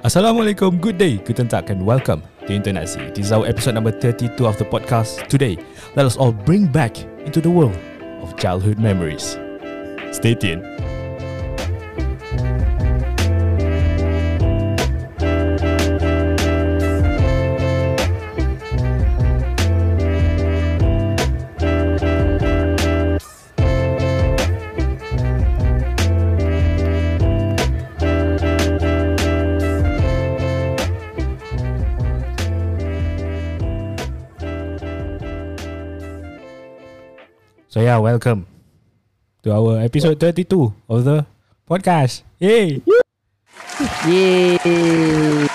Assalamualaikum, good day, guten tag and welcome to Internasi. This is our episode number 32 of the podcast. Today, let us all bring back into the world of childhood memories. Stay tuned. Welcome to our episode 32 of the podcast. Yay! Yeay.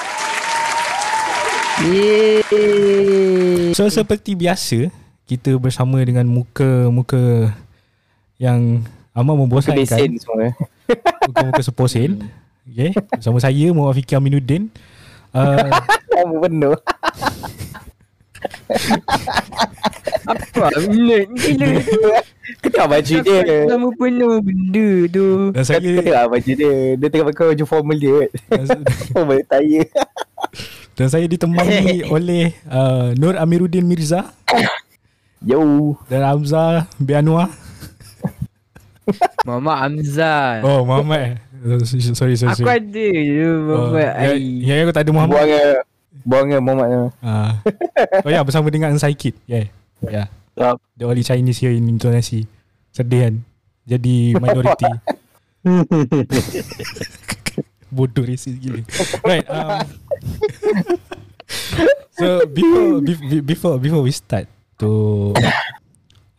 Yeay. So seperti biasa, kita bersama dengan muka-muka yang amat membosankan. Besen semua Muka-muka seposen. Okay. Bersama saya Muhammad Fikir Aminuddin. Uh, penuh Apa bila gila Kau baju dia Lama penuh benda tu. dan saya tengok baju dia Dia tengah pakai baju formal dia Formal taya dan saya ditemani oleh uh, Nur Amiruddin Mirza Yo dan Hamzah Bianwar. Mama Hamzah. Oh, Muhammad. eh. Sorry, sorry, Aku sorry. ada je Oh, Mama ya, Ai. ya, aku tak ada Muhammad. Buang ke Buang ke Muhammad tu Ah. oh ya, bersama dengan Saikid. Yeah. Yeah. Yup. The only Chinese here in Indonesia. Sedih kan? Jadi minority. Bodoh racist gila. Right. Um, so before be- before before we start to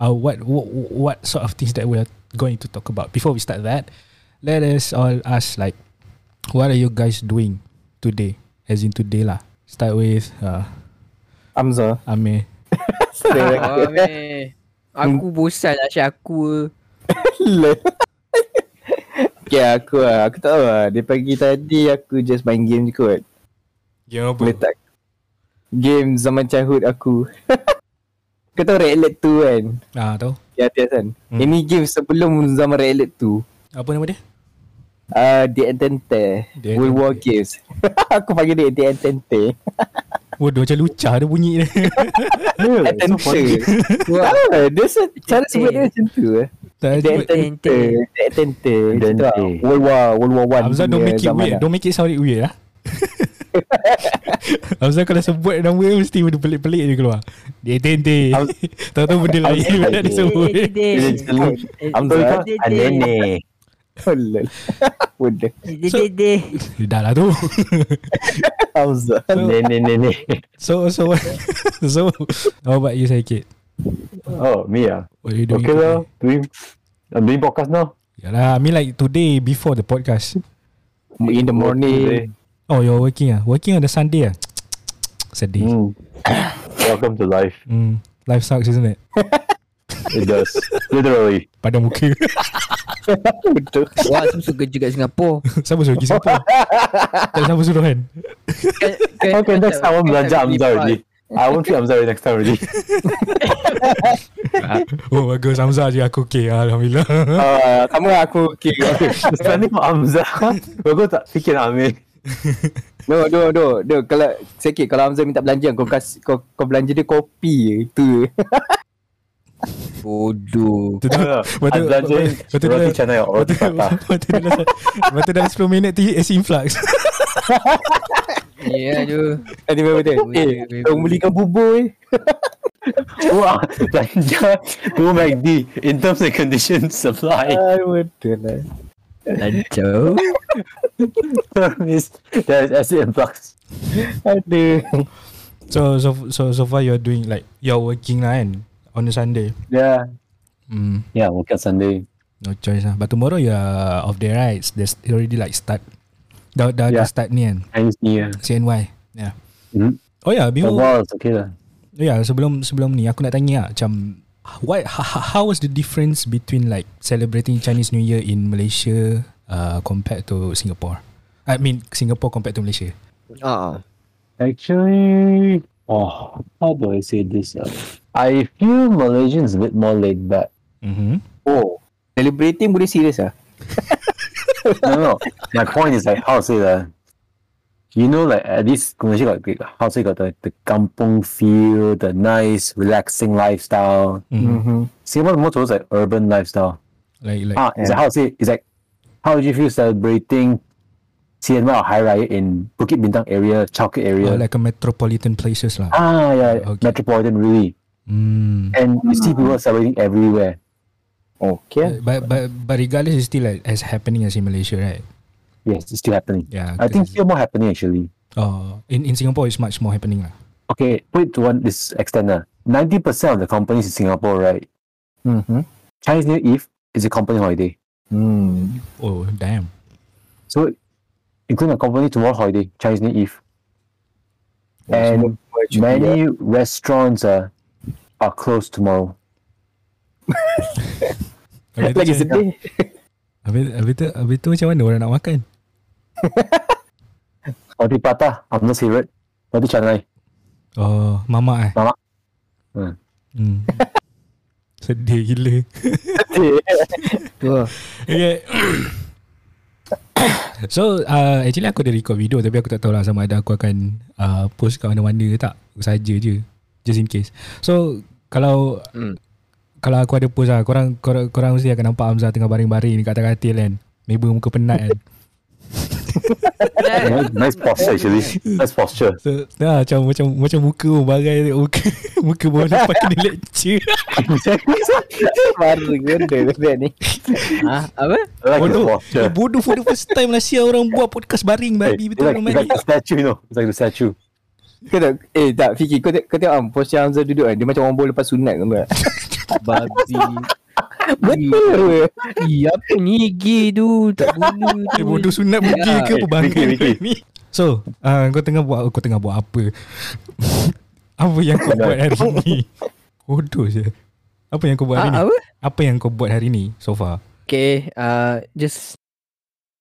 uh, what, what what sort of things that we are going to talk about. Before we start that, let us all ask like, what are you guys doing today? As in today lah. Start with uh, Hamzah Amir. Oh, Aku bosan lah Syed aku. Okay aku lah. Aku tak tahu lah. Dari pagi tadi Aku just main game je kot. Game apa? Boleh tak Game zaman childhood aku. Kau tahu Red Alert 2 kan? Ah, tahu. Di atas kan? Hmm. Ini game sebelum zaman Red Alert 2 Apa nama dia? uh, The Entente World War. Games. Aku panggil dia The Entente Waduh macam lucah dia bunyi dia. Entente Wah. Ah, Dia se- cara sebut dia macam tu eh. tak The sebut. Entente The Entente Entente. Macam tu lah. World War World War One Hamzah don't make it weird. lah. Don't make it sound it weird lah. Hamzah kalau sebut nama dia mesti benda pelik-pelik je keluar. Dia tente. Tahu-tahu benda lain benda dia sebut. Hamzah Nenek Oh, lol. Bodoh So- Dah lah tu. Hamzah Nenek nenek So so what- so how about you Saikid? Oh me ah What are you doing? Okay lah Doing I'm doing podcast now Yalah, I mean like today before the podcast. In the morning Oh, you're working ah. Working on the Sunday ah. Sedih. mm. Welcome to life Hmm. Life sucks, isn't it? It does Literally Pada muka. Betul. Wah, aku suka kerja kat Singapura. siapa suruh pergi Singapore? tak siapa suruh kan? Okay next time I won't belanja Hamzah already. I won't treat Hamzah next time already. Oh bagus. Hamzah je aku okay. Alhamdulillah. Uh, Kamu aku okay. Spending for Hamzah. Bagus tak? Fikir nak ambil. No no no no. Kalau Sikit. Kalau Hamzah minta belanja Kau kasih kau, kau belanja dia kopi je. Itu je Bodoh. Betul Betul belanja Betul Roti Betul canai roti dalam Betul dalam 10 minit tu AC influx. Ya tu. Nanti betul Eh Kau belikan bubur eh Wah Belanja Go McD In terms and conditions Supply. Betul lah. Lancar. Term is acid influx. Aduh. So so so so far you're doing like You're working lah kan On a Sunday Yeah Hmm Yeah work on Sunday No choice lah But tomorrow you're off day right There's already like start Dah dah, dah Yeah. start ni kan Chinese New Year CNY Yeah Hmm. Oh yeah far it's okay lah Oh yeah, sebelum sebelum ni aku nak tanya lah, macam what how, how was the difference between like celebrating Chinese New Year in Malaysia uh, compared to Singapore? I mean Singapore compared to Malaysia. Ah. Actually, oh, how do I say this? Uh, I feel Malaysians a bit more laid back. Mhm. Oh Celebrating boleh serious, ah no, no. My point is like how to say that. you know, like at least Malaysia got like, how say got the, the kampung feel, the nice, relaxing lifestyle. Mm. Mm-hmm. Singapore more towards like urban lifestyle. Like like Ah, it's like how to say it's like how would you feel celebrating CNY or Hari Raya in Bukit Bintang area, Chowkit area? oh, like a metropolitan places lah. ah, yeah, Okay. metropolitan really. Mm. And you see people celebrating everywhere. Okay. But but but regardless, it's still like as happening as in Malaysia, right? Yes, it's still happening. Yeah. I think 'cause- still more happening actually. Oh, in in Singapore, it's much more happening lah. Okay, put it to one this extent. Uh, 90% of the companies in Singapore, right? Mm-hmm. Chinese New Year Eve is a company holiday. Hmm. Oh damn. So, including a company tomorrow holiday, Chinese New Eve. And many restaurants uh, are closed tomorrow. Habis tu Lagi macam- sedih. Habis, habis tu habis tu macam mana orang nak makan? Roti prata, I'm not favorite. Roti canai. Oh, mamak eh? Mamak. Hmm. Hmm. Sedih gila. Tu lah. Okay. so uh, actually aku ada record video tapi aku tak tahu lah sama ada aku akan uh, post kat mana-mana ke tak. Saja je. Just in case. So kalau Hmm. kalau aku ada post lah korang, korang, korang mesti akan nampak Hamzah tengah baring-baring dekat atas katil kan. Maybe muka penat kan. nice, nice posture actually. Nice posture. So, nah, macam macam macam muka pun bagai muka muka pun lepas kena lecture. Baru ganda dia ni. Ha? Apa? Like Bodoh. Bodoh for the first time lah siapa orang buat podcast baring babi betul like, like statue, you know. It's like the statue. Kau tak, eh tak Fiki kau, kau tengok am posture Hamzah duduk kan Dia macam orang bola lepas sunat kan tak Babi. Betul ke Ih, apa ni gay tu? Tak bunuh tu. Eh bodoh sunat pergi Ya. ke apa bangga ni. So, uh, kau tengah buat kau tengah buat apa? apa yang kau buat hari ni? Bodoh je. Apa yang kau buat hari Ah, ni? apa? Apa yang kau buat hari ni so far? Okay, uh, just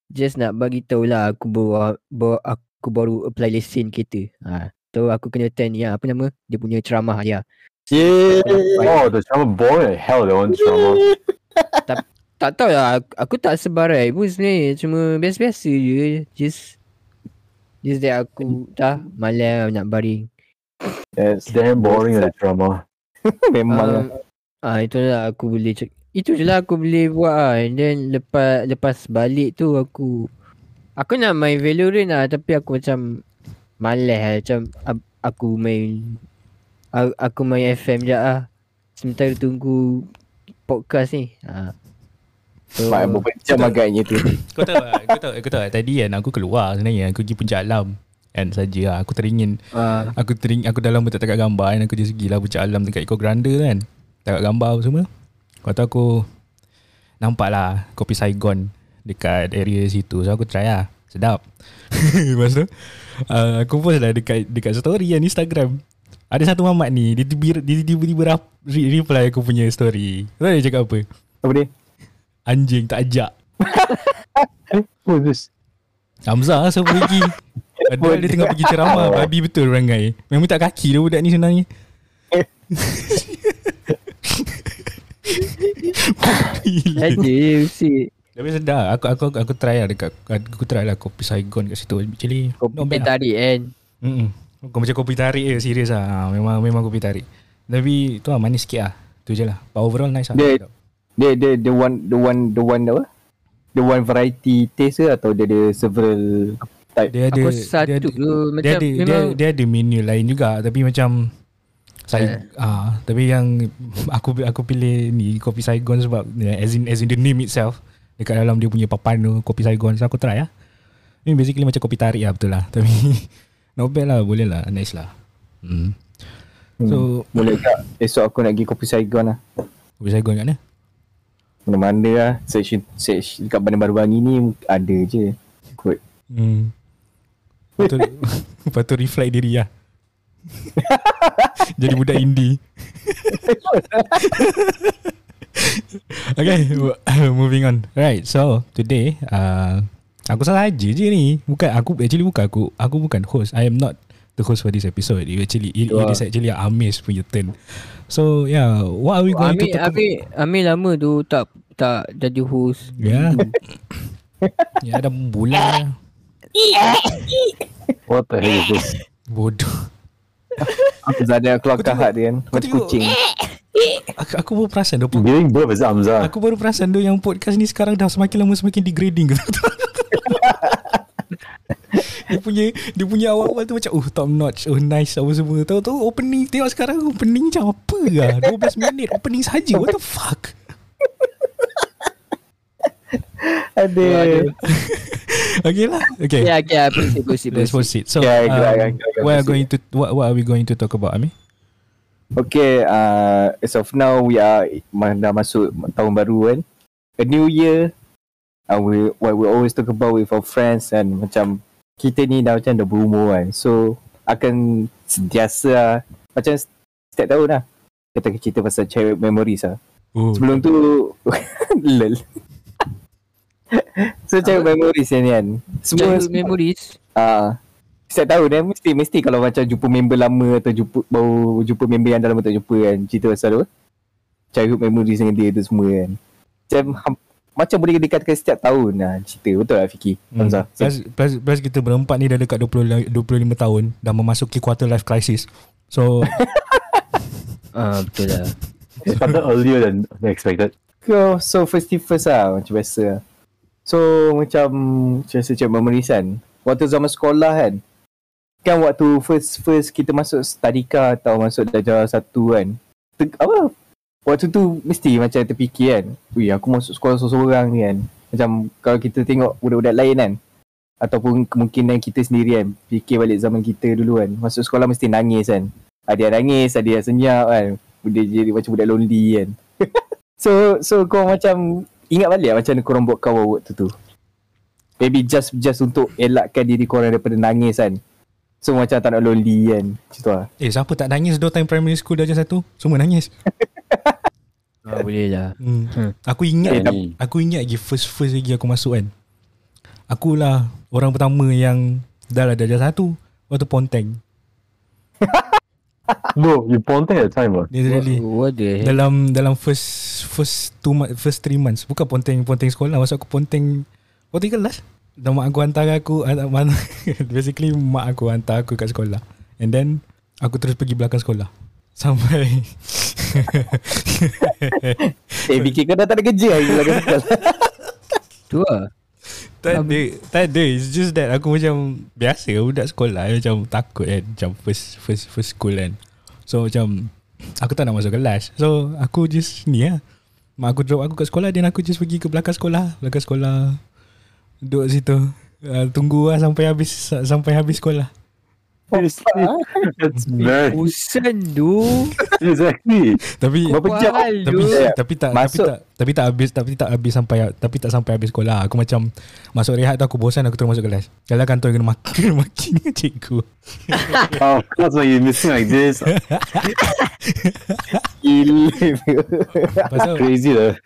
just nak bagi tahu lah aku baru, baru aku baru apply lesen kereta. Ha. So aku kena attend ya apa nama? Dia punya ceramah ya. Yeah Oh, the drama boring hell, that one drama. Tak tahu lah aku, aku tak sebarai pun sebenarnya cuma biasa-biasa je. Just just that aku dah malam nak baring. It's damn boring, the drama. Memang lah Ah, uh, itulah aku boleh cek. Itu je lah aku boleh buat lah. And then lepas lepas balik tu aku aku nak main Valorant lah tapi aku macam malas lah macam ab- aku main a- aku main FM je lah. Sementara tunggu podcast ni. Ha. So, Mak berapa jam agaknya tu Kau tahu tak? Kau tahu, kau tahu? Tadi kan aku keluar sebenarnya. Aku pergi puncak alam. Kan saja lah. Aku teringin. uh, Aku tering, aku dah lama tak tengok gambar kan. Aku just pergi lah puncak alam dekat Eco Grande kan. Tengok gambar apa semua. Kau tahu aku nampak lah kopi Saigon dekat area situ. So aku try lah. Sedap. Lepas tu uh, aku post lah dekat dekat story kan Instagram. Ada satu mamat ni dia tiba- dia tiba-tiba rap- reply aku punya story. Tahu dia cakap apa? Apa dia Anjing tak ajak. Is this? Hamzah lah siapa pergi Padahal dia tengah pergi ceramah Babi betul rangai Memang tak kaki dia budak ni sebenarnya Gila. aja je usik. Tapi sedap aku, aku aku aku try lah dekat Aku try lah kopi Saigon kat situ. Actually Kopi bad lah. tarik kan. Mm-mm. Kau macam kopi tarik je Serius lah. Ha, Memang memang kopi tarik. Tapi tu lah manis sikit lah. Tu je lah. But overall nice lah. Dia-. Dia dia the one the one the one apa? The one variety taste ke Atau dia ada several type? Dia ada Aku dia satu ada, tu macam dia ada, dia, memang dia ada menu lain juga. Tapi macam saya ah tapi yang aku aku pilih ni kopi Saigon sebab yeah, as in as in the name itself dekat dalam dia punya papan tu kopi Saigon so aku try lah. Ni basically macam kopi tarik lah betul lah tapi not bad lah boleh lah nice lah. Hmm. Hmm. So Boleh tak Esok aku nak pergi kopi Saigon lah kopi Saigon kat mana? Mana-mana lah Search, search Dekat Bandar Baru Bangi ni Ada je Kot Hmm. Lepas tu, lepas tu reflect diri lah. Jadi budak indie. okay, moving on. Right, so today uh, aku salah aja je ni. Bukan aku actually bukan aku. Aku bukan host. I am not the host for this episode. You actually it, it is actually Amis punya turn. So yeah, what are we going Amir, to talk Amir, Amir lama tu tak tak jadi host. Ya. Ya dah bulan lah. What the hell is this? Bodoh. Dia keluarkan tengok- hak dia kan. Macam kucing. Aku, aku baru perasan tu. Giving birth is Hamza. Aku baru perasan tu yang podcast ni sekarang dah semakin lama semakin degrading gitu. dia punya dia punya awal-awal tu macam oh top notch, oh nice apa semua. Tahu-tahu opening tengok sekarang opening macam apa lah. 12 minit opening saja. What the fuck? Ada. Okay lah. Okay. Yeah, okay, proceed, proceed, Let's proceed. So, Yeah, um, gerak, what are going to what what are we going to talk about, Ami? Okay, uh, as of now we are dah masuk tahun baru kan. A new year. Uh, we what we always talk about with our friends and macam kita ni dah macam dah berumur kan. So akan sentiasa lah. macam setiap tahun lah. Kita akan cerita pasal childhood memories lah. Oh. Sebelum tu lol. so childhood memories ni kan. Semua Childhood memories. Ah, setiap tahun eh mesti mesti kalau macam jumpa member lama atau jumpa baru jumpa member yang dah lama tak jumpa kan cerita pasal tu. Childhood memories dengan dia tu semua kan. Macam ham- macam boleh dikatakan setiap tahun lah cerita. Betul lah Fiki? Hmm. Hamzah. Plus, plus, plus kita berempat ni dah dekat 20, 25 tahun Dah memasuki quarter life crisis So Ah, betul lah. It started earlier than expected. So, so first thing first lah macam biasa. So macam macam macam memories kan. Waktu zaman sekolah kan. Kan waktu first first kita masuk tadika atau masuk darjah satu kan. Ter, apa? Waktu tu mesti macam terfikir kan. Wih aku masuk sekolah seorang-seorang ni kan. Macam kalau kita tengok budak-budak lain kan. Ataupun kemungkinan kita sendiri kan. Fikir balik zaman kita dulu kan. Masuk sekolah mesti nangis kan. Ada yang nangis, ada yang senyap kan. Dia jadi macam budak lonely kan. So so kau macam ingat balik lah macam korang buat kawan waktu tu. Maybe just just untuk elakkan diri korang daripada nangis kan. So macam tak nak lonely kan. Macam tu lah. Eh siapa tak nangis dua time primary school darjah satu Semua nangis Ah, boleh lah. hmm. Hmm. Aku ingat Eh. Aku ingat lagi first-first lagi aku masuk kan Akulah orang pertama yang Dah lah darjah satu Waktu ponteng No, you ponteng at time, ah. Literally What, what the hell? dalam dalam first first two month, first three months bukan ponteng ponteng sekolah masuk aku ponteng ponteng kelas dan mak aku hantar aku mana? Basically mak aku hantar aku kat sekolah. And then aku terus pergi belakang sekolah. Sampai Eh fikir kau dah tak ada kerja lagi belakang sekolah. Tu lah. tak ada tak ada it's just that aku macam biasa budak sekolah macam takut kan macam first first first school kan? So macam aku tak nak masuk kelas. So aku just ni lah. Mak aku drop aku kat sekolah dan aku just pergi ke belakang sekolah. Belakang sekolah duduk situ uh, tunggu lah sampai habis sampai habis sekolah That's very Usan tu. exactly. tapi Berapa jam? Tapi tapi tak Masuk. tapi tak tapi tak habis tapi tak habis sampai tapi tak sampai habis sekolah aku macam masuk rehat tu aku bosan aku terus masuk kelas kalau kantor kena maki kena maki dengan cikgu Oh, course, when you're missing like this, Gila. pasal crazy lah.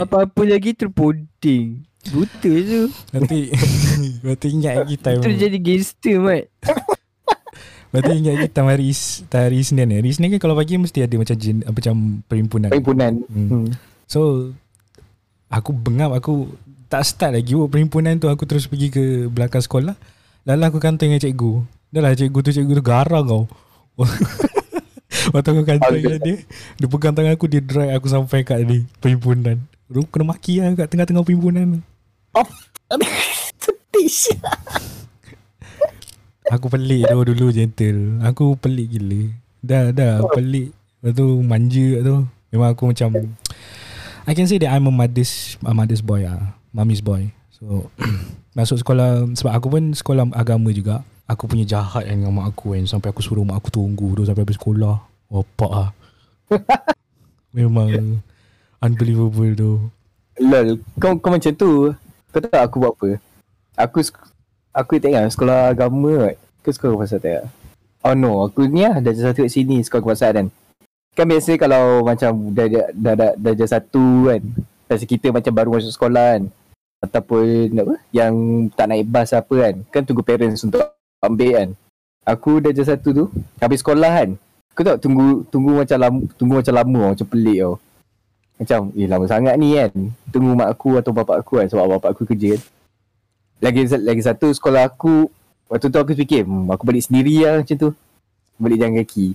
Apa-apa lagi terpoding. Buta tu. nanti nanti ingat lagi time Terus jadi gangster, Mat. Berarti ingat lagi time hari, hari Isnin ni. Hari Isnin kan kalau pagi mesti ada macam jen, macam perhimpunan. Perhimpunan. Hmm. Hmm. So aku bengap aku tak start lagi buat perhimpunan tu aku terus pergi ke belakang sekolah. Lalu aku kantor dengan cikgu. Dah lah cikgu tu cikgu tu garang kau. Waktu aku kantor dengan dia Dia pegang tangan aku Dia drag aku sampai kat ni Perhimpunan kena maki lah Kat tengah-tengah perhimpunan tu Sedih. Aku pelik tu dulu gentle. Aku pelik gila. Dah dah pelik. Lepas tu manja tu. Memang aku macam I can say that I'm a mother's a mother's boy ah, Mommy's boy. So Masuk sekolah Sebab aku pun sekolah agama juga. Aku punya jahat dengan mak aku kan Sampai aku suruh mak aku tunggu tu Sampai habis sekolah. Opak ah. Memang Unbelievable tu. Lol. Kau, kau macam tu. Kau tahu aku buat apa? Aku aku tak ingat sekolah agama right? Ke sekolah pasal tak? Oh no, aku ni lah dah satu kat sini sekolah kebangsaan kan. Kan biasa kalau macam dah, dah, dah satu kan. Biasa kita macam baru masuk sekolah kan. Ataupun apa? Yang tak naik bas apa kan. Kan tunggu parents untuk ambil kan. Aku dah satu tu. Habis sekolah kan. Kau tahu tunggu tunggu macam lama, tunggu macam lama macam pelik tau. Macam eh lama sangat ni kan. Tunggu mak aku atau bapak aku kan? Sebab bapak aku kerja kan. Lagi lagi satu sekolah aku Waktu tu aku fikir hmm, Aku balik sendiri lah macam tu. Balik jalan kaki.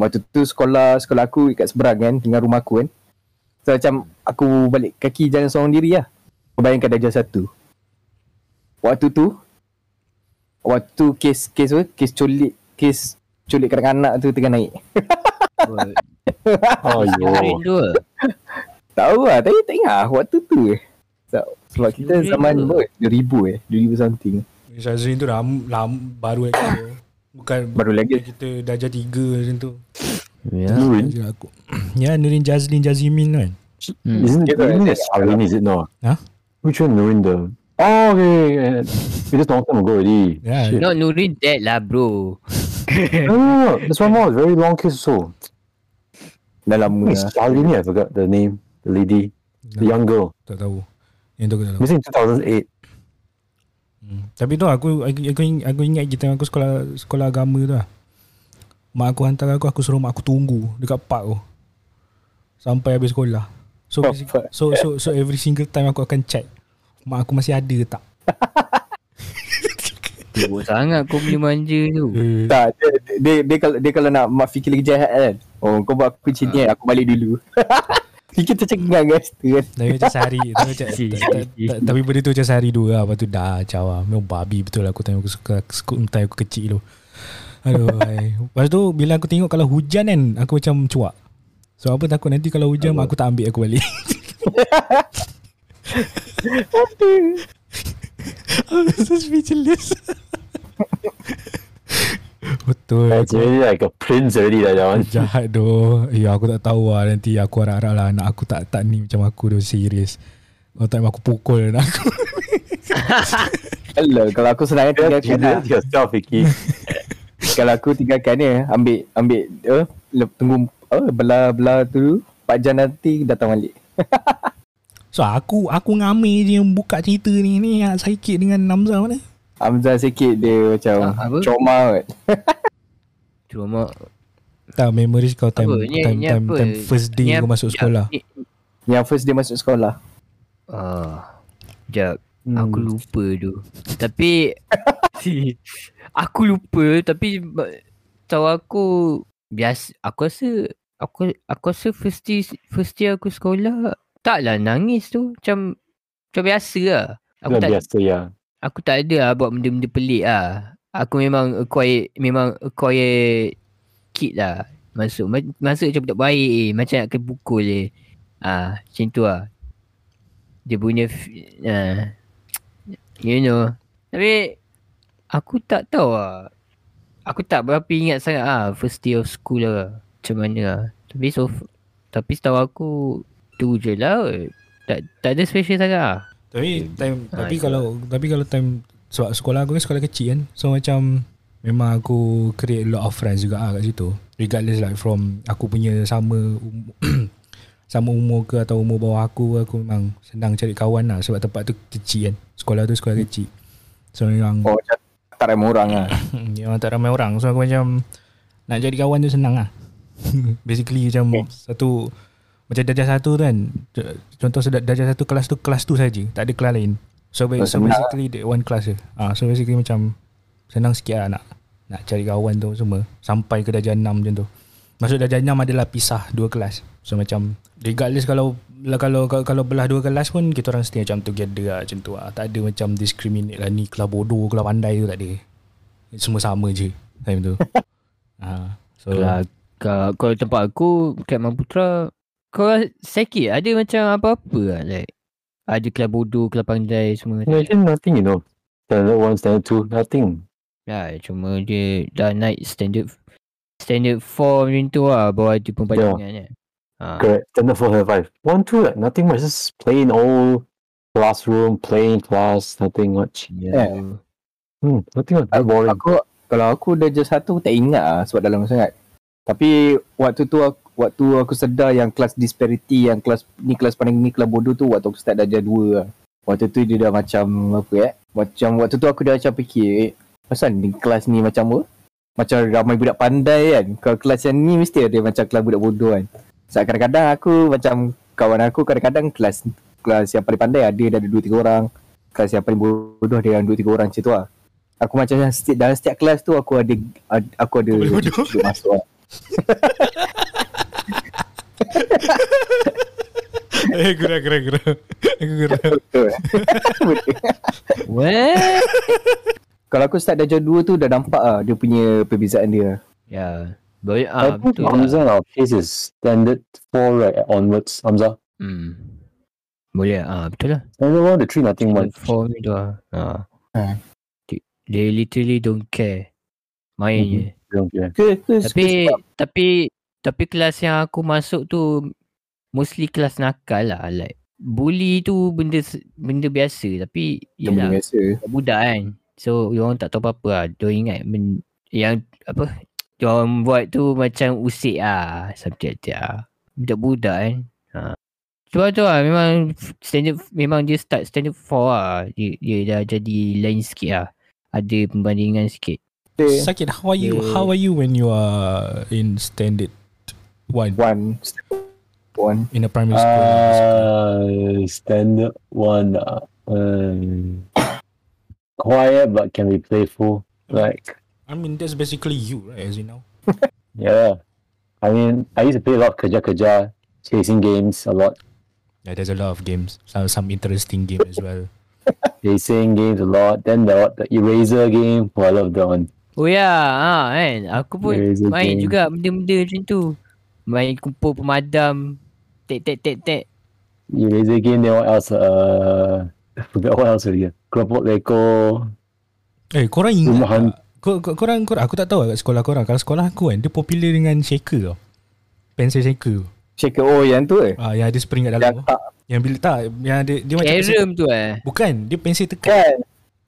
Waktu tu sekolah Sekolah aku kat seberang kan? Dengan rumah aku kan? So macam Aku balik kaki jalan seorang diri lah. Kau bayangkan darjah satu. Waktu tu Waktu tu kes Kes apa? Kes culik Kes culik kanak-kanak tu tengah naik. Oh, Nurin yo. Tahu lah Tapi tak ingat lah Waktu tu eh So- Sebab kita zaman ber 2000 eh 2000 something Syazrin tu dah lam, baru lagi. Bukan Baru lagi kita darjah tiga macam tu. Ya. Nurin? Aku. Ya, Nurin Jazlin Jazimin kan. Hmm. Isn't Yeah, isn't yeah, it Charlene, is it no? Huh? Which one Nurin the Oh okay, okay. It is long time ago already. Yeah. Shit. Not Nurin dead lah bro. No, no, no. This one more very long case so. Dah lama It's lah Charlene, I forgot the name. The lady, the young girl. Tak tahu. Yang tu aku tak tahu. Missing 2008. Hmm. Tapi tu aku aku, aku, ing- aku ingat kita aku sekolah sekolah agama tu lah. Mak aku hantar aku aku suruh mak aku tunggu dekat park tu. Sampai habis sekolah. So Oh, fuck. so so so every single time aku akan check mak aku masih ada ke tak. Teruk sangat kau punya manja tu. Eh, Tak, dia, dia, dia, kalau dia kalau nak mak fikir lagi jahat kan. Oh, kau buat aku macam ni, aku balik dulu. fikir tercengang guys tu kan. Tapi macam sehari tapi, macam, benda tu macam sehari dua lah. Lepas tu dah caw lah Memang babi betul lah Aku tengok aku suka time aku kecil tu. Aduh. Lepas tu bila aku tengok Kalau hujan kan Aku macam cuak. So apa takut nanti Kalau hujan aku tak ambil aku balik. I'm so speechless Betul That's really like a prince already, that one. Jahat tu Ya aku tak tahu lah Nanti aku harap-harap lah Anak aku tak tak ni macam aku tu Serius Kalau tak aku pukul anak aku Hello, kalau aku senang You tinggalkan lah. it yourself, Vicky. Kalau aku tinggalkan dia, ambil ambil uh, tunggu uh, belah-belah tu 4 jam nanti datang balik. So aku aku ngamil je yang buka cerita ni Ni yang Saikit dengan Namza mana Hamzah sikit dia macam Ah, apa? trauma kot. Cuma Tak memories kau time Apa? Ni- time, ni time, apa? time first day ni kau masuk sekolah Ni- Yang first dia masuk sekolah. Ah, Jap, Hmm. aku lupa tu. Tapi si aku lupa tapi tahu aku biasa aku rasa aku aku rasa first year, first year aku sekolah taklah nangis tu macam macam biasa lah. Aku Dah tak biasa, yeah. Aku tak ada lah buat benda-benda pelik lah. Aku memang acquire memang acquire kid lah. Masuk ma- masuk macam budak baik eh. Macam nak kena pukul je. Ah, macam tu lah. Dia punya ah, you know. Tapi aku tak tahu lah. Aku tak berapa ingat sangat ah first day of school lah. Macam mana lah. Tapi so tapi setahu aku tu je lah. Tak tak ada special sangat lah. Tapi time Ah, Tapi kalau Tapi kalau time Sebab sekolah aku kan sekolah kecil kan So macam Memang aku create a lot of friends juga lah kat situ. Regardless like from Aku punya sama um, Sama umur ke atau umur bawah aku Aku memang senang cari kawan lah Sebab tempat tu kecil kan. Sekolah tu sekolah kecil. So memang Oh, macam tak ramai orang lah. Memang tak ramai orang. So aku macam Nak jadi kawan tu senang lah. Basically macam Satu Macam darjah satu tu kan Contoh sedar- darjah satu kelas tu Kelas tu saja Tak ada kelas lain So, so senang. basically that one class je ah, So basically macam Senang sikit lah nak Nak cari kawan tu semua Sampai ke darjah enam macam tu Maksud darjah enam adalah pisah dua kelas So macam Regardless kalau kalau kalau, kalau belah dua kelas pun kita orang stay macam together lah macam tu lah. Tak ada macam discriminate lah ni kelas bodoh kelas pandai tu tak ada. Semua sama je time tu. ha. So Kalau, kalau, kalau tempat aku Kat Mamputra Kau sakit Ada macam apa-apa lah Like Ada kelas bodoh Kelas pandai semua No, actually nothing, you know. Standard one, standard two, nothing. Ya cuma dia Dah naik standard Standard 4 macam tu lah Bawah dia pempanjangan yeah. ha. Correct. Standard four, standard five. One, two, like nothing much. Just plain old classroom, plain class, nothing much. Ya. Hmm, nothing much. Very boring. Aku kalau aku darjah satu tak ingat lah sebab dah lama sangat. Tapi waktu tu aku, waktu aku sedar yang kelas disparity yang kelas ni kelas paling ni kelas bodoh tu waktu aku start darjah 2 lah. Waktu tu dia dah macam apa eh? Macam waktu tu aku dah macam fikir eh, pasal ni kelas ni macam apa? Macam ramai budak pandai kan. Kalau kelas yang ni mesti ada macam kelas budak bodoh kan. Sebab kadang-kadang aku macam kawan aku kadang-kadang kelas kelas yang paling pandai ada dah ada 2 3 orang. Kelas yang paling bodoh ada yang 2 3 orang macam tu lah. Aku macam setiap, dalam setiap kelas tu aku ada ad- aku ada bodoh. masuk lah. Eh, gerang, gerang, gerang. Aku gerang. Betul. Betul. What? Kalau aku start darjah 2 tu dah nampak ah dia punya perbezaan dia. Ya. Boleh I ah think betul lah. Hamza now his is standard four right onwards. Hamza. Hmm. Boleh ah betul lah. Standard one, the three nothing much. For me tu ah. Ah. Ah. They, they literally don't care. Main je. Care. Ke ke Tapi sebab- tapi tapi kelas yang aku masuk tu mostly kelas nakal lah like bully tu benda benda biasa tapi yalah biasa. budak kan. So orang tak tahu apa-apa lah. Diorang ingat men, yang apa diorang buat tu macam usik ah subjek ah. Budak-budak kan. Ha. Sebab tu lah memang standard memang dia start standard 4 lah. Dia, dia dah jadi lain sikit lah. Ada pembandingan sikit. Okay. Sakit, how are you? Yeah. How are you when you are in standard one One one. in a primary school? Uh, standard one. Uh, um, quiet but can be playful. Like I mean, that's basically you, right? As you know. yeah. I mean, I used to play a lot of kerja kerja, chasing games a lot, Yeah, there's a lot of games. Some some interesting game as well. They chasing games a lot. Then the the eraser game. Oh, I love that one. Oh ya, ha, kan. Aku pun Eraser main game. juga benda-benda macam tu. Main kumpul pemadam. Tek tek tek tek. Eraser game. Then what else? Uh, I forgot what else already. Keropok Leko. Eh, korang ingat Rumah tak? Kor, kor, korang, korang, aku tak tahu kat sekolah korang. Kalau sekolah aku kan, dia popular dengan shaker tau. Pensel shaker. Shaker oh yang tu eh. Ah, yang ada spring kat Yang dalam. tu. tak Yang bila tak, yang ada dia macam Carom tu eh. bukan, dia pensel tekan. kan.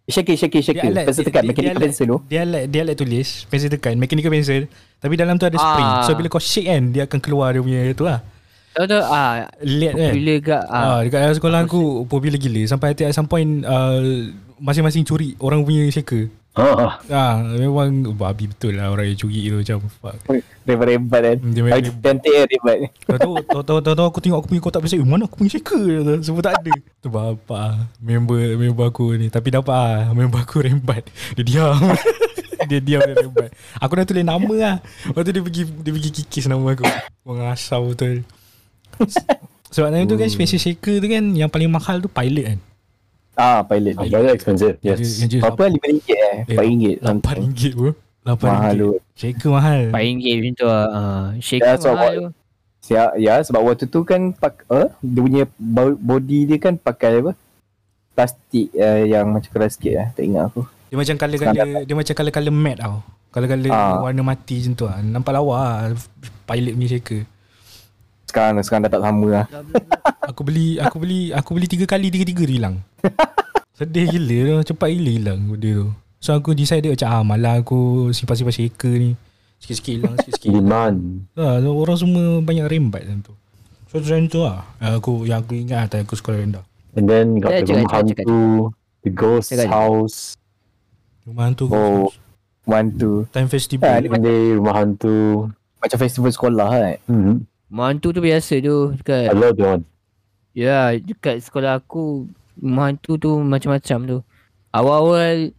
Shaker shaker. Dia alat- Pencil tekan dia- mechanical dia pencil tu. Dia alat, dia alat tulis, pensel tekan, mechanical pencil. Tapi dalam tu ada spring. Ah. So bila kau shake kan, dia akan keluar dia punya tu lah. Tahu tu ah Lihat kan. popular gak ah. Ah, dekat dalam sekolah aku popular gila sampai at some point uh, masing-masing curi orang punya shaker. Ah, Ah, memang babi betul lah orang yang curi tu macam fuck. Rebat-rebat kan. Dia memang cantik kan rebat. tahu tahu tahu tahu aku tengok aku punya kotak pencil, eh, mana aku punya shaker tu. Semua tak ada. Tu bapa ah, member member aku ni tapi dapat ah member aku rembat. Dia diam. dia diam dia rembat. Aku dah tulis nama lah. Lepas tu dia pergi dia pergi kikis nama aku. Mengasau betul. Sebab time tu kan special shaker tu kan yang paling mahal tu pilot kan. Ah pilot. oh, very expensive. Yes. Apa RM5 eh? Eh, RM4. Lapan ringgit bro. Lapan Mahal ringgit. tu. Shaker mahal. RM4 macam tu ah. ah. Shaker Ya, so mahal tu. Ya, ya sebab waktu tu kan pak, uh, dia punya bo- body dia kan pakai apa? Plastik uh, yang macam keras sikit lah. Tak ingat aku. Dia macam color-color dia macam color-color matte tau. Color-color Ah. warna mati macam tu lah. Nampak lawa lah pilot punya shaker. Sekarang sekarang dah tak sama lah. Aku beli aku beli aku beli tiga kali tiga-tiga dia hilang. Sedih gila tu. Cepat gila hilang benda tu. So aku decide macam ah malah aku simpan-simpan shaker ni. Sikit-sikit hilang, sikit-sikit hilang. Ha, orang semua banyak rembat macam tu. So macam tu lah. Aku yang aku ingat time aku sekolah rendah. And then got Yeah, the room cakap. hantu, the ghost Cakap, cakap. house, Rumah hantu Oh. One two. Time festival. Ah, one day rumah hantu. Macam festival sekolah kan. Mm-hmm. Mantu tu biasa tu I dekat love that one. Ya, dekat sekolah aku mantu tu macam-macam tu. Awal-awal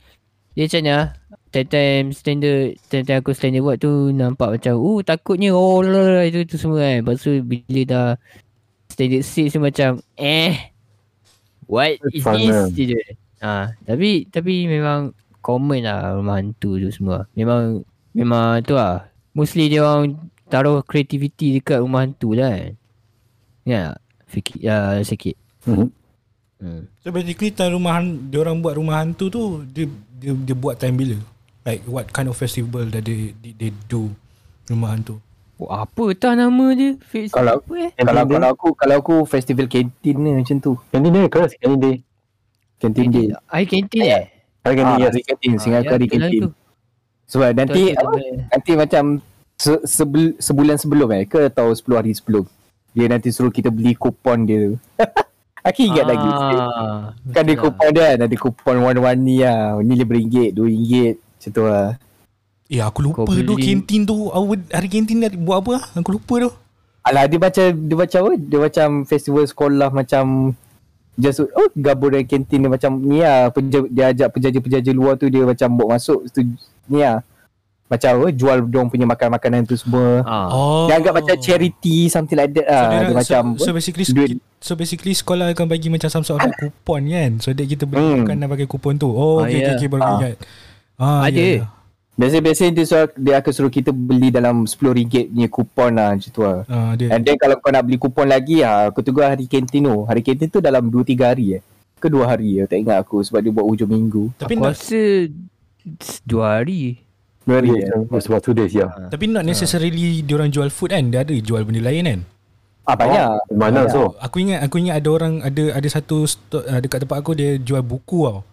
dia macam ni ah. Time-time standard Time-time aku standard buat tu Nampak macam Uh takutnya Oh lah Itu tu semua kan. Lepas tu bila dah Standard 6 tu macam Eh What is Fun this? je. Ha, Tapi Tapi memang Common lah Rumah hantu tu semua. Memang Memang tu lah. Mostly dia orang Taruh creativity Dekat rumah hantu lah kan. Ya Fikir uh, Sikit Mhm. Hmm. So basically time rumah dia orang buat rumah hantu tu dia dia, dia buat time bila? Like what kind of festival that they they, they do rumah hantu? Oh, apa tak nama dia? Fix Kalau- apa eh? Kalau kalau aku kalau aku festival kantin ni macam tu. Canteen day, correct? Canteen day. Kantin day. Air kantin eh? I can Ah, hari kantin, Ah, Singapura ya, hari betul lah kantin. tu. Sebab nanti Betul, apa? betul, betul. Nanti macam se, sebel, sebulan sebelum eh ke atau 10 hari sebelum. Dia nanti suruh kita beli kupon dia tu. Aku ingat lagi. Ah, Kan ada lah. kupon dia kan. Ada kupon warna-warni lah. Ni RM5, RM2. Macam tu lah. Eh aku lupa Kau tu kantin tu hari kantin dia buat apa lah? Aku lupa tu. Alah dia macam dia macam apa? Dia macam festival sekolah macam just oh gabung dengan kantin dia macam ni lah penja, dia ajak penjaja-penjaja luar tu dia macam bawa masuk tu ni lah macam oh, jual dia punya makan-makanan tu semua Ah. Oh. dia anggap macam charity something like that So, lah dia, dia, so, macam so, basically duit- so basically sekolah akan bagi macam some sort of kupon kan so that kita beli Hmm. makanan pakai kupon tu oh Ah, okay, okay, ya. okay, baru Ah. ingat ah, Ada. ya, ya. biasa-biasa dia, suruh, dia akan suruh kita beli dalam RM10 punya kupon lah macam tu lah Ah, dia. And then kalau kau nak beli kupon lagi ha, Aku tunggu hari kantin tu Hari kantin tu dalam 2-3 hari eh Ke 2 hari ya Tak ingat aku Sebab dia buat hujung minggu tapi Aku not, rasa dua hari. 2 hari Yeah, yeah. it's about two days, yeah. tapi not necessarily diorang jual food kan? Dia ada jual benda lain kan? Ah banyak. Mana Banyak. so? aku ingat aku ingat ada orang ada ada satu uh, dekat tempat aku dia jual buku tau.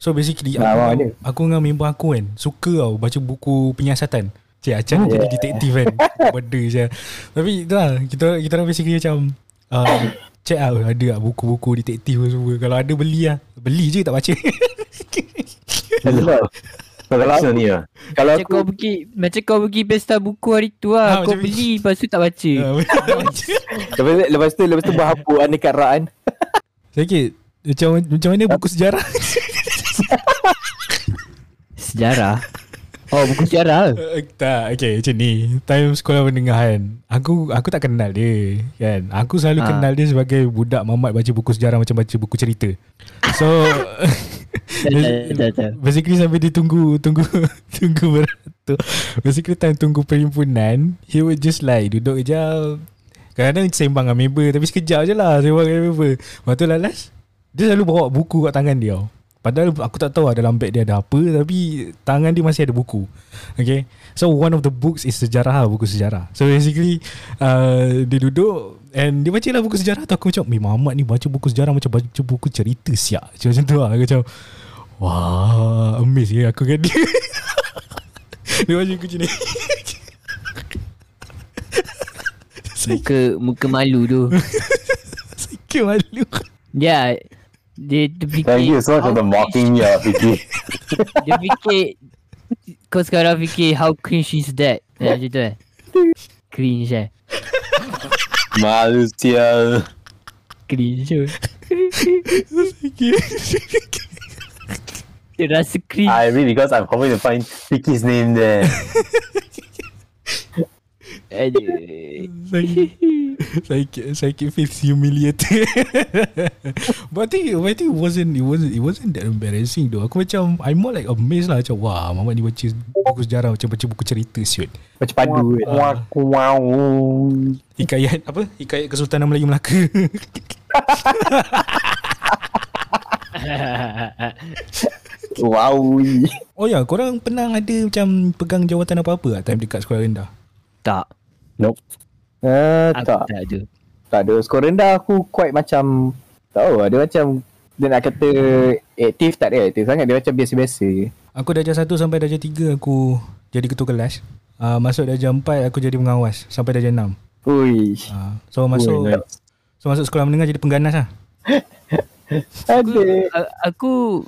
So basically Ah, aku, dengan, aku dengan member aku kan suka tau baca buku penyiasatan. Cik Acan jadi Yeah. detektif kan? Benda je. Tapi tu lah Kita, kita orang basically macam uh, Check out ada tak buku-buku detektif semua. Kalau ada beli lah. Beli je tak baca Collection ni lah. Kalau Macam aku kau pergi Macam kau pergi pesta buku hari tu Ah, lah Kau macam- beli Lepas tu tak baca. Ah, tak baca. Lepas, lepas tu Lepas tu berhapuan dekat Ra'an. Sakit. Macam, macam mana buku sejarah? Sejarah? Oh buku sejarah? Uh, tak, okay macam ni. Time sekolah menengahan Aku aku tak kenal dia kan. Aku selalu Ah. kenal dia sebagai budak mamat baca buku sejarah macam baca buku cerita. So Basically sampai dia tunggu Tunggu Tunggu beratur Basically time tunggu perhimpunan He would just like Duduk je Kadang-kadang sembang dengan member Tapi sekejap je lah Sembang dengan member. Lepas tu last Dia selalu bawa buku kat tangan dia. Padahal aku tak tahu lah dalam beg dia ada apa Tapi tangan dia masih ada buku. Okay So one of the books is sejarah lah Buku sejarah. So basically uh, Dia duduk And dia baca lah buku sejarah. Tu Aku macam Eh Muhammad ni baca buku sejarah Macam baca buku cerita siap Macam, macam tu lah. Aku macam Wah Amazed ya aku kan dia. Dia baca buku ni. Muka Muka malu tu. Sikit malu. Dia Dia terfikir Thank you so much for the mocking me, uh, Vicky. Dia fikir Kau sekarang fikir How cringe is that Ya macam tu eh. Cringe eh Malu sial. Cringe tu Dia rasa cringe I mean because I'm hoping to find Vicky's name there. Sakit Sakit Sakit feels humiliated. But I think But I think it wasn't It wasn't It wasn't that embarrassing though. Aku macam I'm more like amazed lah. Macam wah Muhammad ni baca Buku sejarah Macam baca buku cerita siut Macam padu kan Ah. wow. Hikayat apa? Hikayat Kesultanan Melayu Melaka. Wow Oh ya Korang pernah ada macam Pegang jawatan apa-apa tak? Time dekat sekolah rendah? Tak uh, Aku Tak. tak ada. Tak ada. Skor rendah aku quite macam Tak tahu Dia macam Dia nak kata Aktif tak ada aktif sangat. Dia macam biasa-biasa. Je Aku darjah 1 sampai darjah 3 Aku jadi ketua kelas. Uh, Masuk darjah 4 Aku jadi pengawas Sampai darjah 6 Ui. Uh, So masuk Ui, nice. So masuk sekolah menengah Jadi pengganas lah. Ada A- Aku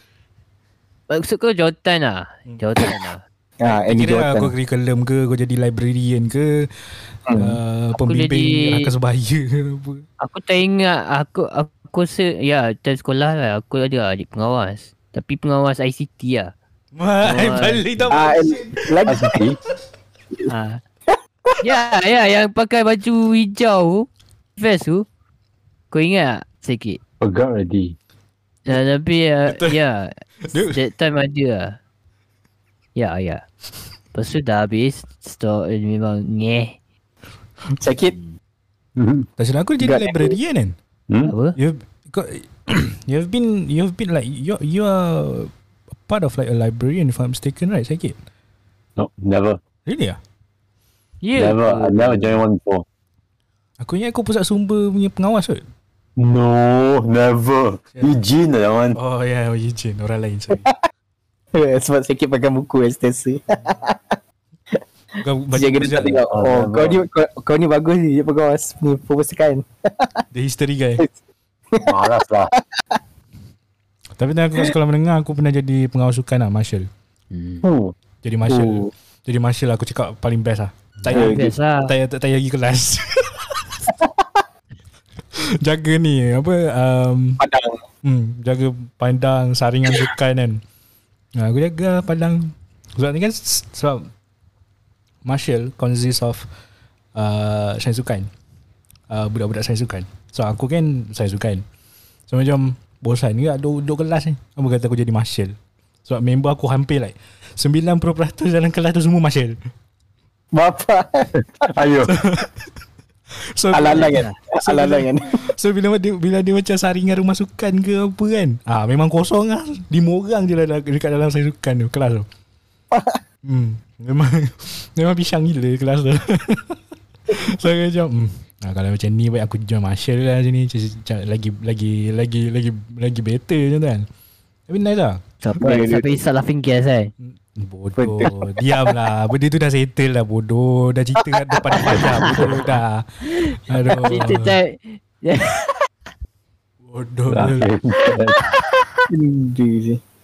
Maksud kau jawatan lah. Jawatan lah Ha, any Kira lah, jawatan aku curriculum ke Kau jadi librarian ke Hmm. uh, Pembimbing jadi- rakan sebaya ke apa. Aku tak ingat Aku Aku rasa Ya time sekolah lah Aku ada adik pengawas Tapi pengawas ICT lah Mai Oh, balik tak Ah, lagi ha. Ya ya Yang pakai baju hijau Vest tu Kau ingat tak sikit Forgot already. Nah, tapi uh, ya Dude. that time ada lah. Ya ya. Lepas tu dah habis Stok memang ngeh sakit Hmm. Tak silap aku jadi Got- librarian kan Hmm? Apa? You've got, You've been You've been like You you are Part of like a librarian If I'm mistaken right Sakit No, never. Really ah Ya Never. I never joined one before. Aku ingat aku pusat sumber punya pengawas kot No, never. Eugene that one. Oh ya yeah, Eugene Orang lain sorry Sebab sakit pakai buku Estesi Kau baca kena tak tengok. Oh, Oh kau ni kau, kau ni bagus ni. Dia pengawas ni Perpustakaan The history guy. Malas lah. Tapi time aku kat sekolah menengah Aku pernah jadi pengawas sukan lah Marshal Hmm. Jadi marshal Oh. Jadi marshal aku cakap paling best lah. Tak Oh, payah Biasa tak payah, tak payah pergi kelas. Jaga ni Apa um, Padang. Hmm, jaga pandang saringan sukan kan. Ha, aku jaga pandang. Sebab ni kan sebab Marshall consists of uh, sains sukan. Uh, budak-budak sains sukan. So aku kan sains sukan. So macam bosan ke duduk, duduk kelas ni. Apa kata aku jadi Marshall. Sebab member aku hampir like 90% dalam kelas tu semua Marshall. Bapa. Ayo. So Alang-alang kan. So, Alang-alang kan. So bila dia bila dia macam saringan rumah sukan ke apa kan? Ah memang kosong lah. Lima orang je lah dekat dalam sains sukan tu Kelas tu. Hmm, Memang Memang pisang gila kelas tu. So aku macam hmm, ah, Kalau macam ni baik aku join Marshall lah macam ni. Macam, Lagi Lagi Lagi Lagi Lagi better macam tu kan. Tapi nice lah. Siapa siapa laughing gas kan? Bodoh Diam lah Benda tu dah settle lah bodoh Dah cerita kat depan Fajar Bodoh dah Aduh Cerita tak Bodoh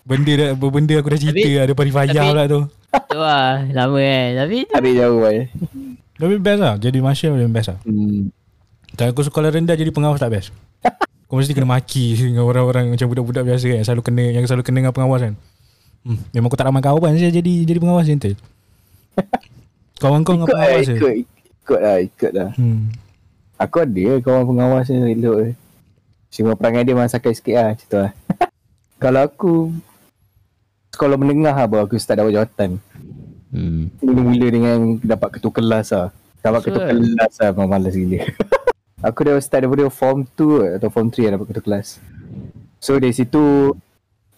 Benda dah, benda aku dah cerita Tapi- lah depan Fajar tapi- pula tu. tu lah Lama kan Tapi Tarik jauh boy. Tapi best lah. Jadi Marshall paling best lah. Hmm. Tak aku sekolah rendah jadi pengawas tak best. Kau mesti kena maki dengan orang-orang macam budak-budak biasa kan. Yang selalu kena yang selalu kena dengan pengawas kan. Hmm, memang aku tak ramai kawan saya jadi jadi pengawas je Kawan kau dengan Ikut lah, pengawas je. ikut, ikut lah, ikut lah. Hmm. Aku ada kawan pengawas yang elok. Cuma perangai dia memang sakai sikit lah, macam tu lah. Kalau aku sekolah menengah lah baru aku start dapat jawatan. hmm. Mula-mula dengan dapat ketua kelas lah. Dapat ketua Sure. kelas lah memang malas gila. aku dah start daripada form 2 atau form 3 lah dapat ketua kelas. So dari situ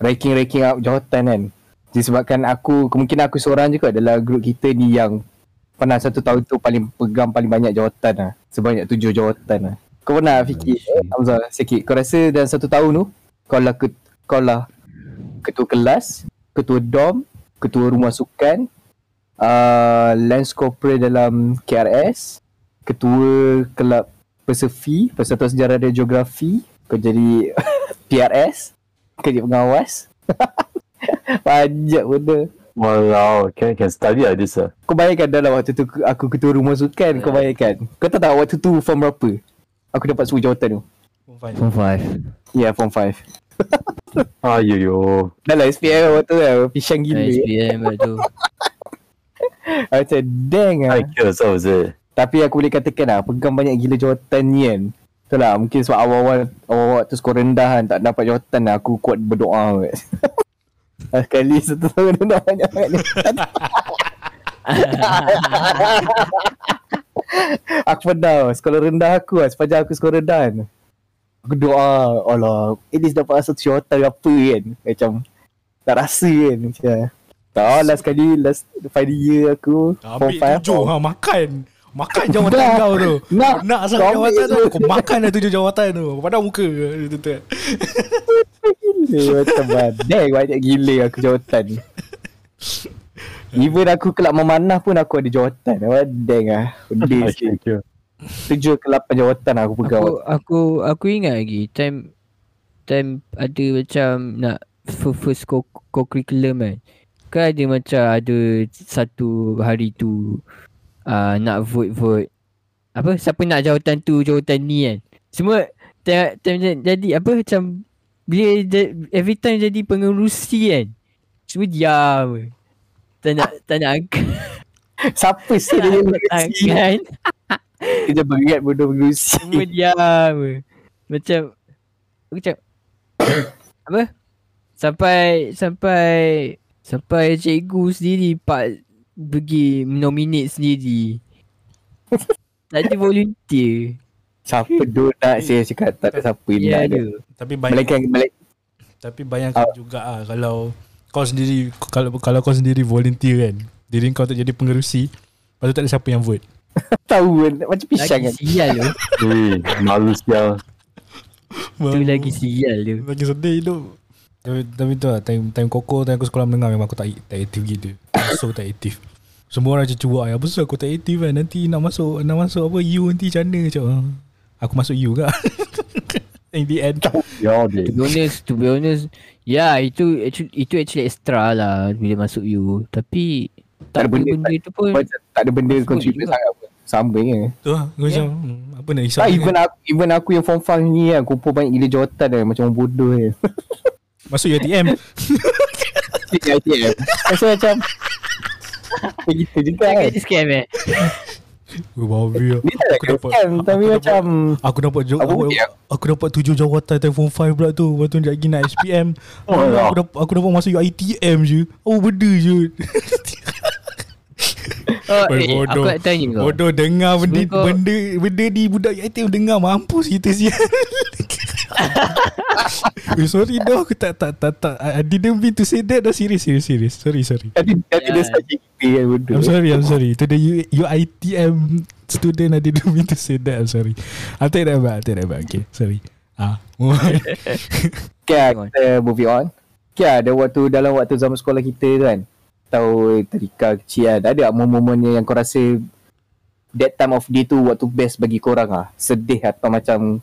ranking-ranking up jawatan kan. Disebabkan aku, kemungkinan aku seorang je kot dalam grup kita ni yang pernah satu tahun tu paling pegang paling banyak jawatan lah. Sebanyak tujuh jawatan lah. Kau pernah fikir, eh, Hamzah, sikit. Kau rasa dalam satu tahun tu, kau lah, ke, kau lah ketua kelas, ketua dom, ketua rumah sukan, uh, lance corporal dalam KRS, ketua kelab Persefi, Persatuan Sejarah dan Geografi, kau jadi PRS, kerja pengawas. Banyak benda. Wow, can can study like this ah. Kau bayangkan dalam waktu tu aku ketua rumah sukan, kau bayangkan. Kau tahu tak waktu tu form berapa? Aku dapat 10 jawatan tu. Form 5 Ya, yeah, form 5. Ayo yo. Dah lah SPM waktu tu lah, pisang gila. SPM tu Macam dang lah. I kill so is it? Tapi aku boleh katakan lah, pegang banyak gila jawatan ni kan. Betul lah, mungkin sebab awal-awal, awal-awal tu skor rendah kan, tak dapat jawatan lah, aku kuat berdoa kot. Sekali satu tahun dah banyak banyak jawatan. aku pernah, sekolah rendah aku lah, sepanjang aku sekolah rendah kan. Aku doa, Allah, at least dapat satu jawatan apa kan. Macam, tak rasa kan. Macam, tak last kali, last final year aku, Ambil tujuh ha, makan. Makan jawatan Dah. kau tu. Nak. Nak sangat jawatan tu. Kau makan dah tujuh jawatan tu. Padahal muka. Itu tu. Macam badai banyak gila aku jawatan ni. Even aku kelab memanah pun aku ada jawatan. Badai lah. Pedih I sikit. Tujuh ke lapan jawatan aku pegang. Aku aku aku ingat lagi time time ada macam nak first, first co, co-curriculum kan. Kan ada macam ada satu hari tu uh, nak vote-vote. Apa siapa nak jawatan tu jawatan ni kan. Semua time, time jadi apa macam bila every time jadi pengerusi kan. Semua diam. Tak nak tak nak angkat Siapa sih dia mengurusi? angkat. Kerja berat bodoh mengurusi. Semua diam Macam Aku macam Apa Sampai Sampai Sampai cikgu sendiri Pak Pergi nominate sendiri Tak ada volunteer Siapa tu nak saya cakap tak ada siapa Ya nak ada. Tapi bayang, Melainkan Melainkan tapi bayangkan juga ah kalau kau sendiri kalau kalau kau sendiri volunteer kan. Diri kau tak jadi pengerusi. Lepas tu tak ada siapa yang vote. tahu kan macam pisang kan. sial tu malu sial. Tu lagi sial tu Lagi sedih hidup. Tapi, tapi tu lah, time, time koko, time aku sekolah menengah memang aku tak, tak aktif gitu. So tak aktif. Semua orang macam cuak, apa susah aku tak aktif kan. Nanti nak masuk, nak masuk apa, U nanti macam mana macam. ah. Aku masuk U ke? In the end. Y'all To did. be honest To be honest Ya itu actually, Itu actually extra lah Bila masuk you Tapi Tak ada Tak ada benda- benda tu pun Macam tak ada benda Masuk contribute sangat pun. Sambing je. Tu lah Aku macam hmm, Apa nak risau Tak, even aku, even aku yang form 5 ni kan, kumpul banyak gila jawatan kan, macam orang bodoh je. Masuk UTM Cik ITM. Rasa macam, Kayak gitu juga kan. Kan scam eh. Oh babi Ni tak Aku dapat scam, tapi aku macam, Aku dapat aku, bukti aku? aku dapat tujuh jawatan telefon 5 pula tu Lepas tu sekejap lagi nak SPM Oh, aku, ya. aku, dapat, aku dapat masuk UITM je Oh benda je Oh, Oi, eh, bodoh. aku nak tanya kau. Bodoh dengar benda, Sebelum kau- benda benda di budak UITM dengar mampus kita sial eh, sorry dah aku tak tak tak tak I didn't mean to say that dah serious serious serious sorry sorry tadi tadi dia kan bodoh. I'm sorry I'm sorry to the U, UITM student I didn't mean to say that I'm sorry I'll take that back I'll take that back okay sorry ah move on. Okay, kita moving on. Okay, ada waktu dalam waktu zaman sekolah kita tu kan. Tahu tadika kecil kan. Ada tak momen-momen yang kau rasa that time of day tu waktu best bagi korang ah. Sedih atau macam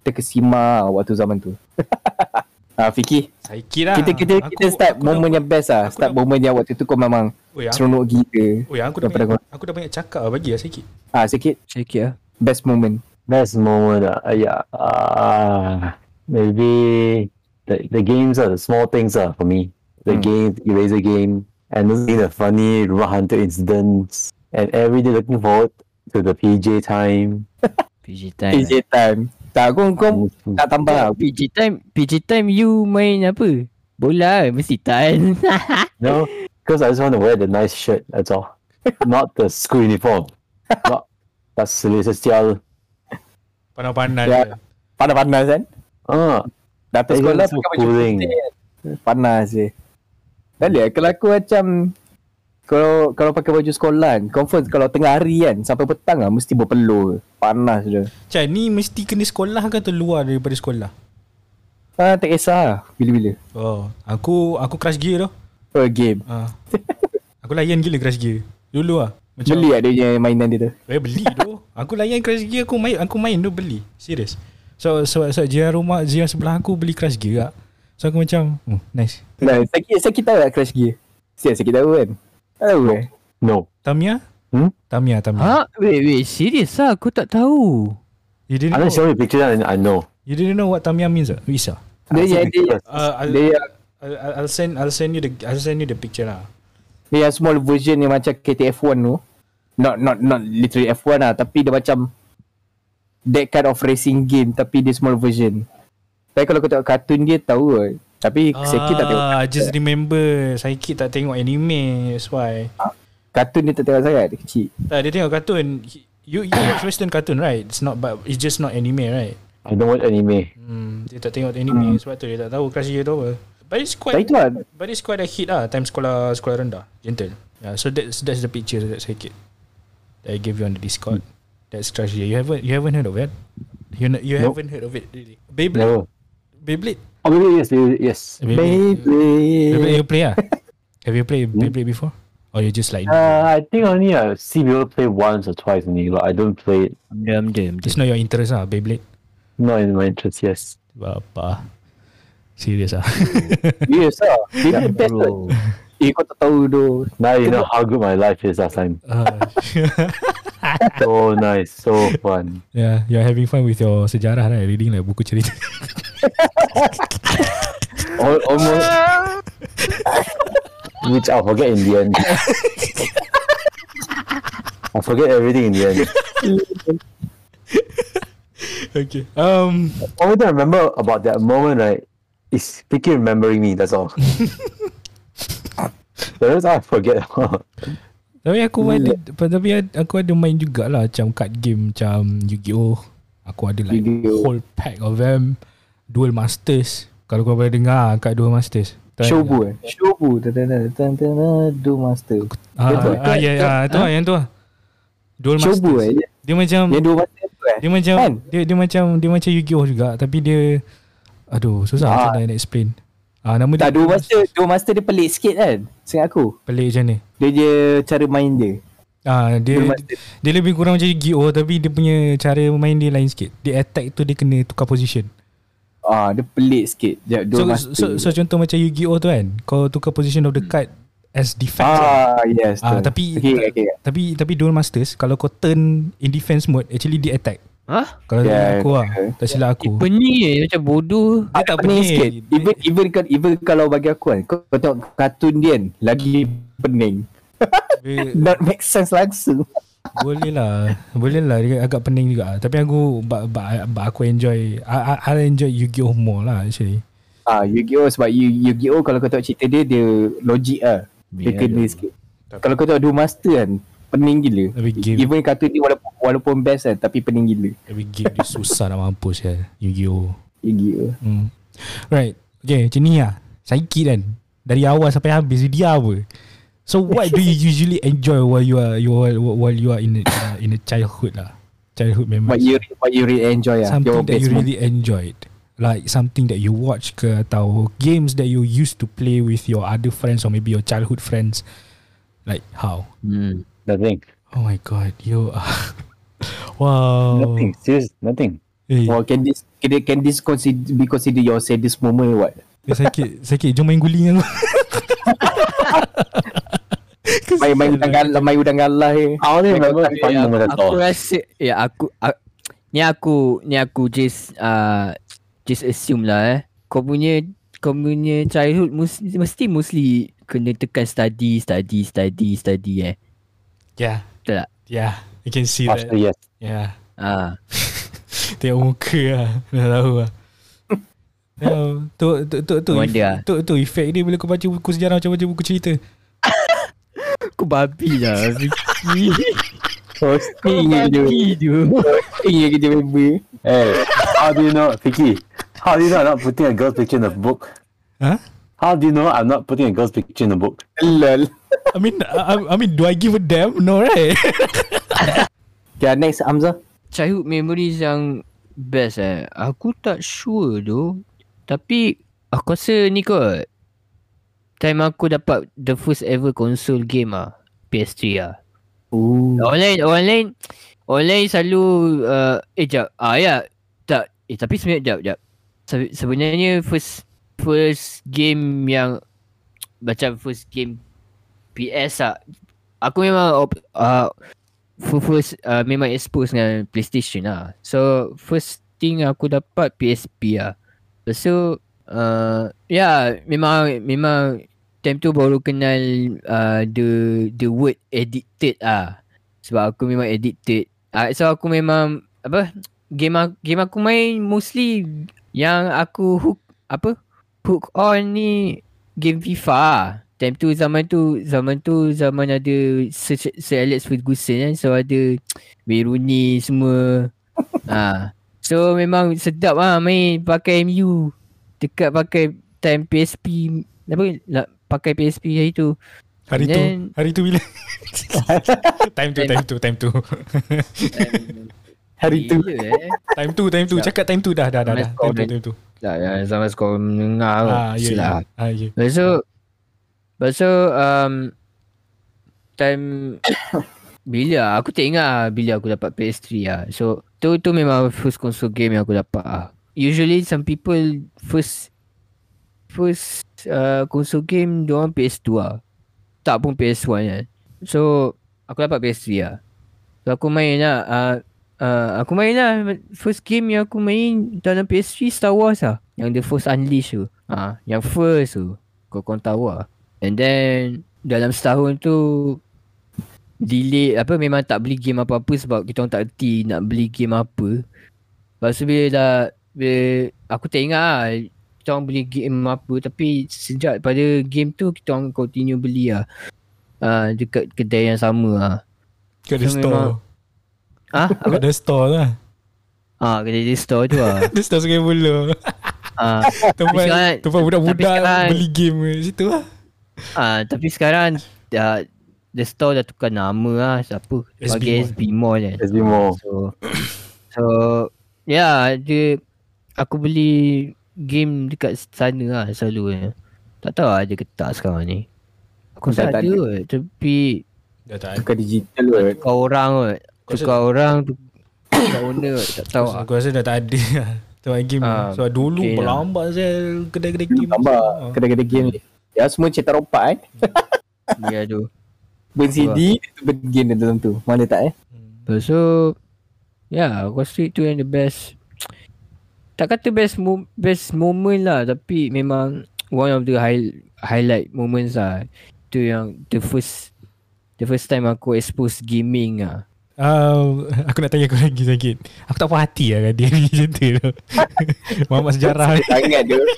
terkesima waktu zaman tu. ah Fiki, Saiki lah kita kita Aku- kita start aku momen dah- yang best ah. Start dah- momen yang waktu tu kau memang Oh ya, seronok gila. oh ya aku dah banyak, aku dah banyak cakap lah bagi lah sikit. Ah sikit Sikit lah. best moment. Best moment, uh, yeah, uh, maybe the, the games are the small things uh, for me. The Hmm. games, eraser game, and the funny Rumah Hunter incidents, and every day looking forward to the PJ time. PG time. PJ time. Tak kau kau tak tambah lah. PG time, PG time you main apa? Bola mesti tan. No, because I just want to wear the nice shirt. That's all. Not the school uniform. Not silly sosial. Panas-panas Ya. je. Panas-panas kan? Ah, Datang Eh, sekolah pakai baju putih kan. Panas je. Tak boleh kalau aku macam kalau kalau pakai baju sekolah kan, confirm kalau tengah hari kan sampai petang lah mesti berpeluh. Panas je. Macam ni mesti kena sekolah ke atau luar daripada sekolah? Ah tak kisah lah bila-bila. Oh, aku aku crush gear tu. Oh game. Ah. aku layan gila crush gear. Dulu lah. Macam Beli ada je mainan dia tu. Eh beli tu. Aku layan crush gear aku main aku main tu beli. Serius. So so so jiran rumah jiran sebelah aku beli crush gear lah. So aku macam, oh, nice. Nah, sakit sakit tahu tak Crash Gear? Siap sakit tahu kan? Tak Tahu eh? no. Tamia? Hmm? Tamia, Tamia. ha? Wait, wait. Serius lah. Aku tak tahu. You didn't Unless know, picture and I know. you didn't know what Tamia means ah? Bisa. Dia I see yang dia, pictures. Uh, I'll, dia, I'll, I'll, I'll send I'll send you the I'll send you the picture lah. dia yang small version yang macam KTF1 tu. Not not not literally F1 lah tapi dia macam that kind of racing game tapi dia small version. Tapi kalau kau tengok kartun dia tahu Tapi Seki tak tengok. Ah, just remember Saiki tak tengok anime That's why. Kartun dia tak tengok sangat Dia kecil. Tak dia tengok kartun. You you watch western cartoon right? It's not but It's just not anime right? I don't watch anime. hmm, Dia tak tengok anime Sebab tu dia tak tahu Crush Gear tu apa. But it's quite itu lah. But it's quite a hit lah Time sekolah Sekolah rendah Gentle. Yeah so that's That's the picture that Saiki That I gave you on the discord. That's Crush You haven't You haven't heard of it? You know, you Nope. haven't heard of it really? Beyblade? No. Beyblade Oh, maybe yes, maybe yes. Beyblade Beyblade Baby you play ah Have you played Beyblade before Or you just like Uh, I think only I see people play once or twice only, but I don't play it. Diam, diam. It's not your interest ah Beyblade Not in my interest, yes. Bapa Serius ah Yes Yeah, best lah bro. Eh kau tak tahu tu Now you know how good my life is last time. Ah, So nice, so fun. Yeah, you're having fun with your sejarah right? Reading like buku cerita. Al- almost. Which I'll forget in the end. I forget everything in the end. okay. Um. Only thing I remember about that moment, right, is Vicky remembering me. That's all. the rest I forget. Tapi aku ada Tapi aku ada main jugalah Macam card game Macam Yu-Gi-Oh. Aku ada like Yu-Gi-Oh. Whole pack of them. Duel Masters. Kalau kau pernah dengar Kat Duel Masters? Shobu eh? Shobu. Tadadadadadadada Do Master Ah, ah, ya, ya, tu lah yang tu lah. Duel Masters. Shobu eh? Dia macam Yang dua master tu eh? Dia macam Kan? dia dia macam dia macam Yu-Gi-Oh juga tapi dia aduh susah Ah. nak explain. Ah nama dia Tak dua master Dua master dia pelik sikit kan Seingat aku pelik macam ni. Dia je cara main dia Ah dia dia lebih kurang macam Yu-Gi-Oh tapi dia punya cara main dia lain sikit. Dia attack tu dia kena tukar position. Ah, dia pelik sikit. Dua So, master. so, so, contoh macam Yu-Gi-Oh tu kan Kau tukar position of the card as defense. Ah, Ah, yes. ah tapi okay, okay. tapi tapi Duel Masters kalau kau turn in defense mode actually dia attack. Ha? Kalau yeah, Yeah, aku lah, yeah. tak silap aku. Pening je macam bodoh. Dia tak pening pening. sikit. Even even kan- even kalau bagi aku kan, kau, kau tengok kartun dia kan, lagi pening. Not make sense langsung. Boleh lah Boleh lah Dia agak pening juga Tapi aku but, but, but aku enjoy I, I, I enjoy Yu-Gi-Oh more lah actually Ah, Yu-Gi-Oh sebab Yu- Yu-Gi-Oh kalau kau tengok cerita dia dia logik lah. Dia Ya, kena ya. sikit. Kalau kau tengok Duel Master kan, pening gila. Tapi game Even kartun ni walaupun walaupun best kan tapi pening gila. Tapi game dia susah nak mampus kan Yu-Gi-Oh Yu-Gi-Oh. hmm. Right Okay macam ni lah Saiki kan Dari awal sampai habis Dia apa So what do you usually enjoy While you are you while, while you are in a, uh, in a childhood lah Childhood What memories you what you really enjoy lah. Something that you really enjoyed Like something that you watch ke Atau games that you used to play With your other friends Or maybe your childhood friends Like how Hmm. Nothing. Oh my god You are Wow Nothing. Serious. Nothing. Eh, Or can this can, they- can this consider, be considered your saddest moment or what? eh, sakit Sakit Jom main guling aku Main main udang galah, main udang galah eh. I only remember Main fun Ya, moment at aku rasa ya aku, aku ni aku ni aku just uh, just assume lah eh. Kau punya kau punya childhood mesti, mesti mostly kena tekan study study study study eh. Yeah Betul tak? Yeah I can see that Partially, yes. Yeah Ah. Tengok muka lah Dah tahu lah tu tu tu tu Wonder lah. tu tu efek dia bila kau baca buku sejarah macam baca buku cerita. Aku babi lah. Hosting je. tu. Hosting je kerja member. Hey, how do you know, Vicky? How do you know not putting a girl's picture in the book? Huh? How do you know I'm not putting a girl's picture in the book? Lol. I mean I, I mean do I give a damn? No right? Okay, next Hamzah. Childhood memories yang best eh. Aku tak sure tu. Tapi aku rasa ni kot. Time aku dapat the first ever console game ah. PS3 ah. Ooh. Online online online selalu uh, eh jap. Ah ya. Tak eh tapi sebenarnya jap jap. Se- sebenarnya first first game yang macam first game PS ah. Aku memang uh, first uh, memang expose dengan PlayStation lah. So first thing aku dapat PSP. Lepas tu uh, ya yeah, memang memang time tu baru kenal uh, the the word addicted ah. Sebab aku memang addicted. Uh, so aku memang apa game game aku main mostly yang aku hook apa hook on ni game FIFA lah. Time tu zaman tu zaman tu zaman ada Sir, Sir Alex Ferguson kan so ada Rooney semua. ah. So memang sedap lah main pakai MU dekat pakai time PSP apa nak pakai PSP hari tu. hari tu Then- hari tu bila? time tu time tu time tu. Hari tu. Eh. time tu time tu cakap time tu dah dah dah, dah. Time tu time tu. Tak ya zaman sekolah menengah kot. Ah ya. Silap. ya. Ah ya. Lepas tu Lepas tu um, Time Bila Aku tak ingat lah Bila aku dapat PS3 lah So Tu tu memang first console game yang aku dapat lah Usually some people First First uh, console game Diorang PS2 lah Tak pun PS1 kan So Aku dapat PS3 lah So aku main lah uh, uh, Aku main lah. First game yang aku main Dalam PS3 Star Wars lah. Yang The Force Unleashed tu. Uh, Yang first tu. Kau kau tahu lah. And then Dalam setahun tu Delay Apa memang tak beli game apa-apa Sebab kita orang tak reti Nak beli game apa. Lepas tu bila dah bila, Aku tak ingat lah Kita orang beli game apa. Tapi sejak pada game tu Kita orang continue beli lah. Uh, Dekat kedai yang sama lah. So, store. memang- Ah, apa? Kat the store lah. Ah, kedai di store tu lah. The store Sungai Buloh. ah, Tempat sekarang- tempat budak-budak sekarang- beli game situ lah. ah, tapi sekarang dah the store dah tukar nama lah. Siapa? SB Bagi Mall. SB Mall kan. Let's be more. So So Ya yeah, dia Aku beli Game dekat sana lah selalu eh. Tak tahu ada ke tak sekarang ni Aku tak ada kot Tapi Dah tak Tukar digital kot. Tukar orang kot Tukar orang tu Tukar owner Tak tahu lah Aku rasa dah tak ada lah. Tempat game Ah, Sebab dulu mungkin lah. berlambat saya kedai-kedai game Tambah Ah. kedai-kedai game ni. Ya semua cetak rompak eh. Ya tu. Ben CD, tu ben game dalam tu. Mana tak eh? Lepas tu Ya aku rasa itu yang the best Tak kata best mo- best moment lah Tapi memang One of the high, highlight moments lah Itu yang the first The first time aku expose gaming lah Uh, aku nak tanya kau lagi sakit. Aku tak puas hati lah dengan dia ni cerita tu. Mamat sejarah. Sangat tu.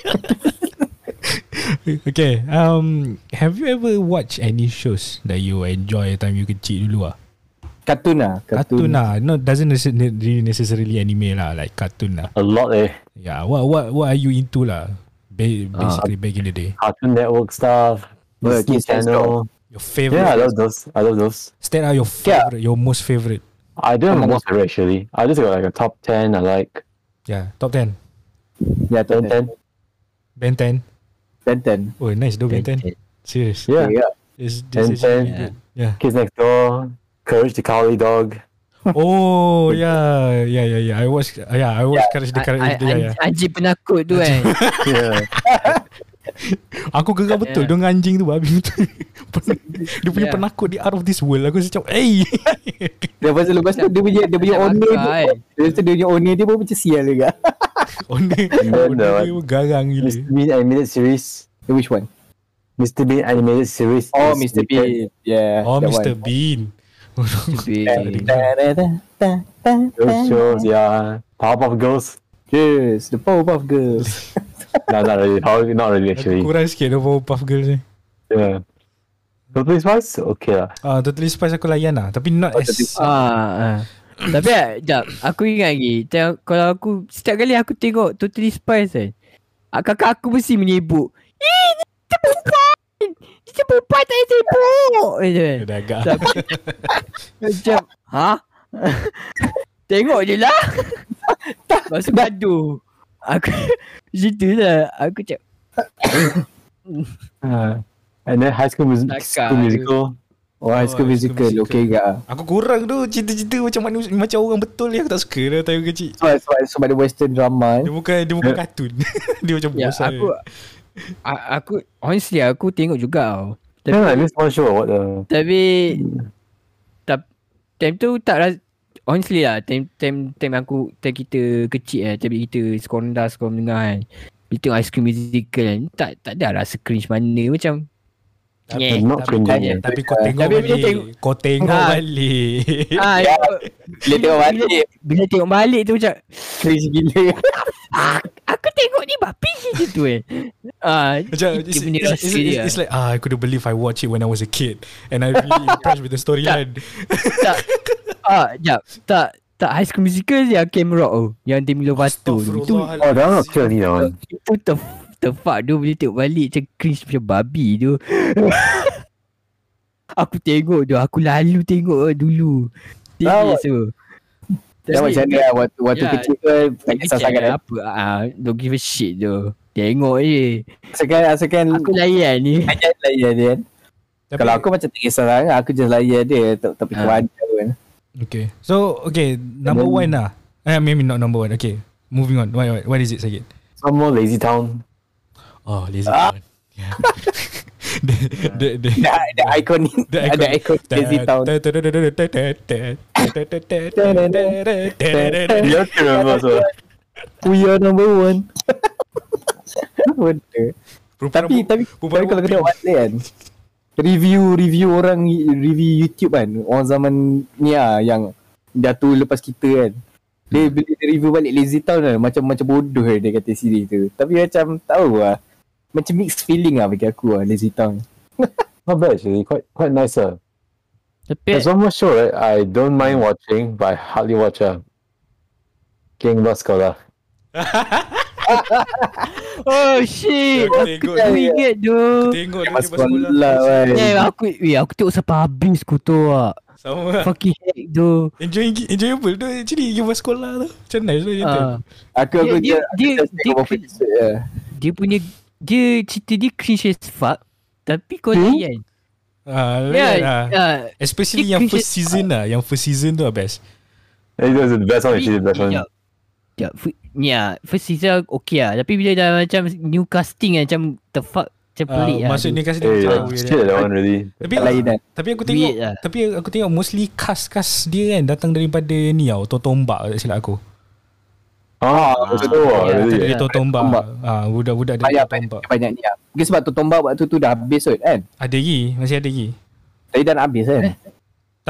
Okay. Um, have you ever watched any shows that you enjoy time you kecil dulu ah? Kartun lah. Cartoon lah. No, doesn't necessarily really necessarily anime lah. Like cartoon lah. A lot eh. Yeah. What what what are you into lah? Ba- basically back in the day. Cartoon Network stuff. Disney Next Channel. Your favorite. Yeah, I love those. I love those. Stand out your favorite. yeah. Your most favorite. I don't have a Among most favorite actually. I just got like a top ten. I like Yeah. Top 10. Ya, ten ten. ten. Ben 10. Ten, ten. Oh, nice though Ben 10. Serious. Yeah. Ya. It's, Ben is 10. good. Yeah. Kids Next Door. Courage the Cowardly Dog. Oh yeah, yeah, yeah, yeah. I watch. Uh, yeah, I watch Courage the Courage. An- Yeah, an- yeah. Anjing penakut tu kan Yeah. Aku gegar betul Yeah. dengan anjing tu babi betul. dia punya Yeah. penakut dia out of this world. Aku macam, hey. Lepas tu, lepas tu dia punya, dia punya owner tu. kan. Lepas tu dia punya owner dia pun macam sial juga. Owner, owner dia garang gila. Mr. Bean animated series. Which one? Mr. Bean animated series. Oh, Mr. Bean. Yeah. Oh, Mr. one. Bean. Bean. Those shows, yeah. Powerpuff Girls. Yes, the Powerpuff Girls. No, not really. How, not really actually. Kurang sikit tu Powerpuff Girls ni. Yeah. Totally Spice? Okay lah. Ah, Totally Spice aku layan lah. Tapi not Oh, as... Ah, ah. Tapi ah, jap, aku ingat lagi tengok, Kalau aku Setiap kali aku tengok Totally Spice kan ah, Kakak aku mesti menyebut Eh dia perempuan Dia perempuan tak sibuk Macam Dia dah Macam Ha? Tengok je lah Masuk gaduh Aku Situ lah Aku cakap Uh, and then High School, Mus-. School Musical. Oh, High School High School Musical. Musical. Okay juga. Aku kurang tu cerita-cerita macam mana macam orang betul ni aku tak suka dah time kecil. Sebab, sebab, sebab ada western drama. Dia eh. bukan dia bukan kartun. dia macam Ya bosan. aku a- Aku Honestly aku tengok juga tau Tapi Yeah, I missed one show. What the? Tapi tak, Time tu tak Honestly lah Time, time, time aku Time kita kecil kan Time kita sekolah rendah Sekolah menengah kan Bila tengok Ice Cream Musical kan Tak tak ada rasa cringe mana Macam Tapi- Nyeh. Not tapi, kau, tapi kau tengok Tapi bila balik. tengok- Kau tengok Ah. balik. ah, Ya. Bila tengok balik, Bila tengok balik tu macam cringe gila. ah, Aku tengok ni babi je tu eh ah, Macam it's, punya it's, rasa it's, dia. it's, like ah I couldn't believe I watched it when I was a kid and I really impressed with the storyline. tak ah, jap, tak tak High School Musical je Camp Rock tu Yang Demi Lovato tu Itu Oh, one not clear ni one. Itu the the fuck tu boleh tengok balik macam cringe macam babi tu. aku tengok tu, aku lalu tengok dulu. Tahu. Serius tu. Dah macam mana lah, waktu, waktu Ya, kecil tu tak kisah sangat kan. apa ah don't give a shit tu. Tengok je. Asalkan, asalkan Aku layan ni. layan layan dia kan. Tapi, Kalau aku macam tak kisah sangat, aku just layan dia. Tak, tak fikir wajar pun. Okay. So okay, number then- one lah. Eh, maybe not number one. Okay, moving on. What what, what is it again? Some more Lazy Town. Oh, lazy Ah. town. Yeah. the, the, the, Ada ada ikon ni. The Ada ikon Lazy Town. You have to remember so. We are number one. Benda. Tapi tapi tapi kalau kau tengok balik kan review review orang review YouTube kan orang zaman ni lah yang dah tu lepas kita kan dia bila dia review balik Lazy Town kan macam macam bodoh lah dia kata series tu tapi macam tahu lah macam mixed feeling lah bagi aku lah Lazy Town Not bad actually. Quite quite nice. Uh. Tapi There's one more show right. I don't mind watching, but I hardly watch. Uh. King Baskola. oh shit. Aku tengok tak dia. ingat tu. Tengok dia lepas sekolah. kan Eh aku eh, aku tengok sampai habis aku tu ah. Sama lah. Fucking heck tu. Enjoy, enjoyable tu actually you buat sekolah tu. Macam nice lah cerita. Ah. aku aku Dia- dia- dia- dia- je. Dia punya dia cerita dia cringe as fuck. Tapi kau Hmm? layan. Ah, Ya, layan lah. ah, Especially yang first as season lah. Yang first season tu lah best. Hey, that's the best one. Actually, the best one. Ya, ya, fu- ya, first season okay lah. Tapi bila dah macam new casting kan, macam the fuck, Macam Ah, pelik lah Maksud tu. ni kasi dia Hey, macam that weird. shit, that one really. Tapi lain kan. tapi aku tengok lah. tapi aku tengok mostly cast-cast dia kan datang daripada ni tau, Totombak tak silap aku. Ah, betul ah, ya. really. Dari ya. Totombak. Totombak. Ah, budak-budak dari Banyak, Totombak. banyak, banyak ni lah. Mungkin sebab tu tombak waktu tu dah habis kot kan. Ada lagi, masih ada lagi. Tadi dah nak habis kan.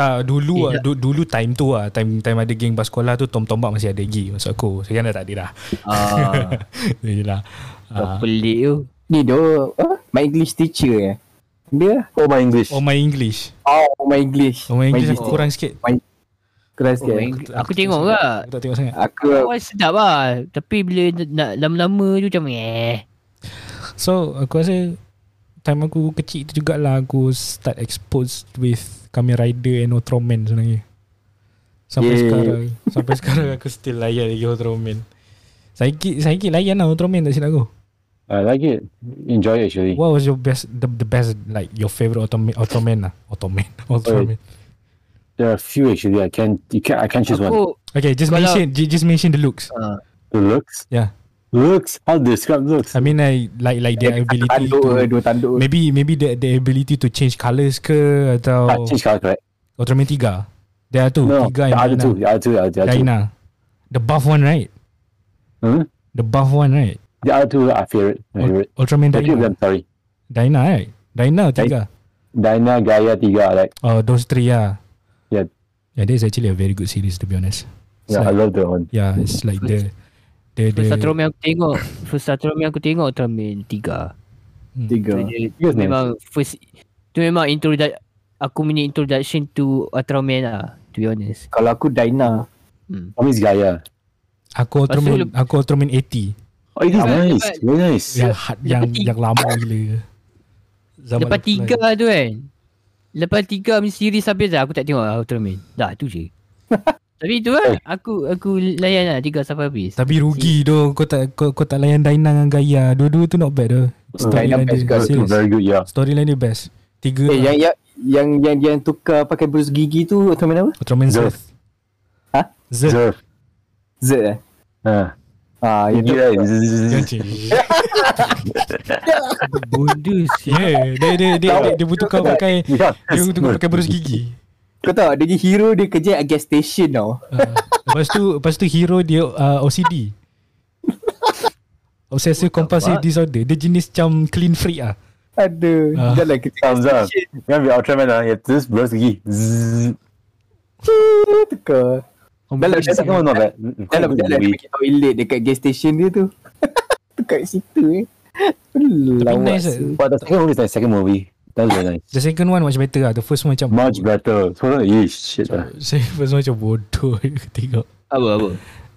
Tak, dulu Eh, ah, du, dulu time tu ah, time time ada geng bas sekolah tu Tom Tombak masih ada lagi maksud aku. Sekarang dah tak ada dah. Ah, je lah. Ah. pelik tu. Ni uh, my English teacher eh. Dia, Oh, my English. Oh my English. oh my English. Oh my English aku kurang sikit. Keras Oh, sikit. my Eng- aku tengok ke? Aku tak tengok sangat. Aku, Awal sedap lah. Tapi bila nak lama-lama tu macam eh. So aku rasa time aku kecil tu jugalah aku start exposed with Kamen Rider and Ultraman sebenarnya. Sampai Yay. sekarang Sampai sekarang aku still layan lagi Ultraman Saiki Saiki layan lah Ultraman tak silap aku I like it. Enjoy it actually. What was your best The, the best like Your favourite Ultraman Ultraman lah Ultraman Ultraman There are a few actually. I can you can I can't choose one. Aku Okay just mention ju- Just mention the looks ah, The looks. Yeah Looks. How to describe looks? I mean I like like their ability tanduk to dua tanduk. Maybe maybe the, the ability to change colours ke Atau Ah, change color correct. Ultraman 3 There are two No, Tiga the and other Dyna. two. The other two. The buff one right Hmm? The buff one right The other two are favorite. Favorite. Ultraman Dyna them. Sorry. Dyna right Dyna tiga Dyna, Gaia, Tiga. I Like. Oh those three yeah Yeah. Yeah that is actually a very good series to be honest It's Yeah, I like, love that one. yeah it's like the The First the Ultraman aku tengok First Ultraman aku tengok Ultraman 3 Tiga. Dia, Yes, nice. memang first Tu memang introduction Aku punya introduction to Ultraman lah To be honest Kalau aku Dyna. hmm. It's Gaia. Aku Ultraman lep- Aku Ultraman 80 Oh, it is Lepas- nice. Very nice. Yang hard Yang tiga- yang lama gila Zaman Lepas tiga tu kan Lepas tiga punya series habis dah Aku tak tengok lah Ultraman Dah tu je Tapi tu lah Aku aku layan lah Tiga sampai habis Tapi rugi tu Kau tak kau, kau tak layan Dyna dengan Gaia Dua-dua tu not bad tu Storyline best dia serious. very good, yeah. Storyline dia best Tiga Eh, lah. yang, yang, yang, yang, yang tukar pakai brus gigi tu, Ultraman apa? Ultraman Zerf. Ha? Zerf Zerf. Z eh? Ah, Ah, tu. right. Yang cik Bondus Yeah Dia dia dia, dia, dia butuh kau pakai Yeah. Dia butuh kau pakai berus gigi Kau tahu, dia hero dia kerja at gas station tau. uh, Lepas tu Lepas tu hero dia uh, OCD Obsessive compulsive fuck? disorder Dia jenis macam clean freak ah. Ah. lah kerja be Ultraman, ah? Just brush gigi. Zzz. Tukar. Dah lah, The second one not bad. Dah Quite lah, good dah lah movie. pergi toilet dekat gas station dia tu. Tukar kat situ eh. Lawas. nice, eh. But the second movie is the second movie. That's very nice. The second one much better lah The first one macam Much better. So, yeesh, shit. ah. Saya first one macam bodoh tengok Apa apa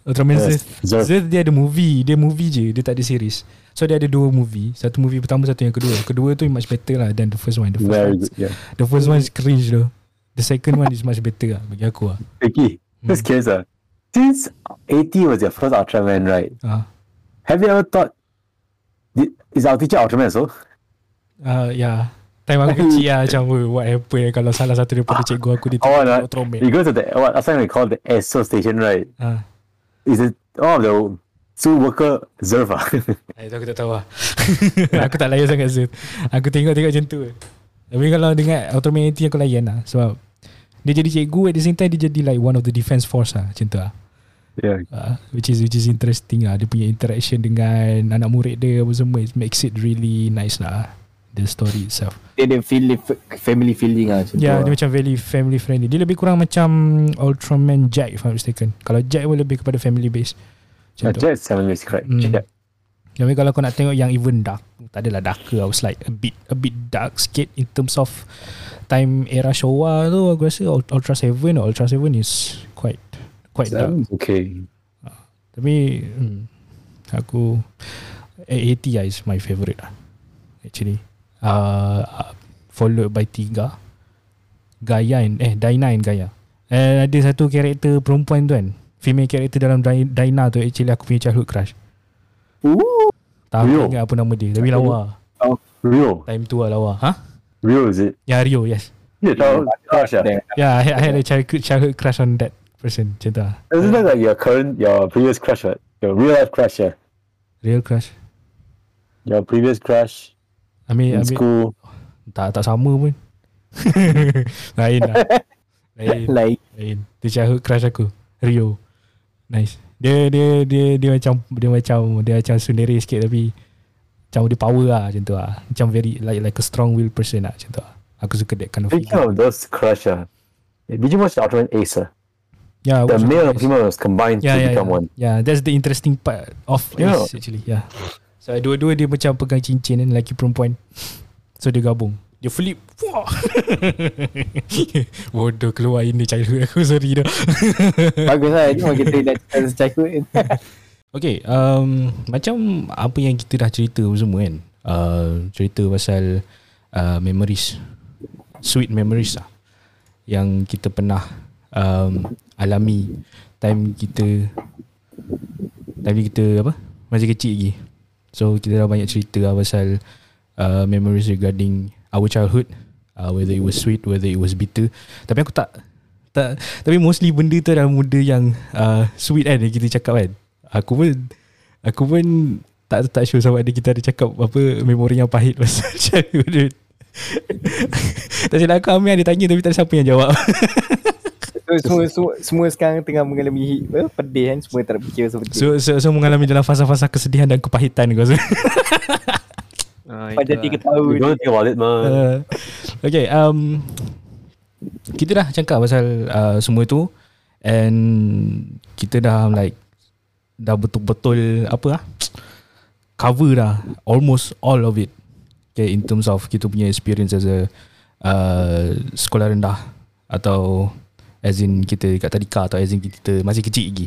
Ultraman Yes, Zerf. Zerf dia ada movie Dia movie je Dia tak ada series So dia ada dua movie Satu movie pertama Satu yang kedua Kedua tu much better lah Than the first one The first, Very one, good, yeah. the first one is cringe though The second one is much better lah Bagi aku lah Vicky, just curious, ah. Since 80 was your first Ultraman, right? Ah, Have you ever thought, did, is our teacher Ultraman so? uh, Ya Time aku kecil lah Macam "Oh, what happen Kalau salah satu daripada cikgu aku Dia Oh, tengok nah. Ultraman You go to the, what, last time we called the ESO station, right? Ah, Is it, oh, the zoo worker Zerf, ah. Eh, tu aku tak tahu lah. Aku tak layan sangat Zerf Aku tengok-tengok macam tu. Tapi kalau dengan Ultraman 80 aku layan lah Sebab Dia jadi cikgu At the same time Dia jadi like One of the defense force lah Macam tu lah. Yeah. uh, Which is which is interesting lah. Dia punya interaction dengan Anak murid dia Apa semua It makes it really nice lah The story itself Dia ada feel, family feeling lah macam Ya yeah, tu. dia macam very family friendly Dia lebih kurang macam Ultraman Jack If I'm not mistaken Kalau Jack pun lebih kepada family base Macam Uh, tu Jet seven minutes, correct. Hmm. Yeah. Tapi kalau kau nak tengok yang even dark Tak adalah darker I was like a bit A bit dark sikit In terms of Time era Showa tu Aku rasa Ul- Ultra 7 or Ultra 7 is Quite Quite dark okay. Tapi hmm, Aku A80 lah is my favourite lah Actually uh, uh, Followed by Tiga Gaia and Eh Dyna and Gaia Eh ada satu karakter perempuan tu kan Female karakter dalam Dyna tu Actually aku punya childhood crush Ooh. Tak Rio. ingat apa nama dia Tapi lawa Rio. Time tu lah lawa Ha? Rio, is it? Ya Rio yes Yeah, yeah. Crush, yeah. Then, Yeah I had, I had a childhood, childhood crush on that person Macam tu lah Isn't that like your current, your previous crush, right? Your real life crush, yeah. Real crush Your previous crush. Ambil, ambil school. tak tak sama pun. lain lah. Lain, Like lain. Dia childhood crush aku. Rio. Nice. Dia dia dia dia macam dia macam dia macam sundere sikit tapi macam dia power lah macam tu lah. Macam very like like a strong will person lah macam tu lah. Aku suka that kind of Speaking figure. of those crush, uh, did you watch the Ultraman Ace? Uh? Yeah, The male and female was combined yeah, to yeah, become yeah. one. Yeah, that's the interesting part of Yeah. Ace actually. Yeah. So dua-dua dia macam pegang cincin kan lelaki perempuan. So dia gabung. Dia flip. Wah. Bodoh keluar ini childhood aku sorry dah. Bagus lah Ni memang kita nak cerita Okay, um, macam apa yang kita dah cerita semua kan. Uh, cerita pasal uh, memories. Sweet memories lah. Yang kita pernah um, alami time kita time kita apa? Masih kecil lagi. So kita dah banyak cerita lah pasal uh, memories regarding our childhood. Uh, whether it was sweet, whether it was bitter. Tapi aku tak tak tapi mostly benda tu adalah benda yang uh, sweet kan yang kita cakap kan. Aku pun aku pun tak tak sure sama ada kita ada cakap apa memori yang pahit pasal childhood. tak silap aku Amir ada tanya tapi tak ada siapa yang jawab. so, semua, semua, semua sekarang tengah mengalami apa, Pedih kan Semua tak fikir seperti So, so, so mengalami dalam fasa-fasa kesedihan dan kepahitan kau. So. Ah, Pada tiga lah. tahun don't think about it, man. Uh, okay, um, kita dah cakap pasal uh, semua tu and kita dah like dah betul-betul apa ah cover dah almost all of it. Okay, in terms of kita punya experience as a uh, sekolah rendah atau as in kita dekat tadika atau as in kita masih kecil lagi.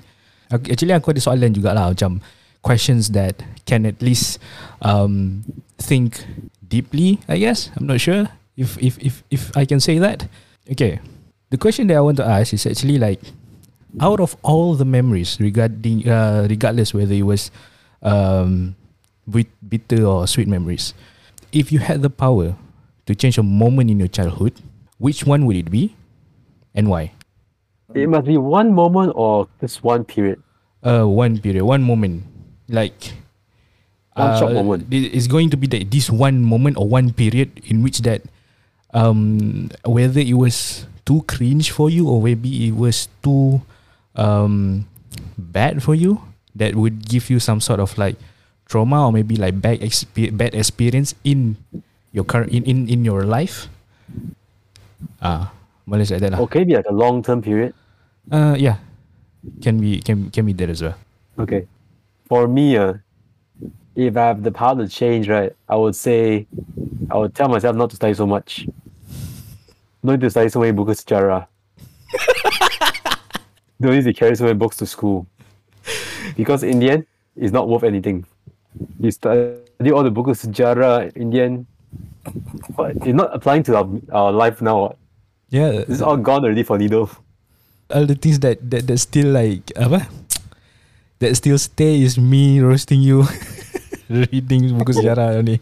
Actually aku ada soalan jugalah macam questions that can at least um, think deeply, I guess. I'm not sure if if if if I can say that. Okay. The question that I want to ask is actually like out of all the memories regarding uh, regardless whether it was um bit- bitter or sweet memories, if you had the power to change a moment in your childhood, which one would it be and why? It must be one moment or just one period. Uh, one period, one moment, like One short moment. It's going to be that this one moment or one period in which that, um, whether it was too cringe for you or maybe it was too, um, bad for you, that would give you some sort of like trauma or maybe like bad expe- bad experience in your current in, in in your life. Ah, boleh like that lah. Okay, be like a long term period. Uh, yeah, can be can can be that as well. Okay. For me, uh, if I have the power to change, right, I would say I would tell myself not to study so much. Need to study so many books sejarah. Don't need to carry so many books to school. Because in the end, it's not worth anything. You study all the books sejarah in the end, but it's not applying to our, our life now. Yeah, it's all gone already for Nido. All the things that that that still like apa that still stay is me roasting you reading buku sejarah ni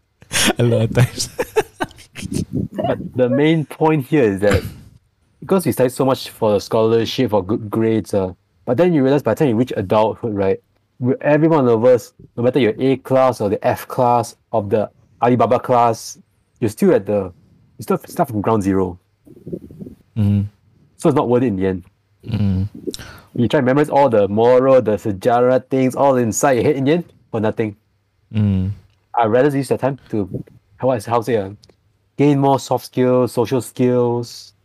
a lot of times But the main point here is that because we study so much for the scholarship for good grades, uh, but then you realize by the time you reach adulthood, right, every one of us, no matter your A class or the F class of the Alibaba class, you're still at the you still start from ground zero. mm. So it's not worth it in the end. Mm. You try to memorize all the moral, the sejarah things, all inside your head in the end for nothing. Mm. I'd rather use that time to how I how say uh, gain more soft skills, social skills,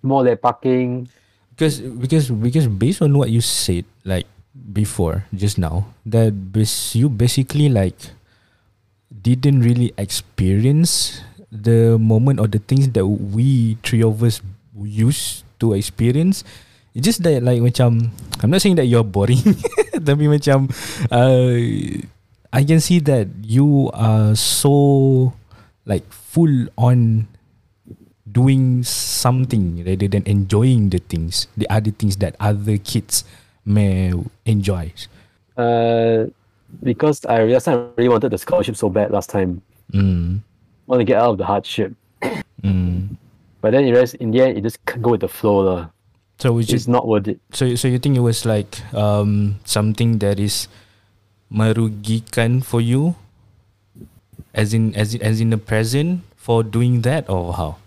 more like parking. because because because based on what you said like before just now that you basically like didn't really experience the moment or the things that we three of us used to experience it's just that like macam I'm not saying that you're boring tapi macam uh, I can see that you are so like full on doing something rather than enjoying the things, the other things that other kids may enjoy. Uh, because I realized I really wanted the scholarship so bad last time. Mm. Want to get out of the hardship. Mm. But then you realize in the end, you just can't go with the flow. lah. So which is not worth it. so so you think it was like um something that is marugikan for you? As in as in as in the present for doing that or how?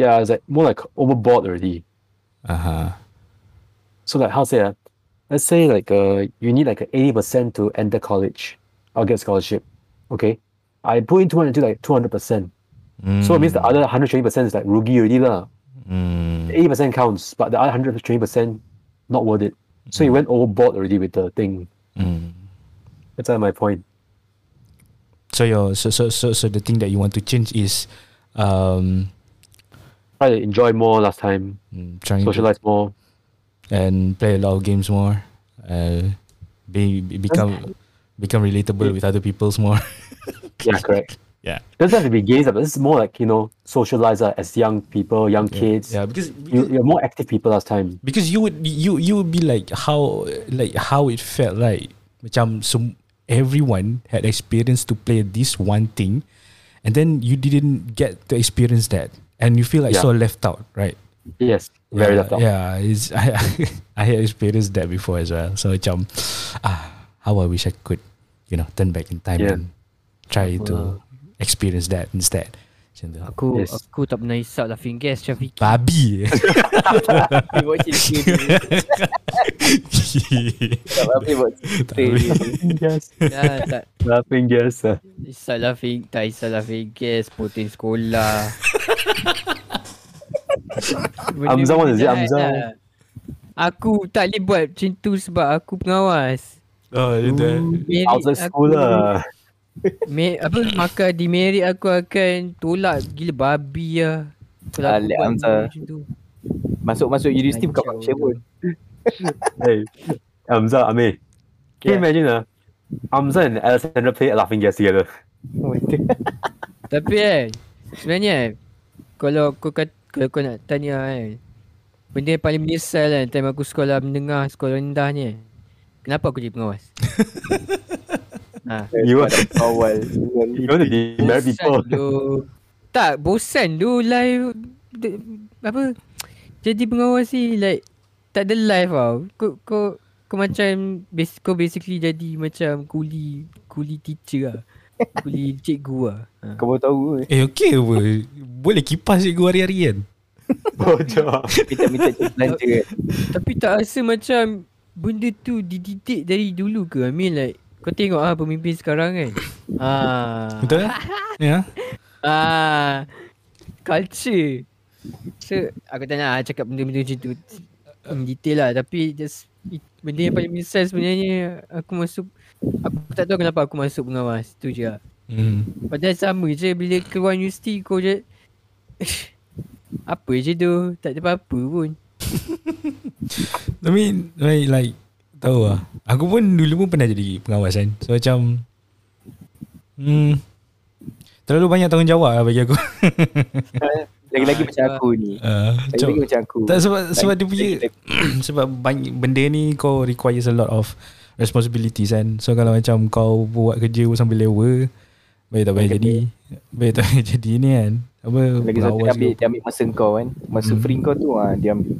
Yeah, it's like more like overboard already. Uh huh. So like how say that? Let's say like uh you need like eighty percent to enter college. I'll get scholarship. Okay. I put in two hundred to like two hundred percent. So it means the other hundred twenty percent is like rugi already lah. Mm. Eighty percent counts, but the other hundred twenty percent not worth it. So you went overboard already with the thing. Mm. That's my point. So your so so so so the thing that you want to change is um Try to enjoy more last time, mm, trying to socialize more. and play a lot of games more. Uh, be, be become become relatable with other people's more. Yeah, correct. Yeah. doesn't have to be games, but this is more like you know socialize uh, as young people, young kids. Yeah, because, You, you're more active people last time. because you would you you would be like how like how it felt like macam some everyone had experience to play this one thing and then you didn't get to experience that and you feel like Yeah. so left out right Yes, very yeah, left out. yeah it's, I, I had experienced that before as well so macam ah how I wish I could you know turn back in time and try to experience that instead macam tu. Aku Yes. aku tak pernah hisap laughing gas macam Vicky. babi Dia buat cerita dia. Tak apa buat cerita dia. yes, Dah tak laughing yes. Uh. hisap laughing, tak hisap laughing gas, poten sekolah. Benda mana, Hamzah? lah. Aku tak boleh buat macam tu sebab aku pengawas. oh itu Merit Outside school lah. Me, apa makan di merit aku akan tolak gila babi lah. Kalau aku Alik buat Hamzah. macam tu. Masuk-masuk universiti bukan Kacau. function pun. hey, Hamza, Amir. Can you Yeah. imagine uh, Hamza and Alexander play laughing gas together? Tapi kan Sebenarnya kan Kalau kau kat, Kalau kau nak tanya kan Benda yang paling menyesal kan Time aku sekolah menengah Sekolah rendah ni Kenapa aku jadi pengawas ha. You Pada awal. You want to demerit people? tu Tak bosan tu live de, Apa Jadi pengawas ni like Tak ada live tau Kau Kau kau macam bas, Kau basically jadi macam Kuli Kuli teacher lah Kuli cikgu lah ha. Kau baru tahu eh. eh okey apa boleh kipas cikgu hari-hari kan Bocor. Minta-minta cik belanja kan. Tapi tak rasa macam benda tu dididik dari dulu ke? I mean like kau tengok ah pemimpin sekarang kan. Ah. betul ya Ah. Culture. So aku tak nak ah cakap benda-benda macam tu in detail lah tapi just it, benda yang paling menyesal sebenarnya aku masuk aku tak tahu kenapa aku masuk pengawas tu je lah. hmm. Padahal sama je bila keluar universiti kau je apa je tu tak ada apa-apa pun. I mean like, like tahu lah aku pun dulu pun pernah jadi pengawas kan so macam hmm terlalu banyak tanggungjawab lah bagi aku Lagi-lagi macam aku ni. uh, Lagi-lagi macam, macam aku. tak sebab sebab dia punya Lagi- sebab banyak benda ni kau requires a lot of responsibilities kan so kalau macam kau buat kerja pun sambil lewa baik tak baik jadi baik tak baik jadi ni kan apa Lagi satu dia ambil, dia ambil masa kau kan. Masa Hmm. free kau tu ah dia ambil.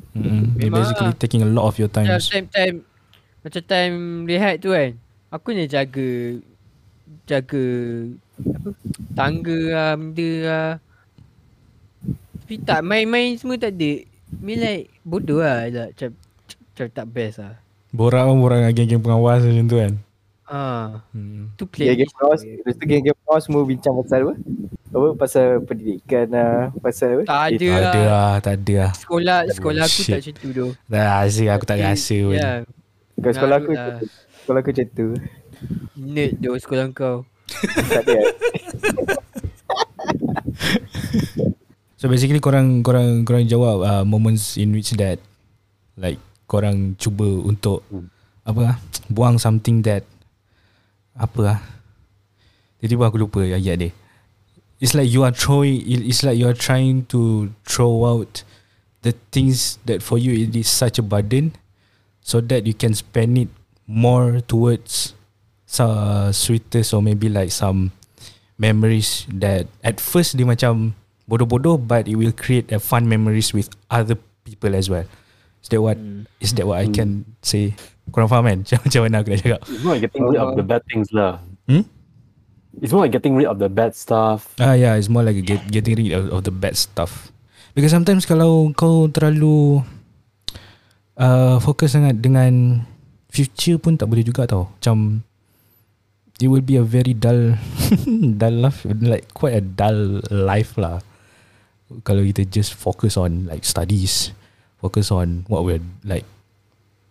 Memang basically lah. taking a lot of your time. time time macam time rehat tu kan. Aku ni jaga jaga apa tangga lah benda lah. Tapi tak main-main semua tak ada. Me like bodoh lah tak macam macam tak best lah. Borak pun borak dengan geng-geng pengawas macam tu kan. Ah, Hmm. tu play. Geng-geng pengawas, lepas tu geng-geng pengawas semua bincang pasal apa? Apa pasal pendidikan lah, pasal apa? Tak ada Tak ada lah. lah, tak ada lah. Sekolah sekolah aku Shit. tak macam tu tu. Tak rasa aku tak rasa pun. Kau sekolah aku, lah. sekolah aku macam tu. nerd tu sekolah kau. Tak ada. So basically korang korang korang jawab uh, moments in which that like korang cuba untuk Hmm. apa ah buang something that apa ah tiba-tiba aku lupa ayat dia. It's like you are throwing it- it's like you are trying to throw out the things that for you it is such a burden so that you can spend it more towards some sweetest or maybe like some memories that at first dia macam bodoh-bodoh but it will create a fun memories with other people as well. Is that what Hmm. is that what I can say? Korang faham kan? Macam, macam mana aku nak cakap? It's not getting rid of the bad things lah. Hmm? It's more like getting rid of the bad stuff. Ah yeah, it's more like get, getting rid of, of the bad stuff. Because sometimes kalau kau terlalu uh, fokus sangat dengan future pun tak boleh juga tau. Macam it will be a very dull dull life like quite a dull life lah. Kalau kita just focus on like studies, focus on what we're like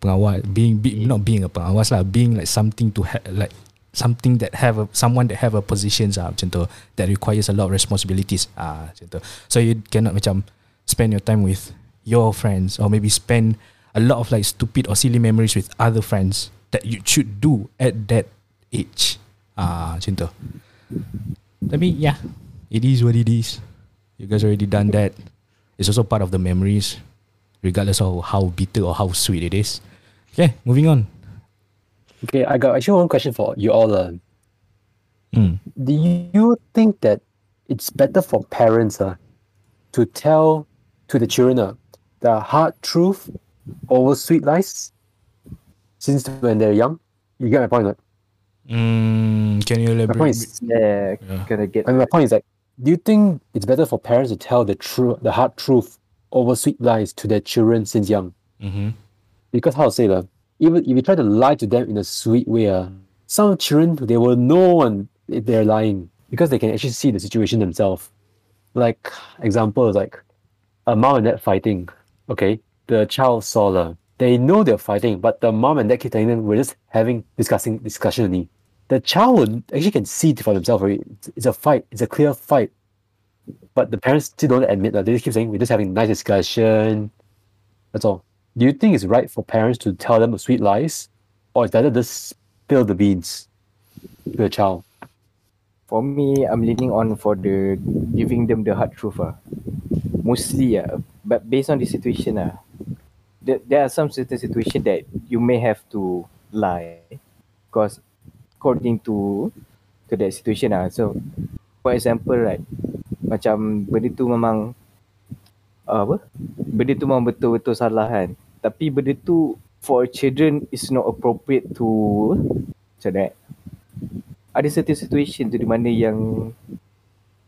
pengawas being, be, not being a pengawas lah, being like something to ha- like something that have a, someone that have a positions ah macam tu that requires a lot of responsibilities ah macam tu. So you cannot macam spend your time with your friends or maybe spend a lot of like stupid or silly memories with other friends that you should do at that age. Ah macam tu. Tapi yeah, it is what it is. You guys already done that. It's also part of the memories, regardless of how bitter or how sweet it is. Okay, moving on. Okay, I got actually one question for you all. Uh. Hmm. Do you think that it's better for parents uh, to tell to the children uh, the hard truth over sweet lies since when they're young? You get my point? Right? Mm, can you elaborate? My elaborate? point is, Yeah, Yeah. gonna get. I mean, my point is like, do you think it's better for parents to tell the true, the hard truth over sweet lies to their children since young? mm-hmm. Because how to say that even if you try to lie to them in a sweet way, uh, some children they will know when they're lying because they can actually see the situation themselves. Like example is like a mom and dad fighting. Okay, the child saw the they know they're fighting, but the mom and keep telling them we're just having discussing discussion only. The child would actually can see it for themselves. Right? It's, a fight. It's a clear fight. But the parents still don't admit that. They just keep saying we're just having a nice discussion. That's all. Do you think it's right for parents to tell them sweet lies, or is better just spill the beans to the child? For me, I'm leaning on for the giving them the hard truth. Ah, Mostly, ah, but based on the situation, ah, there, there are some certain situation that you may have to lie, because according to to that situation ah. So, for example, right, macam benda tu memang uh, apa? Benda tu memang betul-betul salah kan. Tapi benda tu for children is not appropriate to macam that ada certain situation tu di mana yang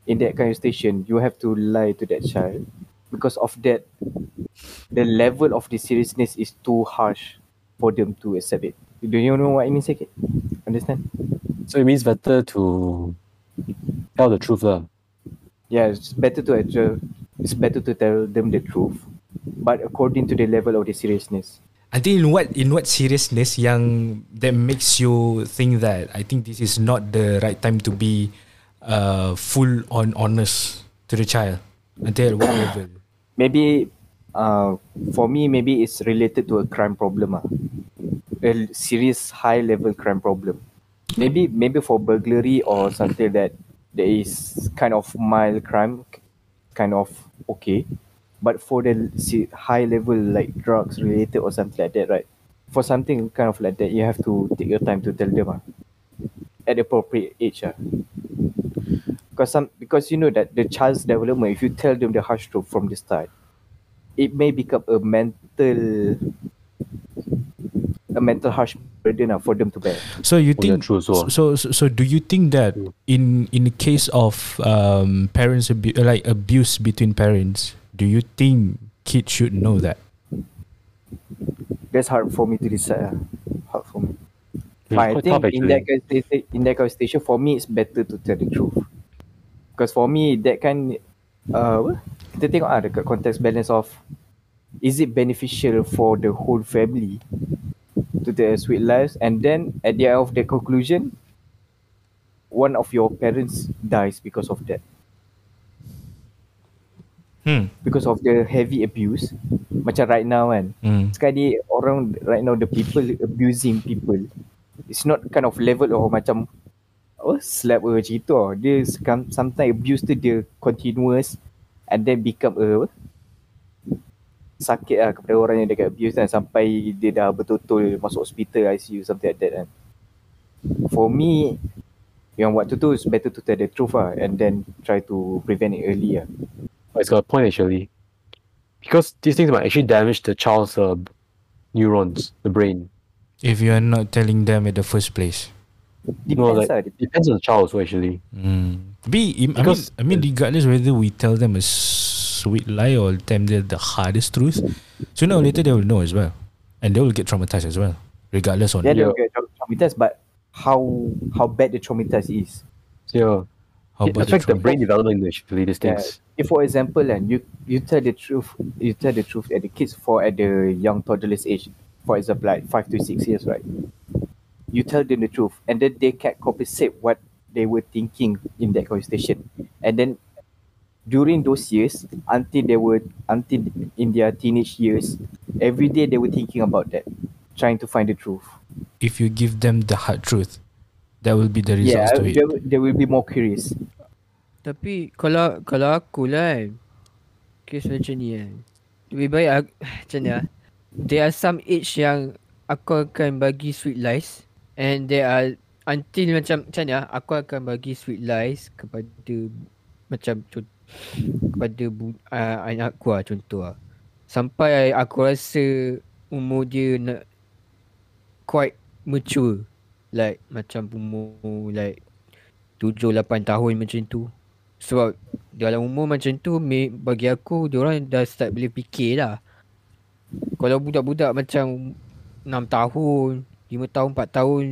in that kind of station you have to lie to that child because of that the level of the seriousness is too harsh for them to accept it. Do you know what I mean sikit? Understand? So it means better to tell the truth lah. Yeah, it's better to actual, it's better to tell them the truth, but according to the level of the seriousness. I think in what in what seriousness yang that makes you think that I think this is not the right time to be uh, full on honest to the child until at what level? Maybe uh, for me, maybe it's related to a crime problem. Ah. A serious high level crime problem. Maybe maybe for burglary or something that there is kind of mild crime, kind of okay. But for the high level like drugs related or something like that, right? For something kind of like that, you have to take your time to tell them ah, at the appropriate age. Ah. Because some because you know that the child's development, if you tell them the harsh truth from the start, it may become a mental a mental harsh burden ah, for them to bear. So you Oh, yeah, think so- so, so so do you think that in in the case of um, parents abu- like abuse between parents, do you think kids should know that? That's hard for me to decide. ah. Hard for me. Yeah, But I quite think in that kind in that kind of station, for me it's better to tell the truth. Because for me that kind uh, kita tengok ah dekat context balance of is it beneficial for the whole family to their sweet lives? And then at the end of the conclusion one of your parents dies because of that. Hmm. because of the heavy abuse. Macam right now kan. Hmm. sekarang ni orang right now the people abusing people it's not kind of level or macam oh slap or macam itu dia sometimes abuse tu dia continuous and then become a sakit lah kepada orang yang dekat abuse kan. Sampai dia dah betul-betul masuk hospital ICU something like that kan. For me yang waktu tu is better to tell the truth lah and then try to prevent it early lah. It's got a point actually, because these things might actually damage the child's uh, neurons, the brain. If you are not telling them in the first place. Depends like- lah. depends. Depends on the child also actually. Hmm. Tapi I mean, Because- I mean regardless whether we tell them a sweet lie or tell them the hardest truth, sooner or later they will know as well, and they will get traumatized as well, regardless on Yeah, they Yeah. will get traumatized, but how how bad the traumatized is. So yeah, how it affects the trauma. brain development actually. These Yeah. things. If for example, and you you tell the truth, you tell the truth at the kids for at the young toddlers age, for example, like five to six years, right? You tell them the truth, and then they can compensate what they were thinking in that conversation, and then during those years, until they were until in their teenage years, every day they were thinking about that, trying to find the truth. If you give them the hard truth, that will be the Yeah, results to it. they, will- they will be more curious. Tapi kalau kalau aku lah kan Kes macam ni kan Lebih baik aku, Macam ni lah There are some age yang Aku akan bagi sweet lies. And there are Until macam Macam ni lah Aku akan bagi sweet lies Kepada Macam Kepada bu, uh, anak aku lah contoh lah Sampai aku rasa Umur dia nak Quite mature. Like macam umur Like 7-8 tahun macam tu. Sebab dalam umur macam tu bagi aku diorang dah start boleh fikir lah. Kalau budak-budak macam 6 tahun, 5 tahun, 4 tahun,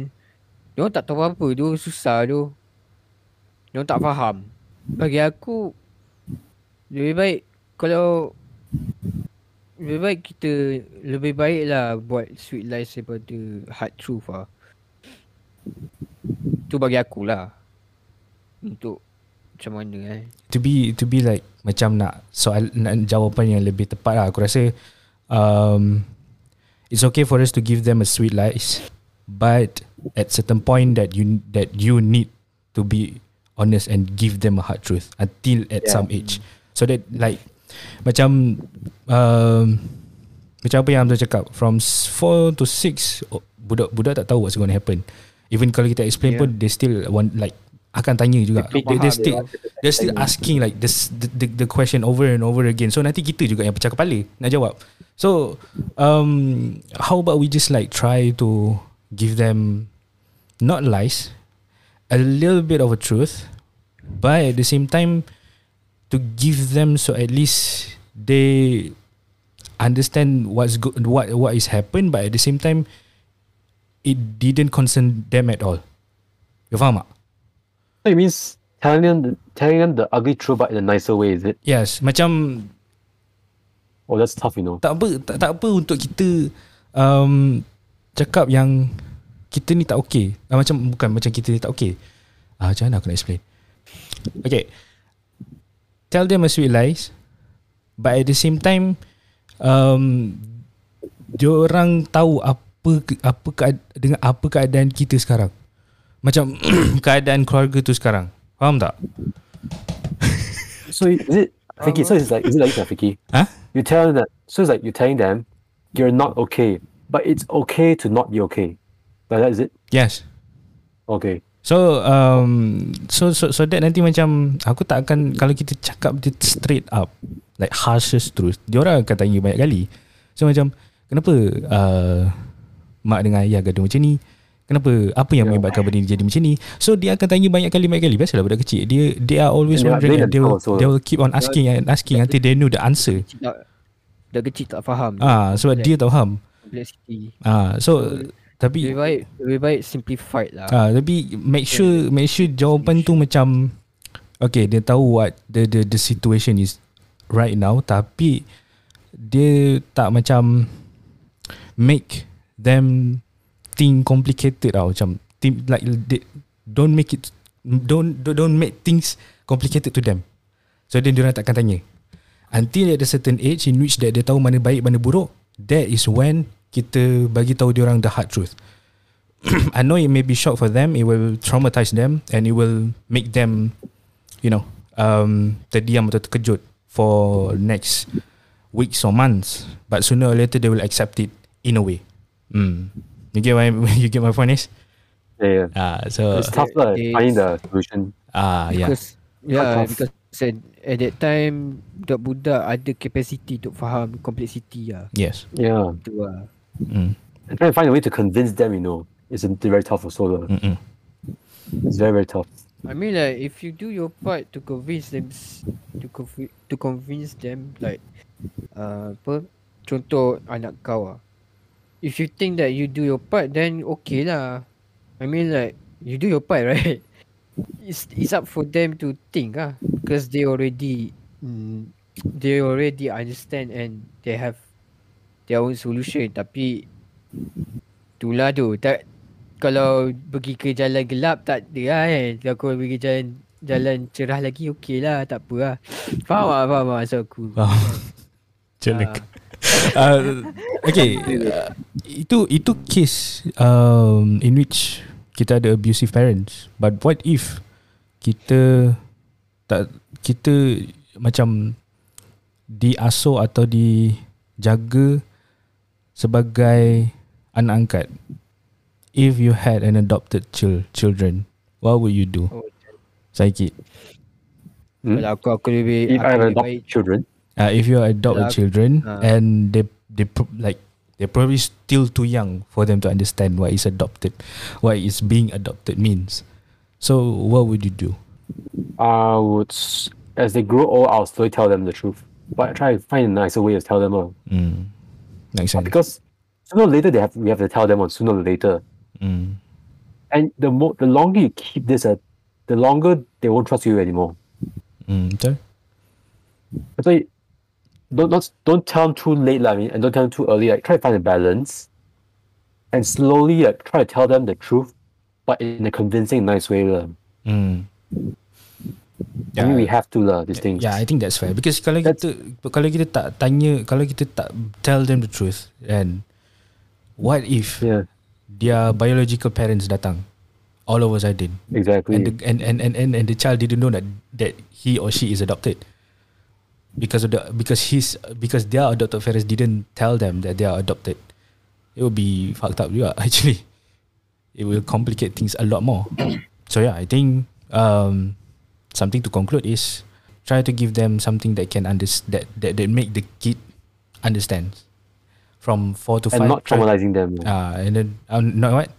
diorang tak tahu apa-apa, tu susah tu. Diorang tak faham. Bagi aku lebih baik kalau lebih baik kita lebih baik lah buat sweet lies daripada hard truth lah. Tu bagi aku lah. Untuk macam mana eh. to be to be like macam nak soal nak jawapan yang lebih tepat lah aku rasa um, it's okay for us to give them a sweet lies but at certain point that you that you need to be honest and give them a hard truth until at Yeah. some age so that like macam um, macam apa yang Hamzah cakap from 4 to 6 oh, budak-budak tak tahu what's going to happen even kalau kita explain Yeah. pun they still want like akan tanya juga. They they, still they they're still asking like this the, the the question over and over again. So nanti kita juga yang pecah kepala nak jawab. So um how about we just like try to give them not lies a little bit of a truth but at the same time to give them so at least they understand what's go- what what is happened but at the same time it didn't concern them at all. You faham tak So it means telling them the, telling them the ugly truth but in a nicer way, is it? yes macam Oh, that's tough, you know. tak apa tak, tak apa untuk kita um, cakap yang kita ni tak okey. Ah, macam bukan macam kita ni tak okey. Ah macam mana aku nak explain? Okay. Tell them a sweet lies but at the same time um, diorang tahu apa apa kead- dengan apa keadaan kita sekarang. Macam keadaan keluarga tu sekarang. Faham tak? So is it, Vicky? So it's like, is it like that, Vicky? Huh? You tell them that. So it's like you're telling them you're not okay, but it's okay to not be okay. Like that is it? Yes. Okay. So um so so so that nanti macam aku tak akan kalau kita cakap dia straight up like harshest truth dia orang akan tanya banyak kali. So macam kenapa uh, mak dengan ayah gaduh macam ni? Kenapa apa yang Ya. menyebabkan benda ni jadi macam ni? So dia akan tanya banyak kali banyak kali. Biasalah budak kecil. Dia they are always they are wondering and they will, themselves also. they will keep on asking and asking until they know the answer. Dah kecil tak faham. Ah sebab dia tak faham. Complexity. Ah so tapi Lebih baik lebih baik simplified lah. Ah, tapi make sure make sure jawapan tu macam okay dia tahu what the the the situation is right now tapi dia tak macam make them think complicated tau macam think like they, don't make it don't don't make things complicated to them so then dia takkan tanya until at a certain age in which that dia tahu mana baik mana buruk that is when kita bagi tahu dia orang the hard truth I know it may be shock for them. It will traumatize them and it will make them, you know, um, terdiam atau terkejut for next weeks or months. But sooner or later they will accept it in a way. Mm. You get my you get my point is? Yeah. yeah. Ah, so It's tough lah, it's- finding the solution. ah yeah. Because yeah, because at, at that time budak-budak ada capacity untuk faham complexity lah. Yes. Yeah. Tu lah. Mm. And trying to find a way to convince them, you know, is very tough also. lah. Mm-mm. It's very very tough. I mean like if you do your part to convince them to conv- to convince them like uh, apa contoh anak kau ah. If you think that you do your part then okay lah. I mean like you do your part right. It's it's up for them to think ah because they already mm, they already understand and they have their own solution tapi itulah tu tak kalau pergi ke jalan gelap tak ada lah kan kalau kau pergi jalan jalan cerah lagi okey lah tak apa lah faham tak faham tak maksud aku Faham. Jelek. Uh, okay, uh, itu itu case um, in which kita ada abusive parents. But what if kita tak kita macam diasuh atau dijaga sebagai anak angkat? If you had an adopted chil- children, what would you do? Oh, Saiki. Hmm? kalau aku aku lebih If aku I have lebih adopted baik children, Uh, if you adopt Kalau a aku- children ah. and they they pro- like they're probably still too young for them to understand what is adopted, what is being adopted means. So what would you do? I would, as they grow old, I'll slowly tell them the truth. But I try to find a nicer way to tell them. Uh, Mm. Makes sense. because sooner or later they have we have to tell them on sooner or later. Mm. And the more the longer you keep this, uh, the longer they won't trust you anymore. Mm. Betul? That's don't not don't tell them too late, lah, I mean, and don't tell them too early. Like try to find a balance, and slowly like try to tell them the truth, but in a convincing, nice way. lah. Mm. I mean, we have to lah these things. Yeah, I think that's fair because kalau That's- kita kalau kita tak tanya, kalau kita tak tell them the truth, and what if yeah, their biological parents datang all of us a sudden exactly. and the, and, and, and, and, and the child didn't know that that he or she is adopted because of the because his because their adopted parents didn't tell them that they are adopted it will be fucked up juga actually it will complicate things a lot more so yeah i think um something to conclude is try to give them something that can understand that, that that make the kid understand from four to and five not traumatizing them. uh, and then uh, not what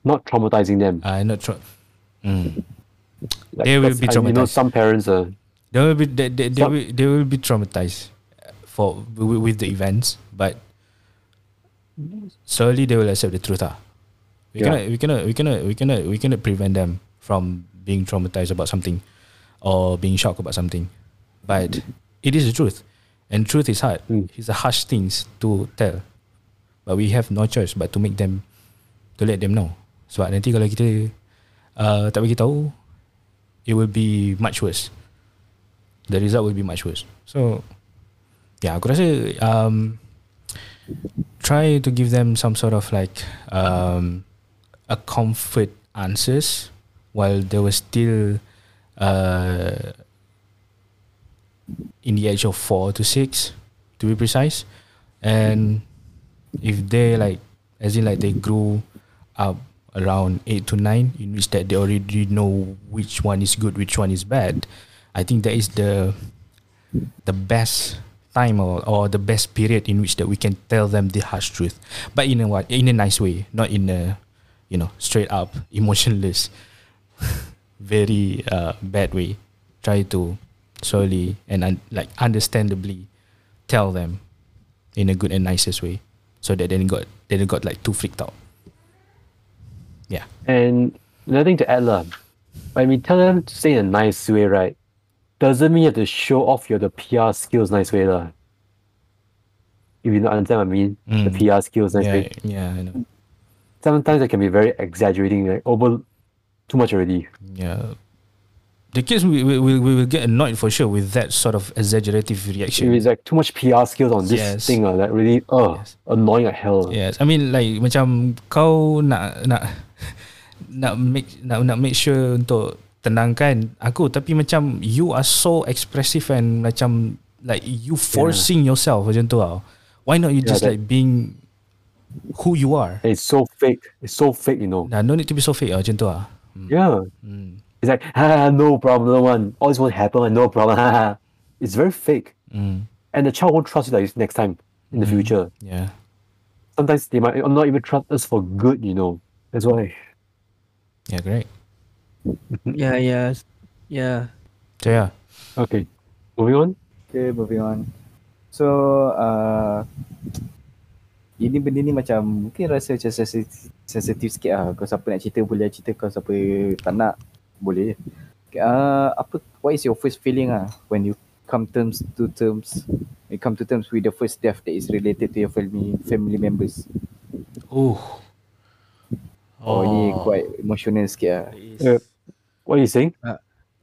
not traumatizing them. uh, not tra- mm. Like, they will be I- You know, some parents are. They will be they, they, they, will, they will be traumatized for with, the events, but slowly they will accept the truth. Ah, we Yeah. cannot we cannot we cannot we cannot we cannot prevent them from being traumatized about something or being shocked about something, but it is the truth, and truth is hard. Mm. It's a harsh things to tell, but we have no choice but to make them to let them know. Sebab nanti kalau kita uh, tak bagi tahu, it will be much worse the result will be much worse. So, yeah, aku rasa um, try to give them some sort of like um, a comfort answers while they were still uh, in the age of four to six, to be precise. And if they like, as in like they grew up around eight to nine, in which that they already know which one is good, which one is bad. I think that is the the best time or, or the best period in which that we can tell them the harsh truth, but in a what in a nice way, not in a you know straight up emotionless, very uh, bad way. Try to slowly and un- like understandably tell them in a good and nicest way, so that they don't got they don't got like too freaked out. Yeah. And another thing to add, lah, when we tell them to say in a nice way, right, doesn't mean you have to show off your the PR skills nice way, lah. If you don't understand what I mean, the Mm. PR skills nice yeah, way. yeah, I know. Sometimes it can be very exaggerating, like over too much already. Yeah. The kids will, will, will, will get annoyed for sure with that sort of exaggerative If reaction. it's like too much PR skills on this Yes. thing, uh, like really uh Yes. annoying like hell. Yes, I mean like macam kau nak nak nak make nak nak make sure untuk tenangkan aku tapi macam you are so expressive and macam like you forcing yourself macam tu tau. Why not you Yeah, just that- like being who you are? It's so fake. It's so fake, you know. Nah, no need to be so fake ah macam tu ah. Yeah. Hmm. It's like, ah, no problem, one. All this won't happen, no problem. it's very fake. Mm. And the child won't trust you like this next time in the Mm. future. Yeah. Sometimes they might not even trust us for good, you know. That's why. Yeah, correct. Yeah, yeah. Yeah. So yeah. Okay. Moving on. Okay, moving on. So, uh, ini benda ni macam mungkin rasa macam sensitif, sensitif sikit lah. Kau siapa nak cerita boleh cerita, kau siapa tak nak boleh je. Okay, uh, apa, what is your first feeling ah when you come terms to terms, you come to terms with the first death that is related to your family family members? Oh. Oh, ni quite emotional sikit lah. Uh, what are you saying?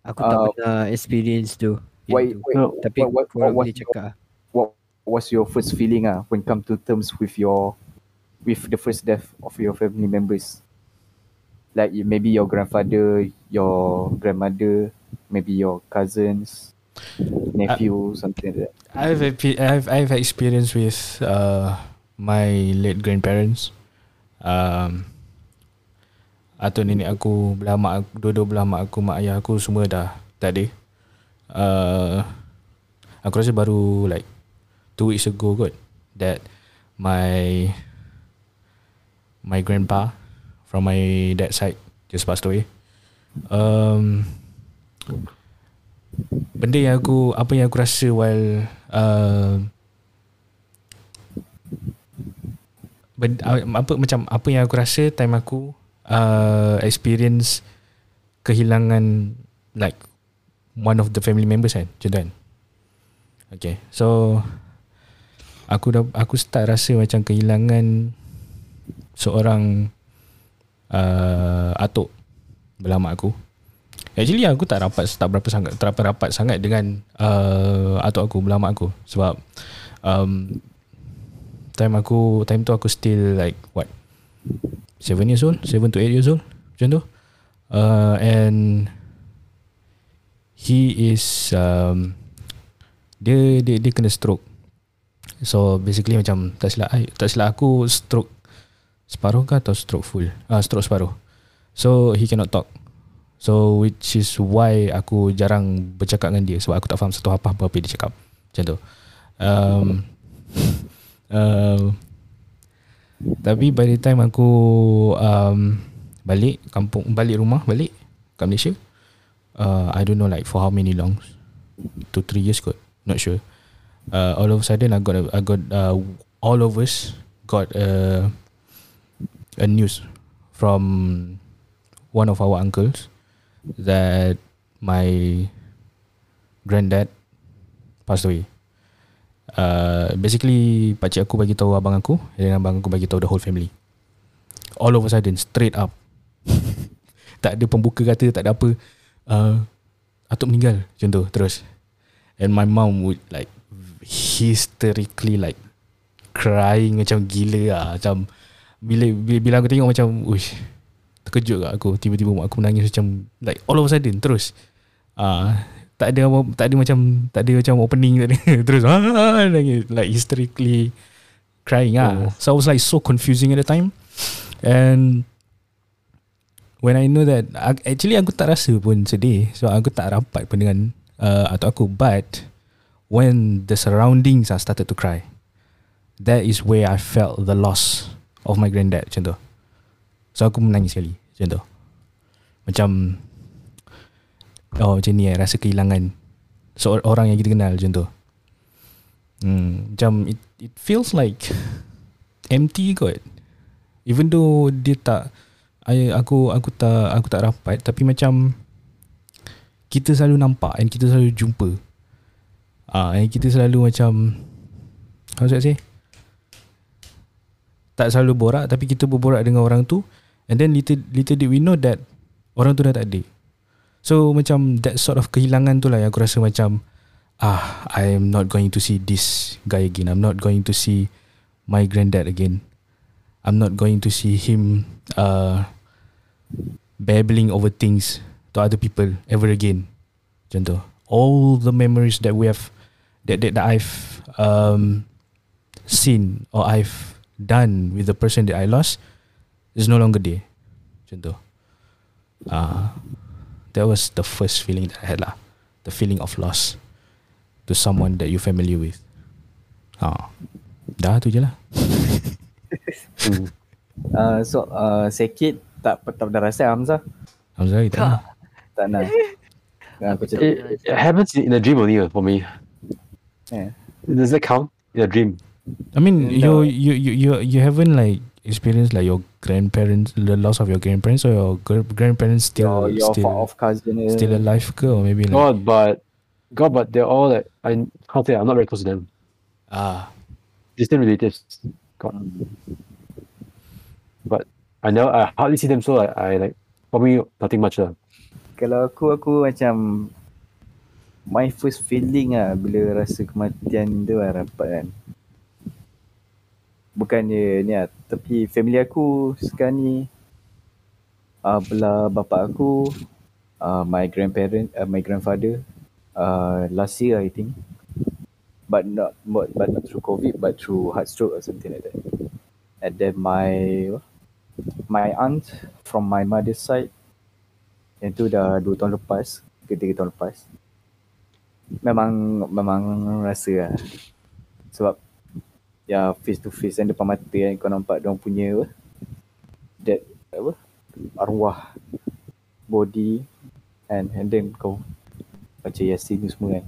Aku tak Uh, pernah experience tu. Itu. what, No, Tapi what, what, korang what, boleh was your, cakap. what was your first feeling ah when come to terms with your with the first death of your family members? Like you- maybe your grandfather, your grandmother, maybe your cousins, nephew, something like that. I've I've I've experience with uh my late grandparents. Um atau nenek aku, belah mak dua-dua belah mak aku, mak ayah aku semua dah tak ada. Uh, aku rasa baru like two weeks ago kot that my my grandpa from my dad side just passed away. Um, benda yang aku apa yang aku rasa while uh, benda, apa macam apa yang aku rasa time aku uh, experience kehilangan like one of the family members kan macam tu kan? Okay so aku dah aku start rasa macam kehilangan seorang uh, atuk belah mak aku. Actually aku tak rapat tak berapa sangat tak berapa rapat sangat dengan uh, atuk aku belah mak aku. Sebab um, time aku time tu aku still like what 7 years old 7 to 8 years old macam tu. Uh, and he is um, dia dia dia kena stroke. So basically macam tak silap tak silap aku stroke separuh ke atau stroke full? Ah uh, stroke separuh. So he cannot talk. So which is why aku jarang bercakap dengan dia. Sebab aku tak faham satu apa-apa apa dia cakap. Macam tu. Um, uh, tapi by the time aku um, balik kampung balik rumah balik kat Malaysia uh, I don't know like for how many long two three years kot. Not sure. Uh, all of a sudden I got a, I got uh, all of us got a, a news from one of our uncles that my granddad passed away. Uh, basically pakcik aku bagi tahu abang aku dan abang aku bagi tahu the whole family. All of a sudden straight up. tak ada pembuka kata, tak ada apa. Uh, atuk meninggal macam tu terus. And my mom would like hysterically like crying macam gila lah. Macam bila, bila, bila aku tengok macam uish terkejut kat aku tiba-tiba mak aku menangis macam like all of a sudden terus ah uh, tak ada apa- tak ada macam tak ada macam opening tak ada. Terus ah nangis like hysterically crying ah. Oh. so I was like so confusing at the time. And when I know that ac- actually aku tak rasa pun sedih. So aku tak rapat pun dengan uh, atau aku. But when the surroundings are started to cry that is where I felt the loss of my granddad macam tu. So aku menangis sekali Macam tu. Macam Oh macam ni eh Rasa kehilangan Seorang yang kita kenal Macam tu. Hmm, Macam it, it feels like Empty kot. Even though Dia tak I, Aku Aku tak Aku tak rapat Tapi macam Kita selalu nampak And kita selalu jumpa. Ah, And kita selalu macam How should I say? Tak selalu borak Tapi kita berborak dengan orang tu. And then little, little did we know that Orang tu dah tak ada So macam That sort of kehilangan tu lah Yang aku rasa macam Ah I am not going to see this guy again. I'm not going to see My granddad again. I'm not going to see him uh, Babbling over things To other people Ever again. Macam tu. All the memories that we have That, that, that I've um, Seen Or I've Done With the person that I lost is no longer there. Macam tu. Ah, that was the first feeling that I had lah. The feeling of loss to someone that you're familiar with. Ah, dah tu je lah. Uh, so uh, sakit tak tak pernah rasa Hamzah. Hamzah kita. Tak. Tak nak. Kan aku cakap. It, it happens in a dream only uh, for me. Yeah. Does that count? In a dream. I mean, No. you you you you you haven't like experienced like your grandparents, the loss of your grandparents, or your gr- grandparents still Your, your still cousin. still alive, ke, or maybe like God, but God, but they're all like I can't say I'm not very close to them. ah Distant relatives. God. But I know I hardly see them, so I, I like for me nothing much lah. Kalau aku, aku macam my first feeling lah bila rasa kematian tu lah rapat kan. Bukannya ni lah, tapi family aku sekarang ni uh, belah bapak aku, uh, my grandparent, uh, my grandfather, uh, last year I think. But not, but, but not through COVID, but through heart stroke or something like that. And then my my aunt from my mother's side yang tu dah 2 tahun lepas ke 3 tahun lepas memang memang rasa lah sebab ya face to face kan depan mata kan kau nampak dia punya apa? That apa? Arwah body and and then kau. Baca yasin ni semua kan.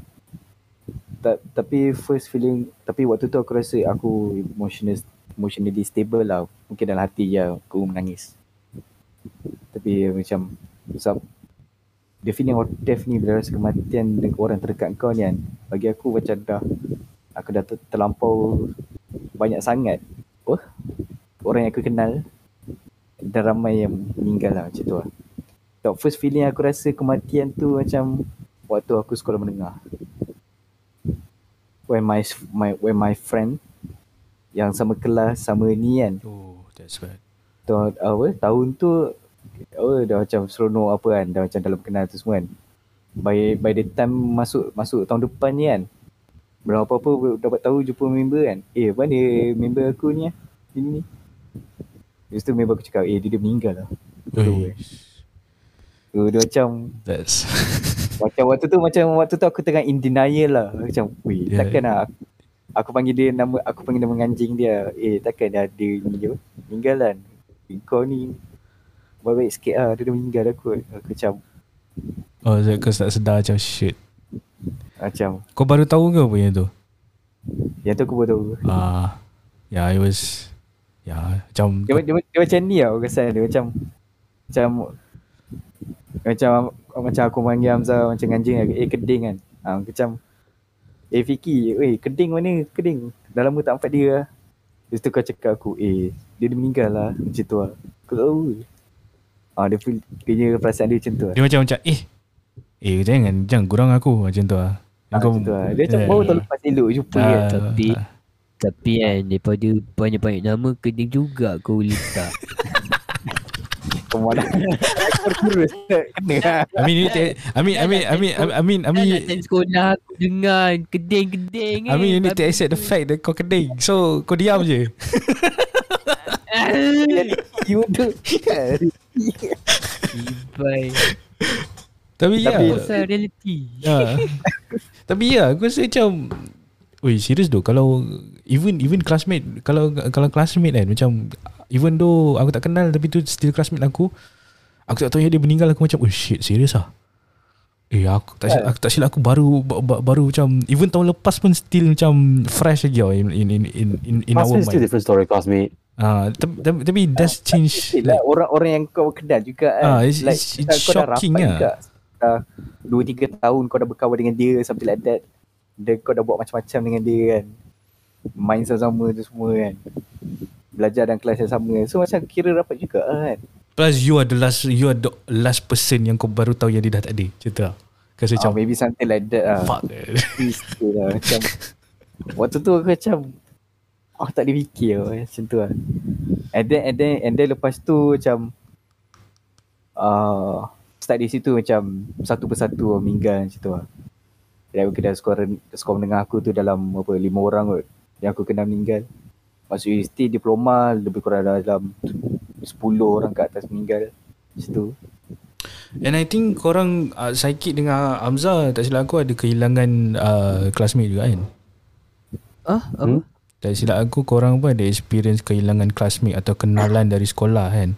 Ta, tapi first feeling tapi waktu tu aku rasa aku emotional emotionally stable lah. Mungkin dalam hati ya aku menangis. Tapi macam sebab the feeling of death ni bila rasa kematian dengan orang terdekat kau ni kan bagi aku macam dah aku dah ter- terlampau banyak sangat. Oh orang yang aku kenal dan ramai yang meninggal lah macam tu lah. So, first feeling aku rasa kematian tu macam waktu aku sekolah menengah. When my my when my friend yang sama kelas sama ni kan. Oh that's bad. tahun apa tahun tu oh dah macam seronok apa kan dah macam dalam kenal tu semua kan. By by the time masuk masuk tahun depan ni kan belum apa-apa dapat tahu jumpa member kan? Eh mana member aku ni ah? Ini ni. Lepas tu member aku cakap eh dia dah meninggal lah. Betul Tu dia macam that's macam waktu tu macam waktu tu aku tengah in denial lah. Macam weh Yeah. takkan lah aku, aku panggil dia nama aku panggil nama anjing dia. Eh takkan dia ada ni je meninggal kan kau ni baik-baik sikit lah. Dia dah meninggal aku aku macam oh so kau tak sedar macam shit. Macam Kau baru tahu ke apa yang tu? yang tu aku baru tahu. Ah, yeah, it was yeah, macam dia, dia, dia, macam ni lah aku rasa dia. Macam macam macam macam aku panggil Hamzah macam anjing eh keding kan. Ha, macam eh Fiki eh keding mana? Keding. Dah lama tak nampak dia lah. Lepas tu kau cakap aku eh dia dah meninggal lah macam tu lah. Aku tahu ah dia feel dia punya perasaan dia macam tu lah. Dia macam macam eh eh jangan jangan kurang aku macam tu ah. Ah, macam tu lah. Dia macam baru tahun lepas elok jumpa Ah, kan tapi- ah. Tapi kan daripada banyak-banyak nama keding juga kau letak. Kau mana Aku kurus Kena I mean, I mean, I mean, I mean, I mean, I mean, sekolah aku dengar keding-keding I mean, you need to accept the fact that kau keding. So, kau diam je. You do Bye. Tapi ya, Tapi- Pasal reality. ya. Tapi ya, aku rasa macam, Ui, serius tu. Kalau even even classmate, kalau kalau classmate kan macam even though aku tak kenal tapi tu still classmate aku, aku tak tahu yang dia meninggal aku macam, oh shit, serius ah. Eh aku tak silap, aku tak silap aku baru ba- ba- baru macam even tahun lepas pun still macam fresh lagi tau in in in in in, in our Classmate still mind. different story, classmate. Ah, tapi, tapi, tapi that's change lah orang-orang yang kau kenal juga kan. Ah, it's- it's- it's kau dah shocking rapat lah. Dah 2 3 tahun kau dah berkawan dengan dia something like that. Dan kau dah buat macam-macam dengan dia kan. Main sama-sama tu semua kan. Belajar dalam kelas yang sama. So macam kira rapat juga lah kan. Plus you are the last You are the last person Yang kau baru tahu Yang dia dah tak ada tu lah Kasi Ah, macam maybe something like that lah. Fuck Please tu lah. Macam waktu tu aku macam aku tak ada fikir lah, macam tu lah. And then and then and then lepas tu macam uh, start di situ macam satu persatu meninggal macam tu lah. Dan aku kena skor skor menengah aku tu dalam apa lima orang kot yang aku kena meninggal. Masuk universiti diploma lebih kurang dalam 10 orang ke atas meninggal. Macam tu. And I think korang uh, Saikid dengan Hamzah Tak silap aku ada kehilangan uh, Classmate juga kan Ah, apa? Hmm? Tak silap aku korang pun ada experience Kehilangan classmate Atau kenalan dari sekolah kan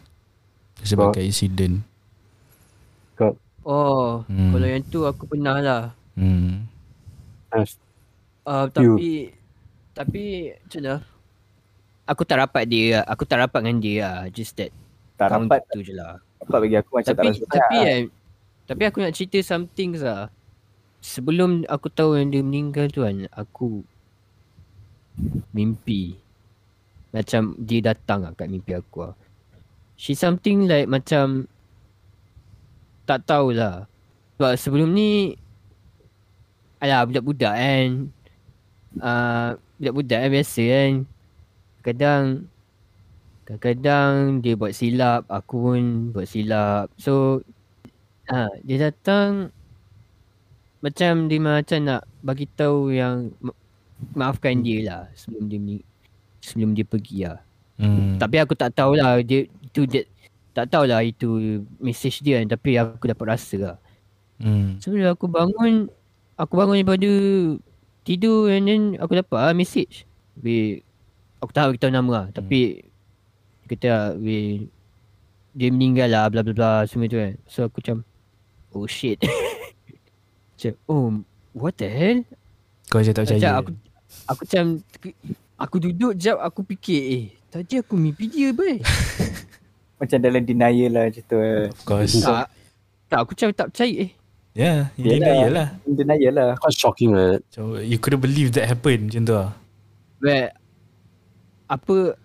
sebagai insiden. Oh, Hmm. kalau yang tu aku pernah lah. Hmm. Yes. Uh, tapi tapi macam mana? Aku tak rapat dia, aku tak rapat dengan dia lah. Just that Tak rapat, tu je lah. rapat bagi aku macam tak Tapi rasa tapi kan tapi aku nak cerita some things lah. Sebelum aku tahu yang dia meninggal tu kan, aku mimpi. Macam dia datang lah kat mimpi aku lah. She something like macam tak tahulah. Sebab sebelum ni Alah budak-budak kan uh, Budak-budak kan biasa kan Kadang Kadang-kadang dia buat silap Aku pun buat silap So ha, Dia datang Macam dia macam nak bagi tahu yang ma- Maafkan dia lah Sebelum dia ni Sebelum dia pergi lah Hmm. Tapi aku tak tahulah dia Itu dia Tak tahulah itu Message dia Tapi aku dapat rasa lah. Hmm. So bila aku bangun Aku bangun daripada Tidur and then Aku dapat lah message. Habis Aku tak beritahu nama lah Tapi kata lah "Weh, Dia meninggal lah bla bla bla Semua tu kan. So aku macam Oh shit. Macam Oh What the hell? Kau macam tak percaya. Aku Aku macam Aku duduk jap Aku fikir Eh Tadi aku mimpi dia boy macam dalam denial lah macam tu. eh. Of course. Tak Tak aku macam tak percaya eh Yeah, Yelah. Yelah. Yelah. Denial lah. Quite shocking, man. So, you couldn't believe that happened macam tu lah. But apa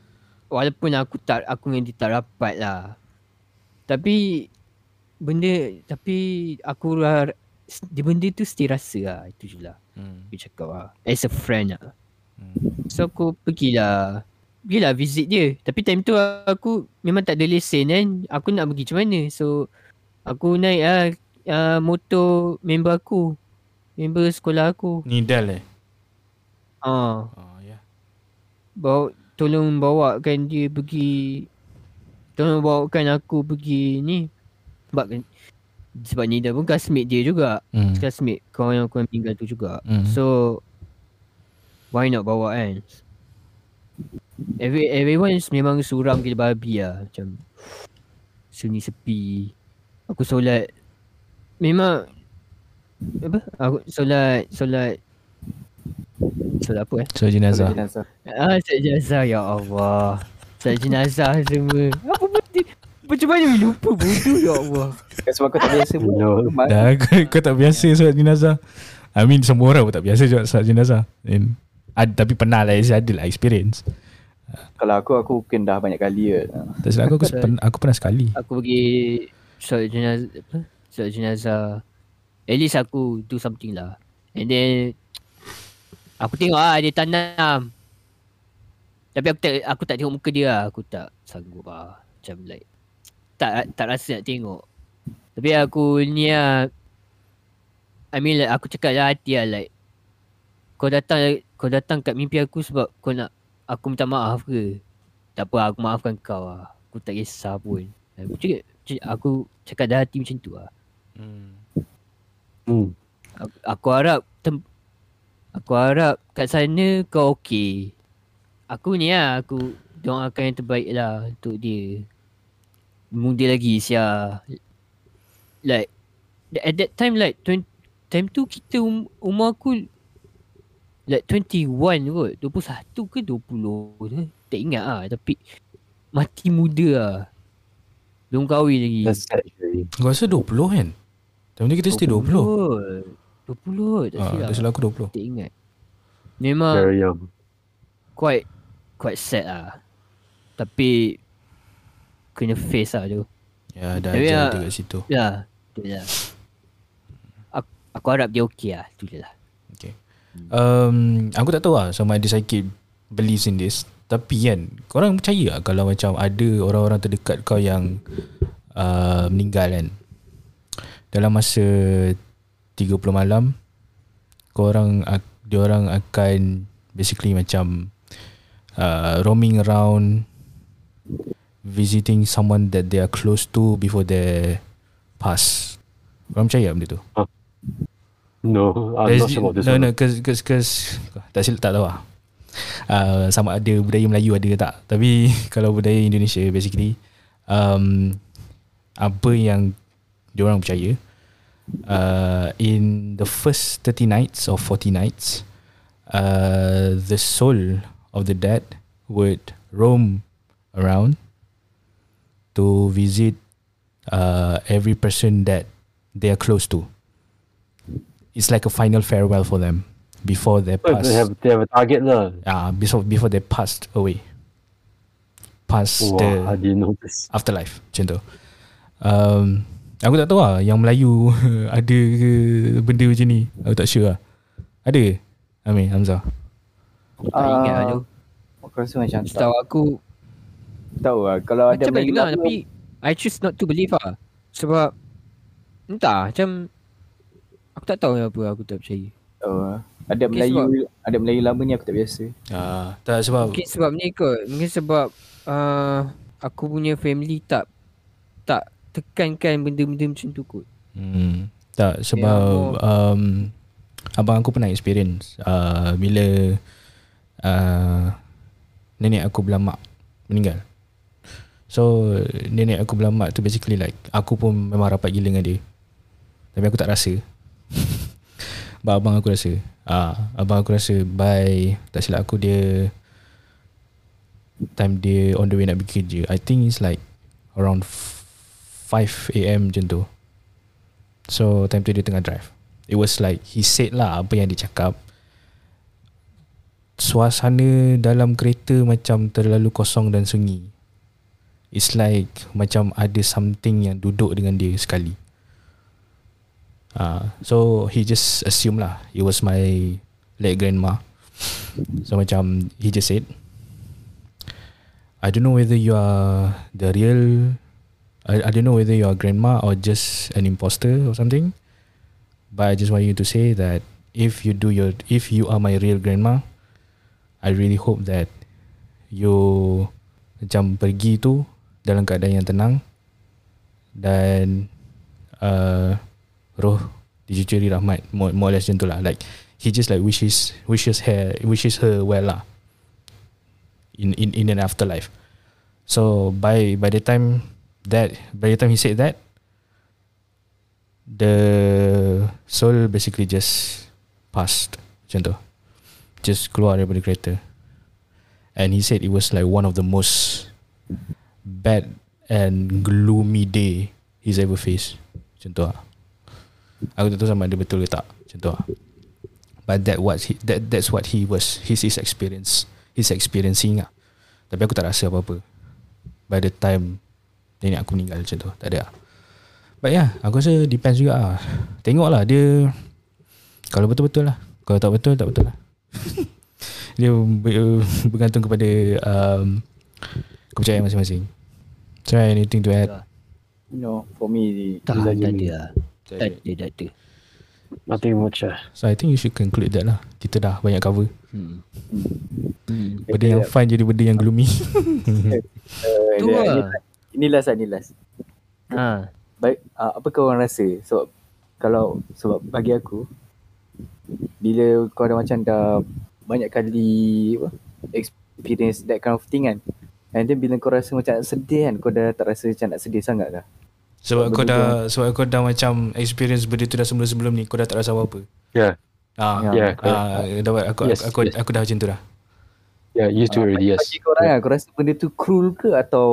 walaupun aku tak aku dengan dia tak rapat lah. Tapi benda tapi aku ra- dia benda tu still rasa lah itu je lah. Hmm. Aku cakap lah. As a friend lah. Hmm. So aku pergilah Pergilah visit dia Tapi time tu aku Memang tak ada lesen kan Aku nak pergi macam mana So Aku naik lah uh, Motor member aku Member sekolah aku Ni Dal eh? Ah, Oh, ya. Yeah. bawa tolong bawakan dia pergi tolong bawakan aku pergi ni sebab sebab ni dah pun classmate dia juga Hmm. classmate kawan yang aku yang meninggal tu juga Hmm. so why not bawa kan Every, everyone memang suram gila babi lah macam sunyi sepi aku solat memang apa aku solat solat solat apa eh So jenazah. Jenazah. Ah, set jenazah ya Allah. Set jenazah semua. Apa benda? Macam mana boleh lupa bodoh ya Allah. Sebab kau tak biasa pun. Dah kau, kau tak biasa solat jenazah. I mean semua orang pun tak biasa solat solat jenazah. And, ad, tapi pernah lah ada lah experience. Kalau aku, aku mungkin dah banyak kali ke. Tak silap aku, aku, pen, aku pernah sekali. Aku pergi solat jenazah apa? Solat jenazah. At least aku do something lah. And then aku tengok ah dia tanam. Tapi aku tak aku tak tengok muka dia lah. Aku tak sanggup lah. Macam like tak tak rasa nak tengok. Tapi aku ni lah I mean like aku cakap lah hati lah like kau datang kau datang kat mimpi aku sebab kau nak aku minta maaf ke? Tak apa aku maafkan kau lah. Aku tak kisah pun. Aku cakap, cakap aku cakap dah hati macam tu lah. Hmm. Hmm. Aku, aku harap tem, aku harap kat sana kau okey. Aku ni lah aku doakan yang terbaik lah untuk dia. Muda lagi sia. Like at that time like 20, time tu kita um, umur aku like 21 kot. 21 ke 20 tu. Tak ingat ah tapi mati muda lah. Belum kahwin lagi. Kau rasa 20 kan? Time ni kita still 20. 20 tak Ah, silap. tak silap aku 20. Tak ingat. Memang Very young. quite quite sad lah. Tapi kena face lah tu. Ya, dah Tapi, ajar ah, dia kat situ. Ya, tu je lah. Aku, aku harap dia okey lah. Tu je lah. Um, aku tak tahu lah sama ada psychic believes in this. Tapi kan, korang percaya tak kalau macam ada orang-orang terdekat kau yang uh, meninggal kan? Dalam masa 30 malam, korang dia orang akan basically macam uh, roaming around visiting someone that they are close to before they pass. Korang percaya benda tu? No, I'm not sure about this no, one. no, cause, cause, cause tak silap tak tahu lah. Uh, sama ada budaya Melayu ada ke tak. Tapi kalau budaya Indonesia basically um, apa yang diorang percaya uh, in the first 30 nights or 40 nights uh, the soul of the dead would roam around to visit uh, every person that they are close to. It's like a final farewell for them before they So pass. they have they have a target lah. uh, before before they passed away. Past Wow, the I didn't know this. afterlife macam tu. Um, aku tak tahu lah yang Melayu ada ke benda macam ni. Aku tak sure lah. Ada ke? Amin, Hamzah. Tak ingat lah tu. Aku rasa macam tak Setahu aku tahu lah. Kalau ada macam mana Melayu lah tapi I choose not to believe lah. Sebab entah macam aku tak tahu apa aku tak percaya. tahu lah. Ada Mungkin Melayu ada Melayu lama ni aku tak biasa. Ah, tak sebab Mungkin sebab ni kot. Mungkin sebab uh, aku punya family tak tak tekankan benda-benda macam tu kot. Hmm, tak sebab um, abang aku pernah experience uh, bila uh, nenek aku belamak meninggal. So nenek aku belamak tu basically like aku pun memang rapat gila dengan dia. Tapi aku tak rasa. Abang aku rasa. Ah, abang aku rasa by tak silap aku dia time dia on the way nak pergi kerja. I think it's like around 5 am macam tu. So time tu dia tengah drive It was like He said lah Apa yang dia cakap Suasana dalam kereta Macam terlalu kosong dan sunyi It's like Macam ada something yang duduk dengan dia sekali uh, So he just assume lah It was my late grandma So macam He just said I don't know whether you are The real I, I don't know whether you are grandma or just an imposter or something. But I just want you to say that if you do your if you are my real grandma, I really hope that you macam pergi tu dalam keadaan yang tenang dan uh, roh dicucuri rahmat more, more or less macam tu lah. Like he just like wishes wishes her wishes her well lah. In in in an afterlife. So by by the time that by the time he said that the soul basically just passed macam tu. Just keluar daripada kereta. And he said it was like one of the most bad and gloomy day he's ever faced. Macam tu lah aku tak tahu sama ada betul ke tak. Macam tu lah. But that what he that that's what he was his his experience. His experiencing lah. Tapi aku tak rasa apa-apa. By the time nenek aku meninggal macam tu. Tak ada lah. But yeah aku rasa depends juga lah. Tengok lah dia kalau betul-betul lah. Kalau tak betul tak betul lah. Dia ber- bergantung kepada um, kepercayaan masing-masing. So anything to add? You know, for me Tak, tak ada lah. Tak ada, tak ada. Nothing much. Uh. so I think you should conclude that lah kita dah banyak cover Hmm. Hmm. benda yang fun jadi benda yang gloomy Uh, Tu dia- lah. Ini last lah, ini last. Ha. Baik, uh, apa kau orang rasa? Sebab kalau sebab bagi aku bila kau dah macam dah banyak kali apa, experience that kind of thing kan. And then bila kau rasa macam nak sedih kan, kau dah tak rasa macam nak sedih sangat dah. Sebab kau dah sebab kau dah macam experience benda tu dah sebelum-sebelum ni kau dah tak rasa apa-apa Yeah, ah Ya. yeah, ah dapat aku, Yes, aku, yes. aku dah macam tu dah yeah. Used to it already. Yes. Bagi kau orang kan, kau rasa benda tu cruel ke atau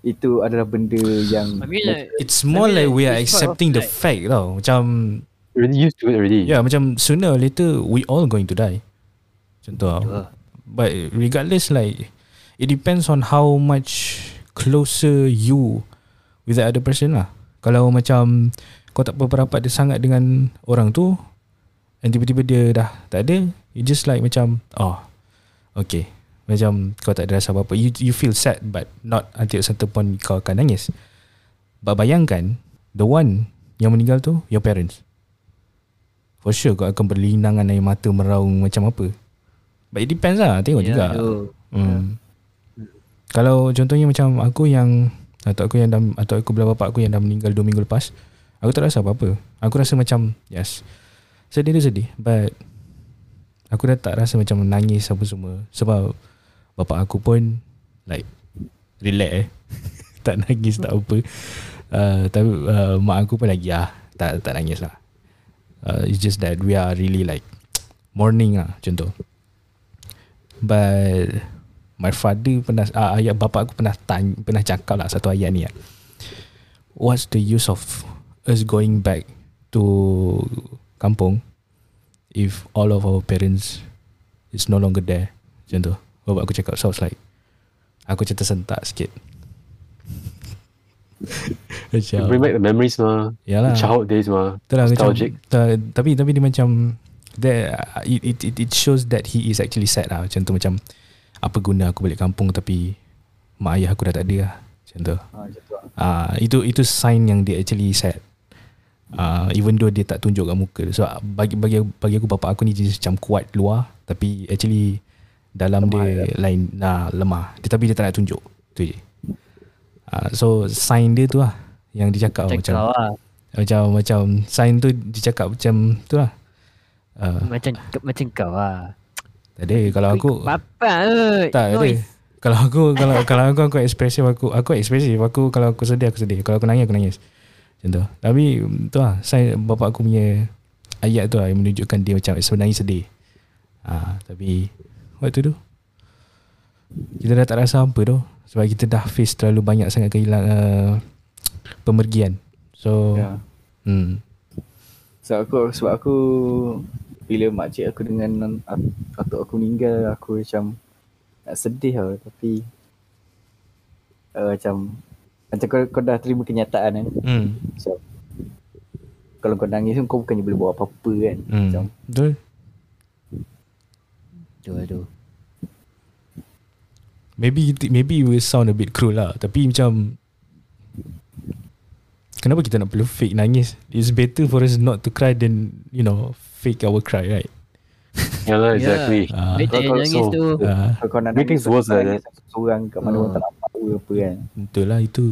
itu adalah benda yang I mean like, It's more I mean, like we are accepting the fact tau. Macam Already used to it already. yeah, macam sooner or later we all going to die. Tau. Betul. But regardless like it depends on how much closer you with the other person lah. Kalau macam kau tak berapa rapat dia sangat dengan orang tu and tiba-tiba dia dah tak ada, you just like macam oh okay. Macam kau tak ada rasa apa-apa. You you feel sad but not until certain point kau akan nangis. But bayangkan the one yang meninggal tu your parents. For sure kau akan berlinangan air mata meraung macam apa. But it depends lah. Tengok Ya, juga. Hmm. Kalau contohnya macam aku yang atau aku yang dah, atau aku belah bapak aku yang dah meninggal 2 minggu lepas, aku tak rasa apa-apa. Aku rasa macam yes. Sedih tu sedih but aku dah tak rasa macam menangis apa semua sebab bapak aku pun like relax eh. tak nangis tak apa. Uh, tapi uh, mak aku pun lagi ah tak tak nangis lah. Uh, it's just that we are really like mourning lah contoh. But my father pernah uh, ayah bapa aku pernah tanya, pernah cakap lah satu ayat ni lah. What's the use of us going back to kampung if all of our parents is no longer there macam tu bapak aku cakap so like aku macam tersentak sikit macam Bring back the memories mah. Yalah. Childhood days mah. Lah macam Nostalgic. ta- Tapi tapi dia macam there, it, it, it, it shows that he is actually sad lah Macam tu macam Apa guna aku balik kampung Tapi Mak ayah aku dah tak ada lah. Macam tu. Ha, macam tu lah. Ah, Itu itu sign yang dia actually sad uh, Even though dia tak tunjuk kat muka. So bagi bagi bagi aku bapak aku ni jenis macam kuat luar. Tapi actually Dalam Lemah dia lain nah, Lemah. Dia, Tapi dia tak nak tunjuk. Tu je. Uh, So sign dia tu lah Yang dia cakap Macam macam lah. macam macam sign tu dia cakap macam tu lah. Uh, Macam macam kau lah. Tak ada kalau aku Papa eh. tak ada. Kalau aku kalau kalau aku aku ekspresif aku aku ekspresif aku kalau aku sedih aku sedih. Kalau aku nangis aku nangis. Macam tu. Tapi tu lah sign bapak aku punya ayat tu lah yang menunjukkan dia macam sebenarnya sedih. Ah, tapi what to do? Kita dah tak rasa apa tu sebab kita dah face terlalu banyak sangat kehilangan uh, pemergian. So Ya. hmm. Sebab aku sebab aku bila makcik aku dengan at- atuk aku meninggal aku macam nak sedih lah tapi uh, macam macam kau, kau dah terima kenyataan kan. Hmm. So kalau kau nangis pun kau bukannya boleh buat apa-apa kan. Hmm. Macam Betul. Tu tu. Maybe maybe it will sound a bit cruel lah Tapi macam Kenapa kita nak perlu fake nangis It's better for us not to cry Than you know Fake our cry right Yeah lah, exactly. Ah. Baik tak Kau- kau- nangis so- tu. uh, kalau kau nak Make things worse lah, nangis seorang kat mana orang tak nampak apa apa kan. Betul lah itu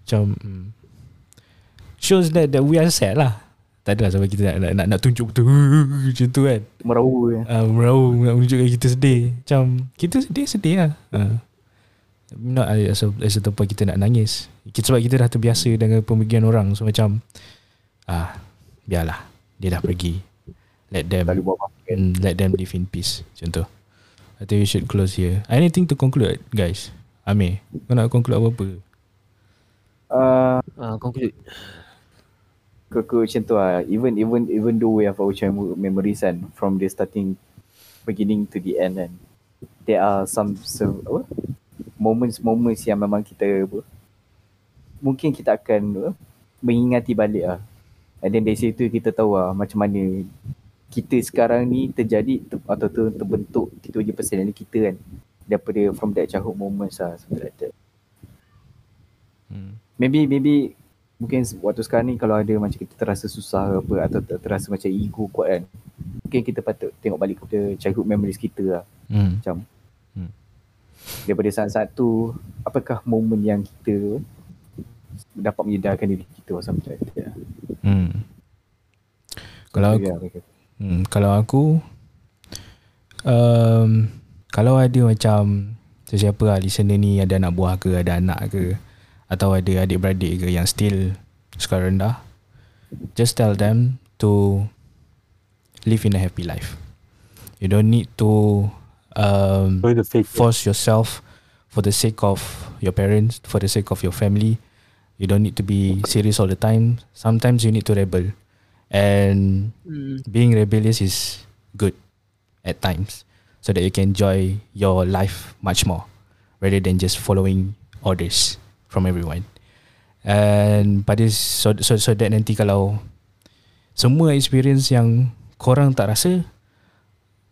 Macam hmm. Shows that, that we are sad lah Tak adalah sampai kita nak, nak, nak, nak tunjuk betul Macam tu kan Merawu kan. uh, Meraung Nak menunjukkan kita sedih Macam Kita sedih sedih lah uh. Not as a, as a tempat kita nak nangis. Kita, Sebab kita dah terbiasa Dengan pemergian orang. So macam ah Biarlah. Dia dah pergi. Let them Let them live in peace. Macam tu. I think we should close here. Anything to conclude guys. Amir Kau nak conclude apa-apa? Uh, Ah, conclude. aku macam tu lah. Even even even though we have our childhood memories kan from the starting beginning to the end kan. There are some, some apa? Moments-moments yang memang kita apa? Mungkin kita akan apa? mengingati balik lah. And then dari situ kita tahu lah macam mana kita sekarang ni terjadi ter, atau ter, terbentuk kita punya personality kita kan daripada from that childhood moments lah something like that. hmm. Maybe maybe mungkin waktu sekarang ni kalau ada macam kita terasa susah apa atau ter- terasa macam ego kuat kan. Mungkin kita patut tengok balik kepada childhood memories kita lah. Hmm. Macam. Daripada saat-saat tu apakah momen yang kita dapat menyedarkan diri kita or something like that. Hmm. Kalau aku Ya, okay. Hmm, kalau aku um, kalau ada macam sesiapa lah listener ni ada anak buah ke, ada anak ke atau ada adik-beradik ke yang still sekolah rendah just tell them to live in a happy life. You don't need to um, to fake. force yourself for the sake of your parents, for the sake of your family. You don't need to be serious all the time. Sometimes you need to rebel. And Hmm. being rebellious is good at times so that you can enjoy your life much more rather than just following orders from everyone. And pada so, so, so that nanti kalau semua experience yang korang tak rasa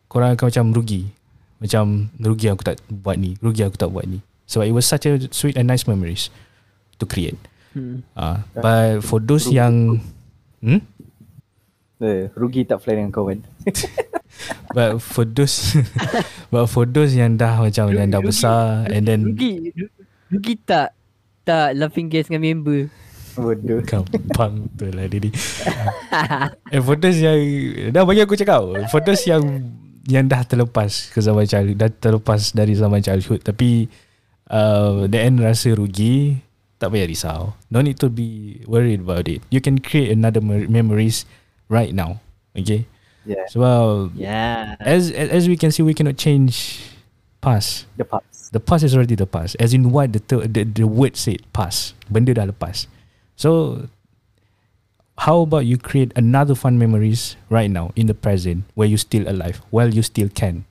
korang akan macam rugi. Macam rugi aku tak buat ni, rugi aku tak buat ni. So it was such a sweet and nice memories to create. Hmm. Uh, but for those yang hmm? Eh, rugi tak fly dengan kawan. But for those But for those yang dah macam Yang dah Rugi- besar And then Rugi ru- Rugi tak Tak laughing gas dengan member Bodoh. Gampang tu lah dia ni And for those yang Dah bagi aku cakap For those yang Yang dah terlepas Ke zaman childhood Dah terlepas dari zaman childhood Tapi uh, the end rasa rugi, tak payah risau. No need to be worried about it. You can create another memories right now. Okay. Yeah. Sebab Yeah. as as we can see, we cannot change past. The past. The past is already the past. As in what the the, the word said, past. Benda dah lepas. So how about you create another fun memories right now in the present where you still alive, while you still can.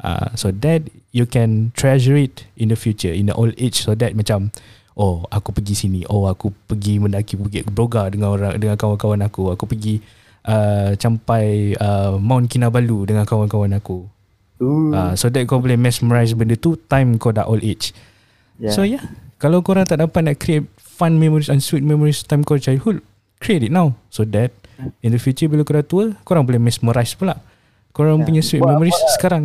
Uh, so that you can treasure it in the future, in the old age. So that macam, oh aku pergi sini, oh aku pergi mendaki bukit Broga dengan orang dengan kawan-kawan aku, aku pergi uh, campai uh, Mount Kinabalu dengan kawan-kawan aku. Ooh. Uh, so that kau boleh mesmerize benda tu time kau dah old age. yeah. So yeah, kalau korang tak dapat nak create fun memories and sweet memories time kau childhood, create it now. So that in the future bila korang tua, korang boleh mesmerize pula. Korang Yeah. punya sweet Buat memories apa? sekarang.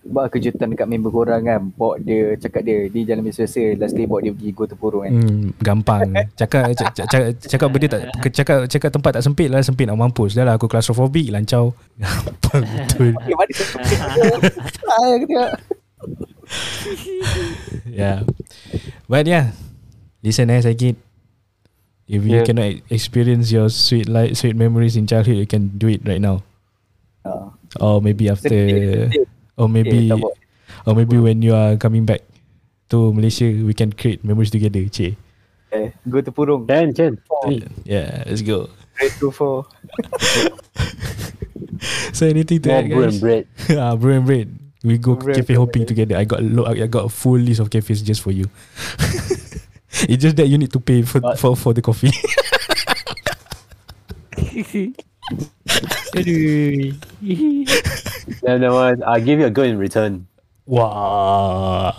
Buat kejutan dekat member korang kan. Bawa dia, cakap dia, dia jalan biasa-biasa. Last day bawa dia pergi go tempurung kan. Hmm, gampang. Cakap cakap, cakap, cakap benda tak cakap cakap tempat tak sempit lah, sempit nak mampus. Dah lah aku claustrophobic lancau. Gampang betul. Ah, aku tengok. Yeah. But yeah, listen eh Sakit. If you cannot experience your sweet light, sweet memories in childhood, you can do it right now. Ah. Or maybe after, or maybe, tak or maybe when you are coming back to Malaysia, we can create memories together. Cik. Eh, go tempurung. Can, can. Yeah, let's go. Grade 2 4. So anything to More add, brew and guys? bread. ah, brew and bread. We go Brew and cafe bread. hopping together. I got a lo- I got a full list of cafes just for you. it's just that you need to pay for But- for, for the coffee. Aduh. Then that I'll give you a girl in return. Wow.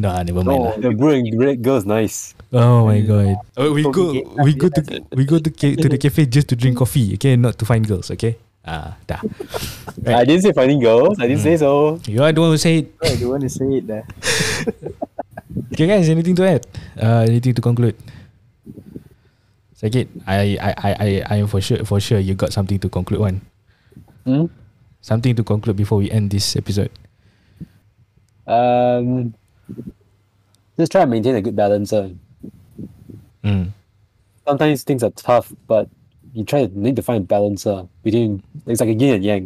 Nah, never mind. lah. No. The brew and bread girl's nice. Oh my god. Oh, we go we go to we go to ca- to the cafe just to drink coffee, okay? Not to find girls, okay? Ah, dah. I didn't say finding girls. I didn't say so. You are the one who say it. I don't want to say it dah. Okay guys, anything to add? Uh, anything to conclude? Sakit, I I I I I am for sure for sure you got something to conclude one. Hmm? Something to conclude before we end this episode. Um, just try and maintain a good balance. Uh. Mm. Sometimes things are tough, but you try to need to find balance uh, between. It's like a yin and yang.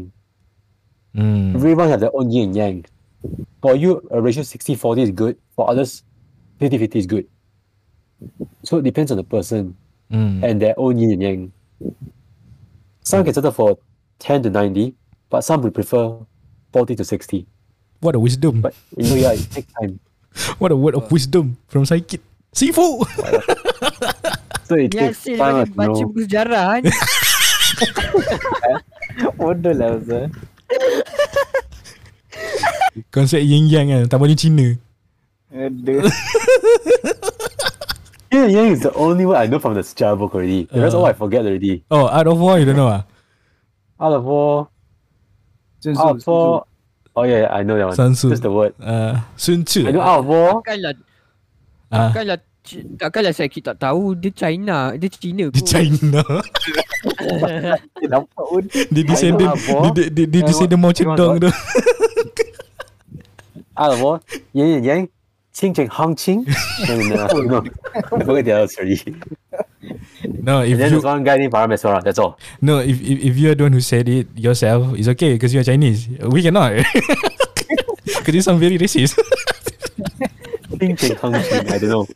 Mm. Everyone has their own yin and yang. For you, a ratio 60-40 is good. For others, 50-50 is good. So it depends on the person Mm. and their own yin and yang. Some can settle for 10 to 90, but some would prefer 40 to 60. What a wisdom. But you know, yeah, it takes time. What a word of wisdom from Sakit. Sifu. So it Ni takes hasil time bagi to baca know. buku sejarah kan. Bodoh lah Azhar. Konsep yin yang kan, tambah ni Cina. Aduh. Yin and yang is the only one I know from the Sejarah book already. The rest Uh. all I forget already. Oh, out of war you don't know ah? Out of war, Sun out of war. Oh yeah, I know that one. Sun Tzu. Just the word. Uh, Sun Tzu. I know out of war. Takkanlah Ah, takkanlah takkanlah saya kita tak tahu dia China, dia. China. Dia nampak pun. Dia descendant war. dia dia dia descendant Mao Zedong tu. Out of war. Yin and yang. Qing Cheng Hang Qing. no, no, no, no. I forget the others already. No, if And then you there's one guy named Parameswara. That's all. no if if, if you are the one who said it yourself, it's okay because you are Chinese. We cannot. Because you sound very racist. Qing Cheng Hang Qing. I don't know.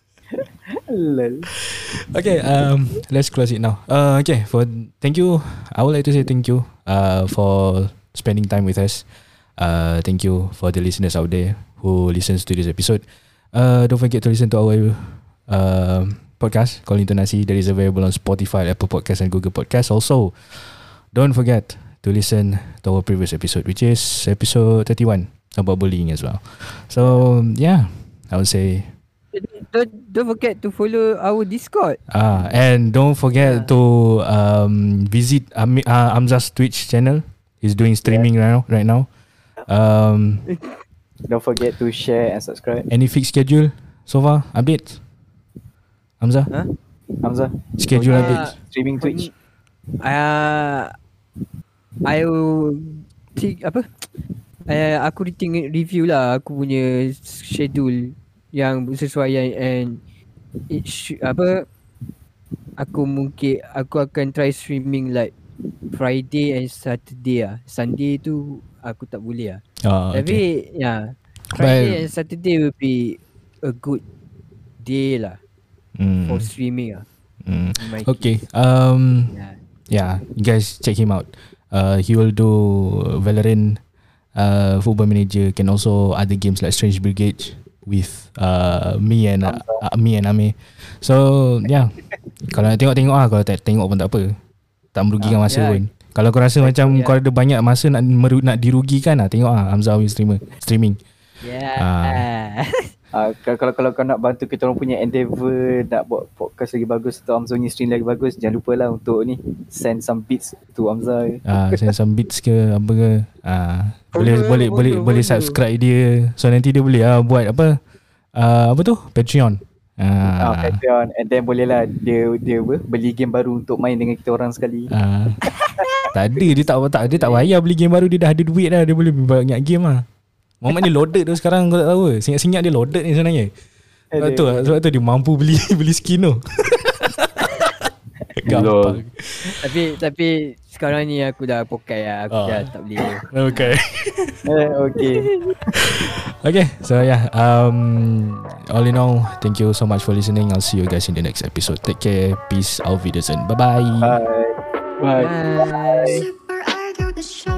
Okay, um, let's close it now. Uh, okay, for thank you. I would like to say thank you. Uh, for spending time with us. Uh, thank you for the listeners out there who listens to this episode. Uh, don't forget to listen to our uh, podcast called Intonasi that is available on Spotify, Apple Podcasts, and Google Podcasts. Also, don't forget to listen to our previous episode, which is episode thirty-one about bullying as well. So yeah, I would say Don't, don't forget to follow our Discord. Ah, and don't forget Yeah. to um, visit Ami, uh, Amza's Twitch channel. He's doing streaming right now. Right now. Um, Don't forget to share and subscribe. any fixed schedule so far? Updates? Hamza? Huh? Hamzah, Schedule Ah, updates? streaming Twitch. Uh, I will think apa? Uh, aku tengok review lah aku punya schedule yang bersesuaian and it should, apa aku mungkin aku akan try streaming like Friday and Saturday ah. Sunday tu aku tak boleh ah. Oh, Tapi okay. ya yeah, Friday and Saturday will be a good day lah Hmm. for streaming ah. In my Okay. case. Um. Yeah. Yeah, you guys check him out. Uh, he will do Valorant, uh, Football Manager, can also other games like Strange Brigade with uh, me and uh, uh, me and Ame. So yeah, kalau nak tengok tengok ah, kalau tak tengok pun tak apa. Tak merugikan masa yeah. pun. Kalau kau rasa macam yeah. kau ada banyak masa nak meru, nak dirugikan ah, tengok ah Hamzah Awi streamer streaming. Yeah. Uh, kalau, kalau kalau kau nak bantu kita orang punya endeavour nak buat podcast lagi bagus atau Hamzah punya stream lagi bagus jangan lupa lah untuk ni send some beats to Hamzah Ah, send some beats ke apa ke. Ah, boleh Bodoh, boleh bodoh, boleh boleh bodoh. subscribe dia. So nanti dia boleh ah buat apa? Ah, apa tu? Patreon. Ah, Ah, Patreon and then boleh lah dia dia apa, beli game baru untuk main dengan kita orang sekali. Ah. tak ada dia tak tak dia tak payah beli game baru dia dah ada duit dah dia boleh banyak game lah. Muhammad ni loaded tu sekarang kau tak tahu? Singat-singat dia loaded ni sebenarnya. Sebab tu sebab tu dia mampu beli beli skin tu. Gampang. tapi tapi sekarang ni aku dah pokai lah. Aku Ah. dah tak boleh. Okay. Eh, okay. Okay, so yeah. Um, all in all, thank you so much for listening. I'll see you guys in the next episode. Take care. Peace. Auf Wiedersehen. Bye bye. Bye. Bye. Bye.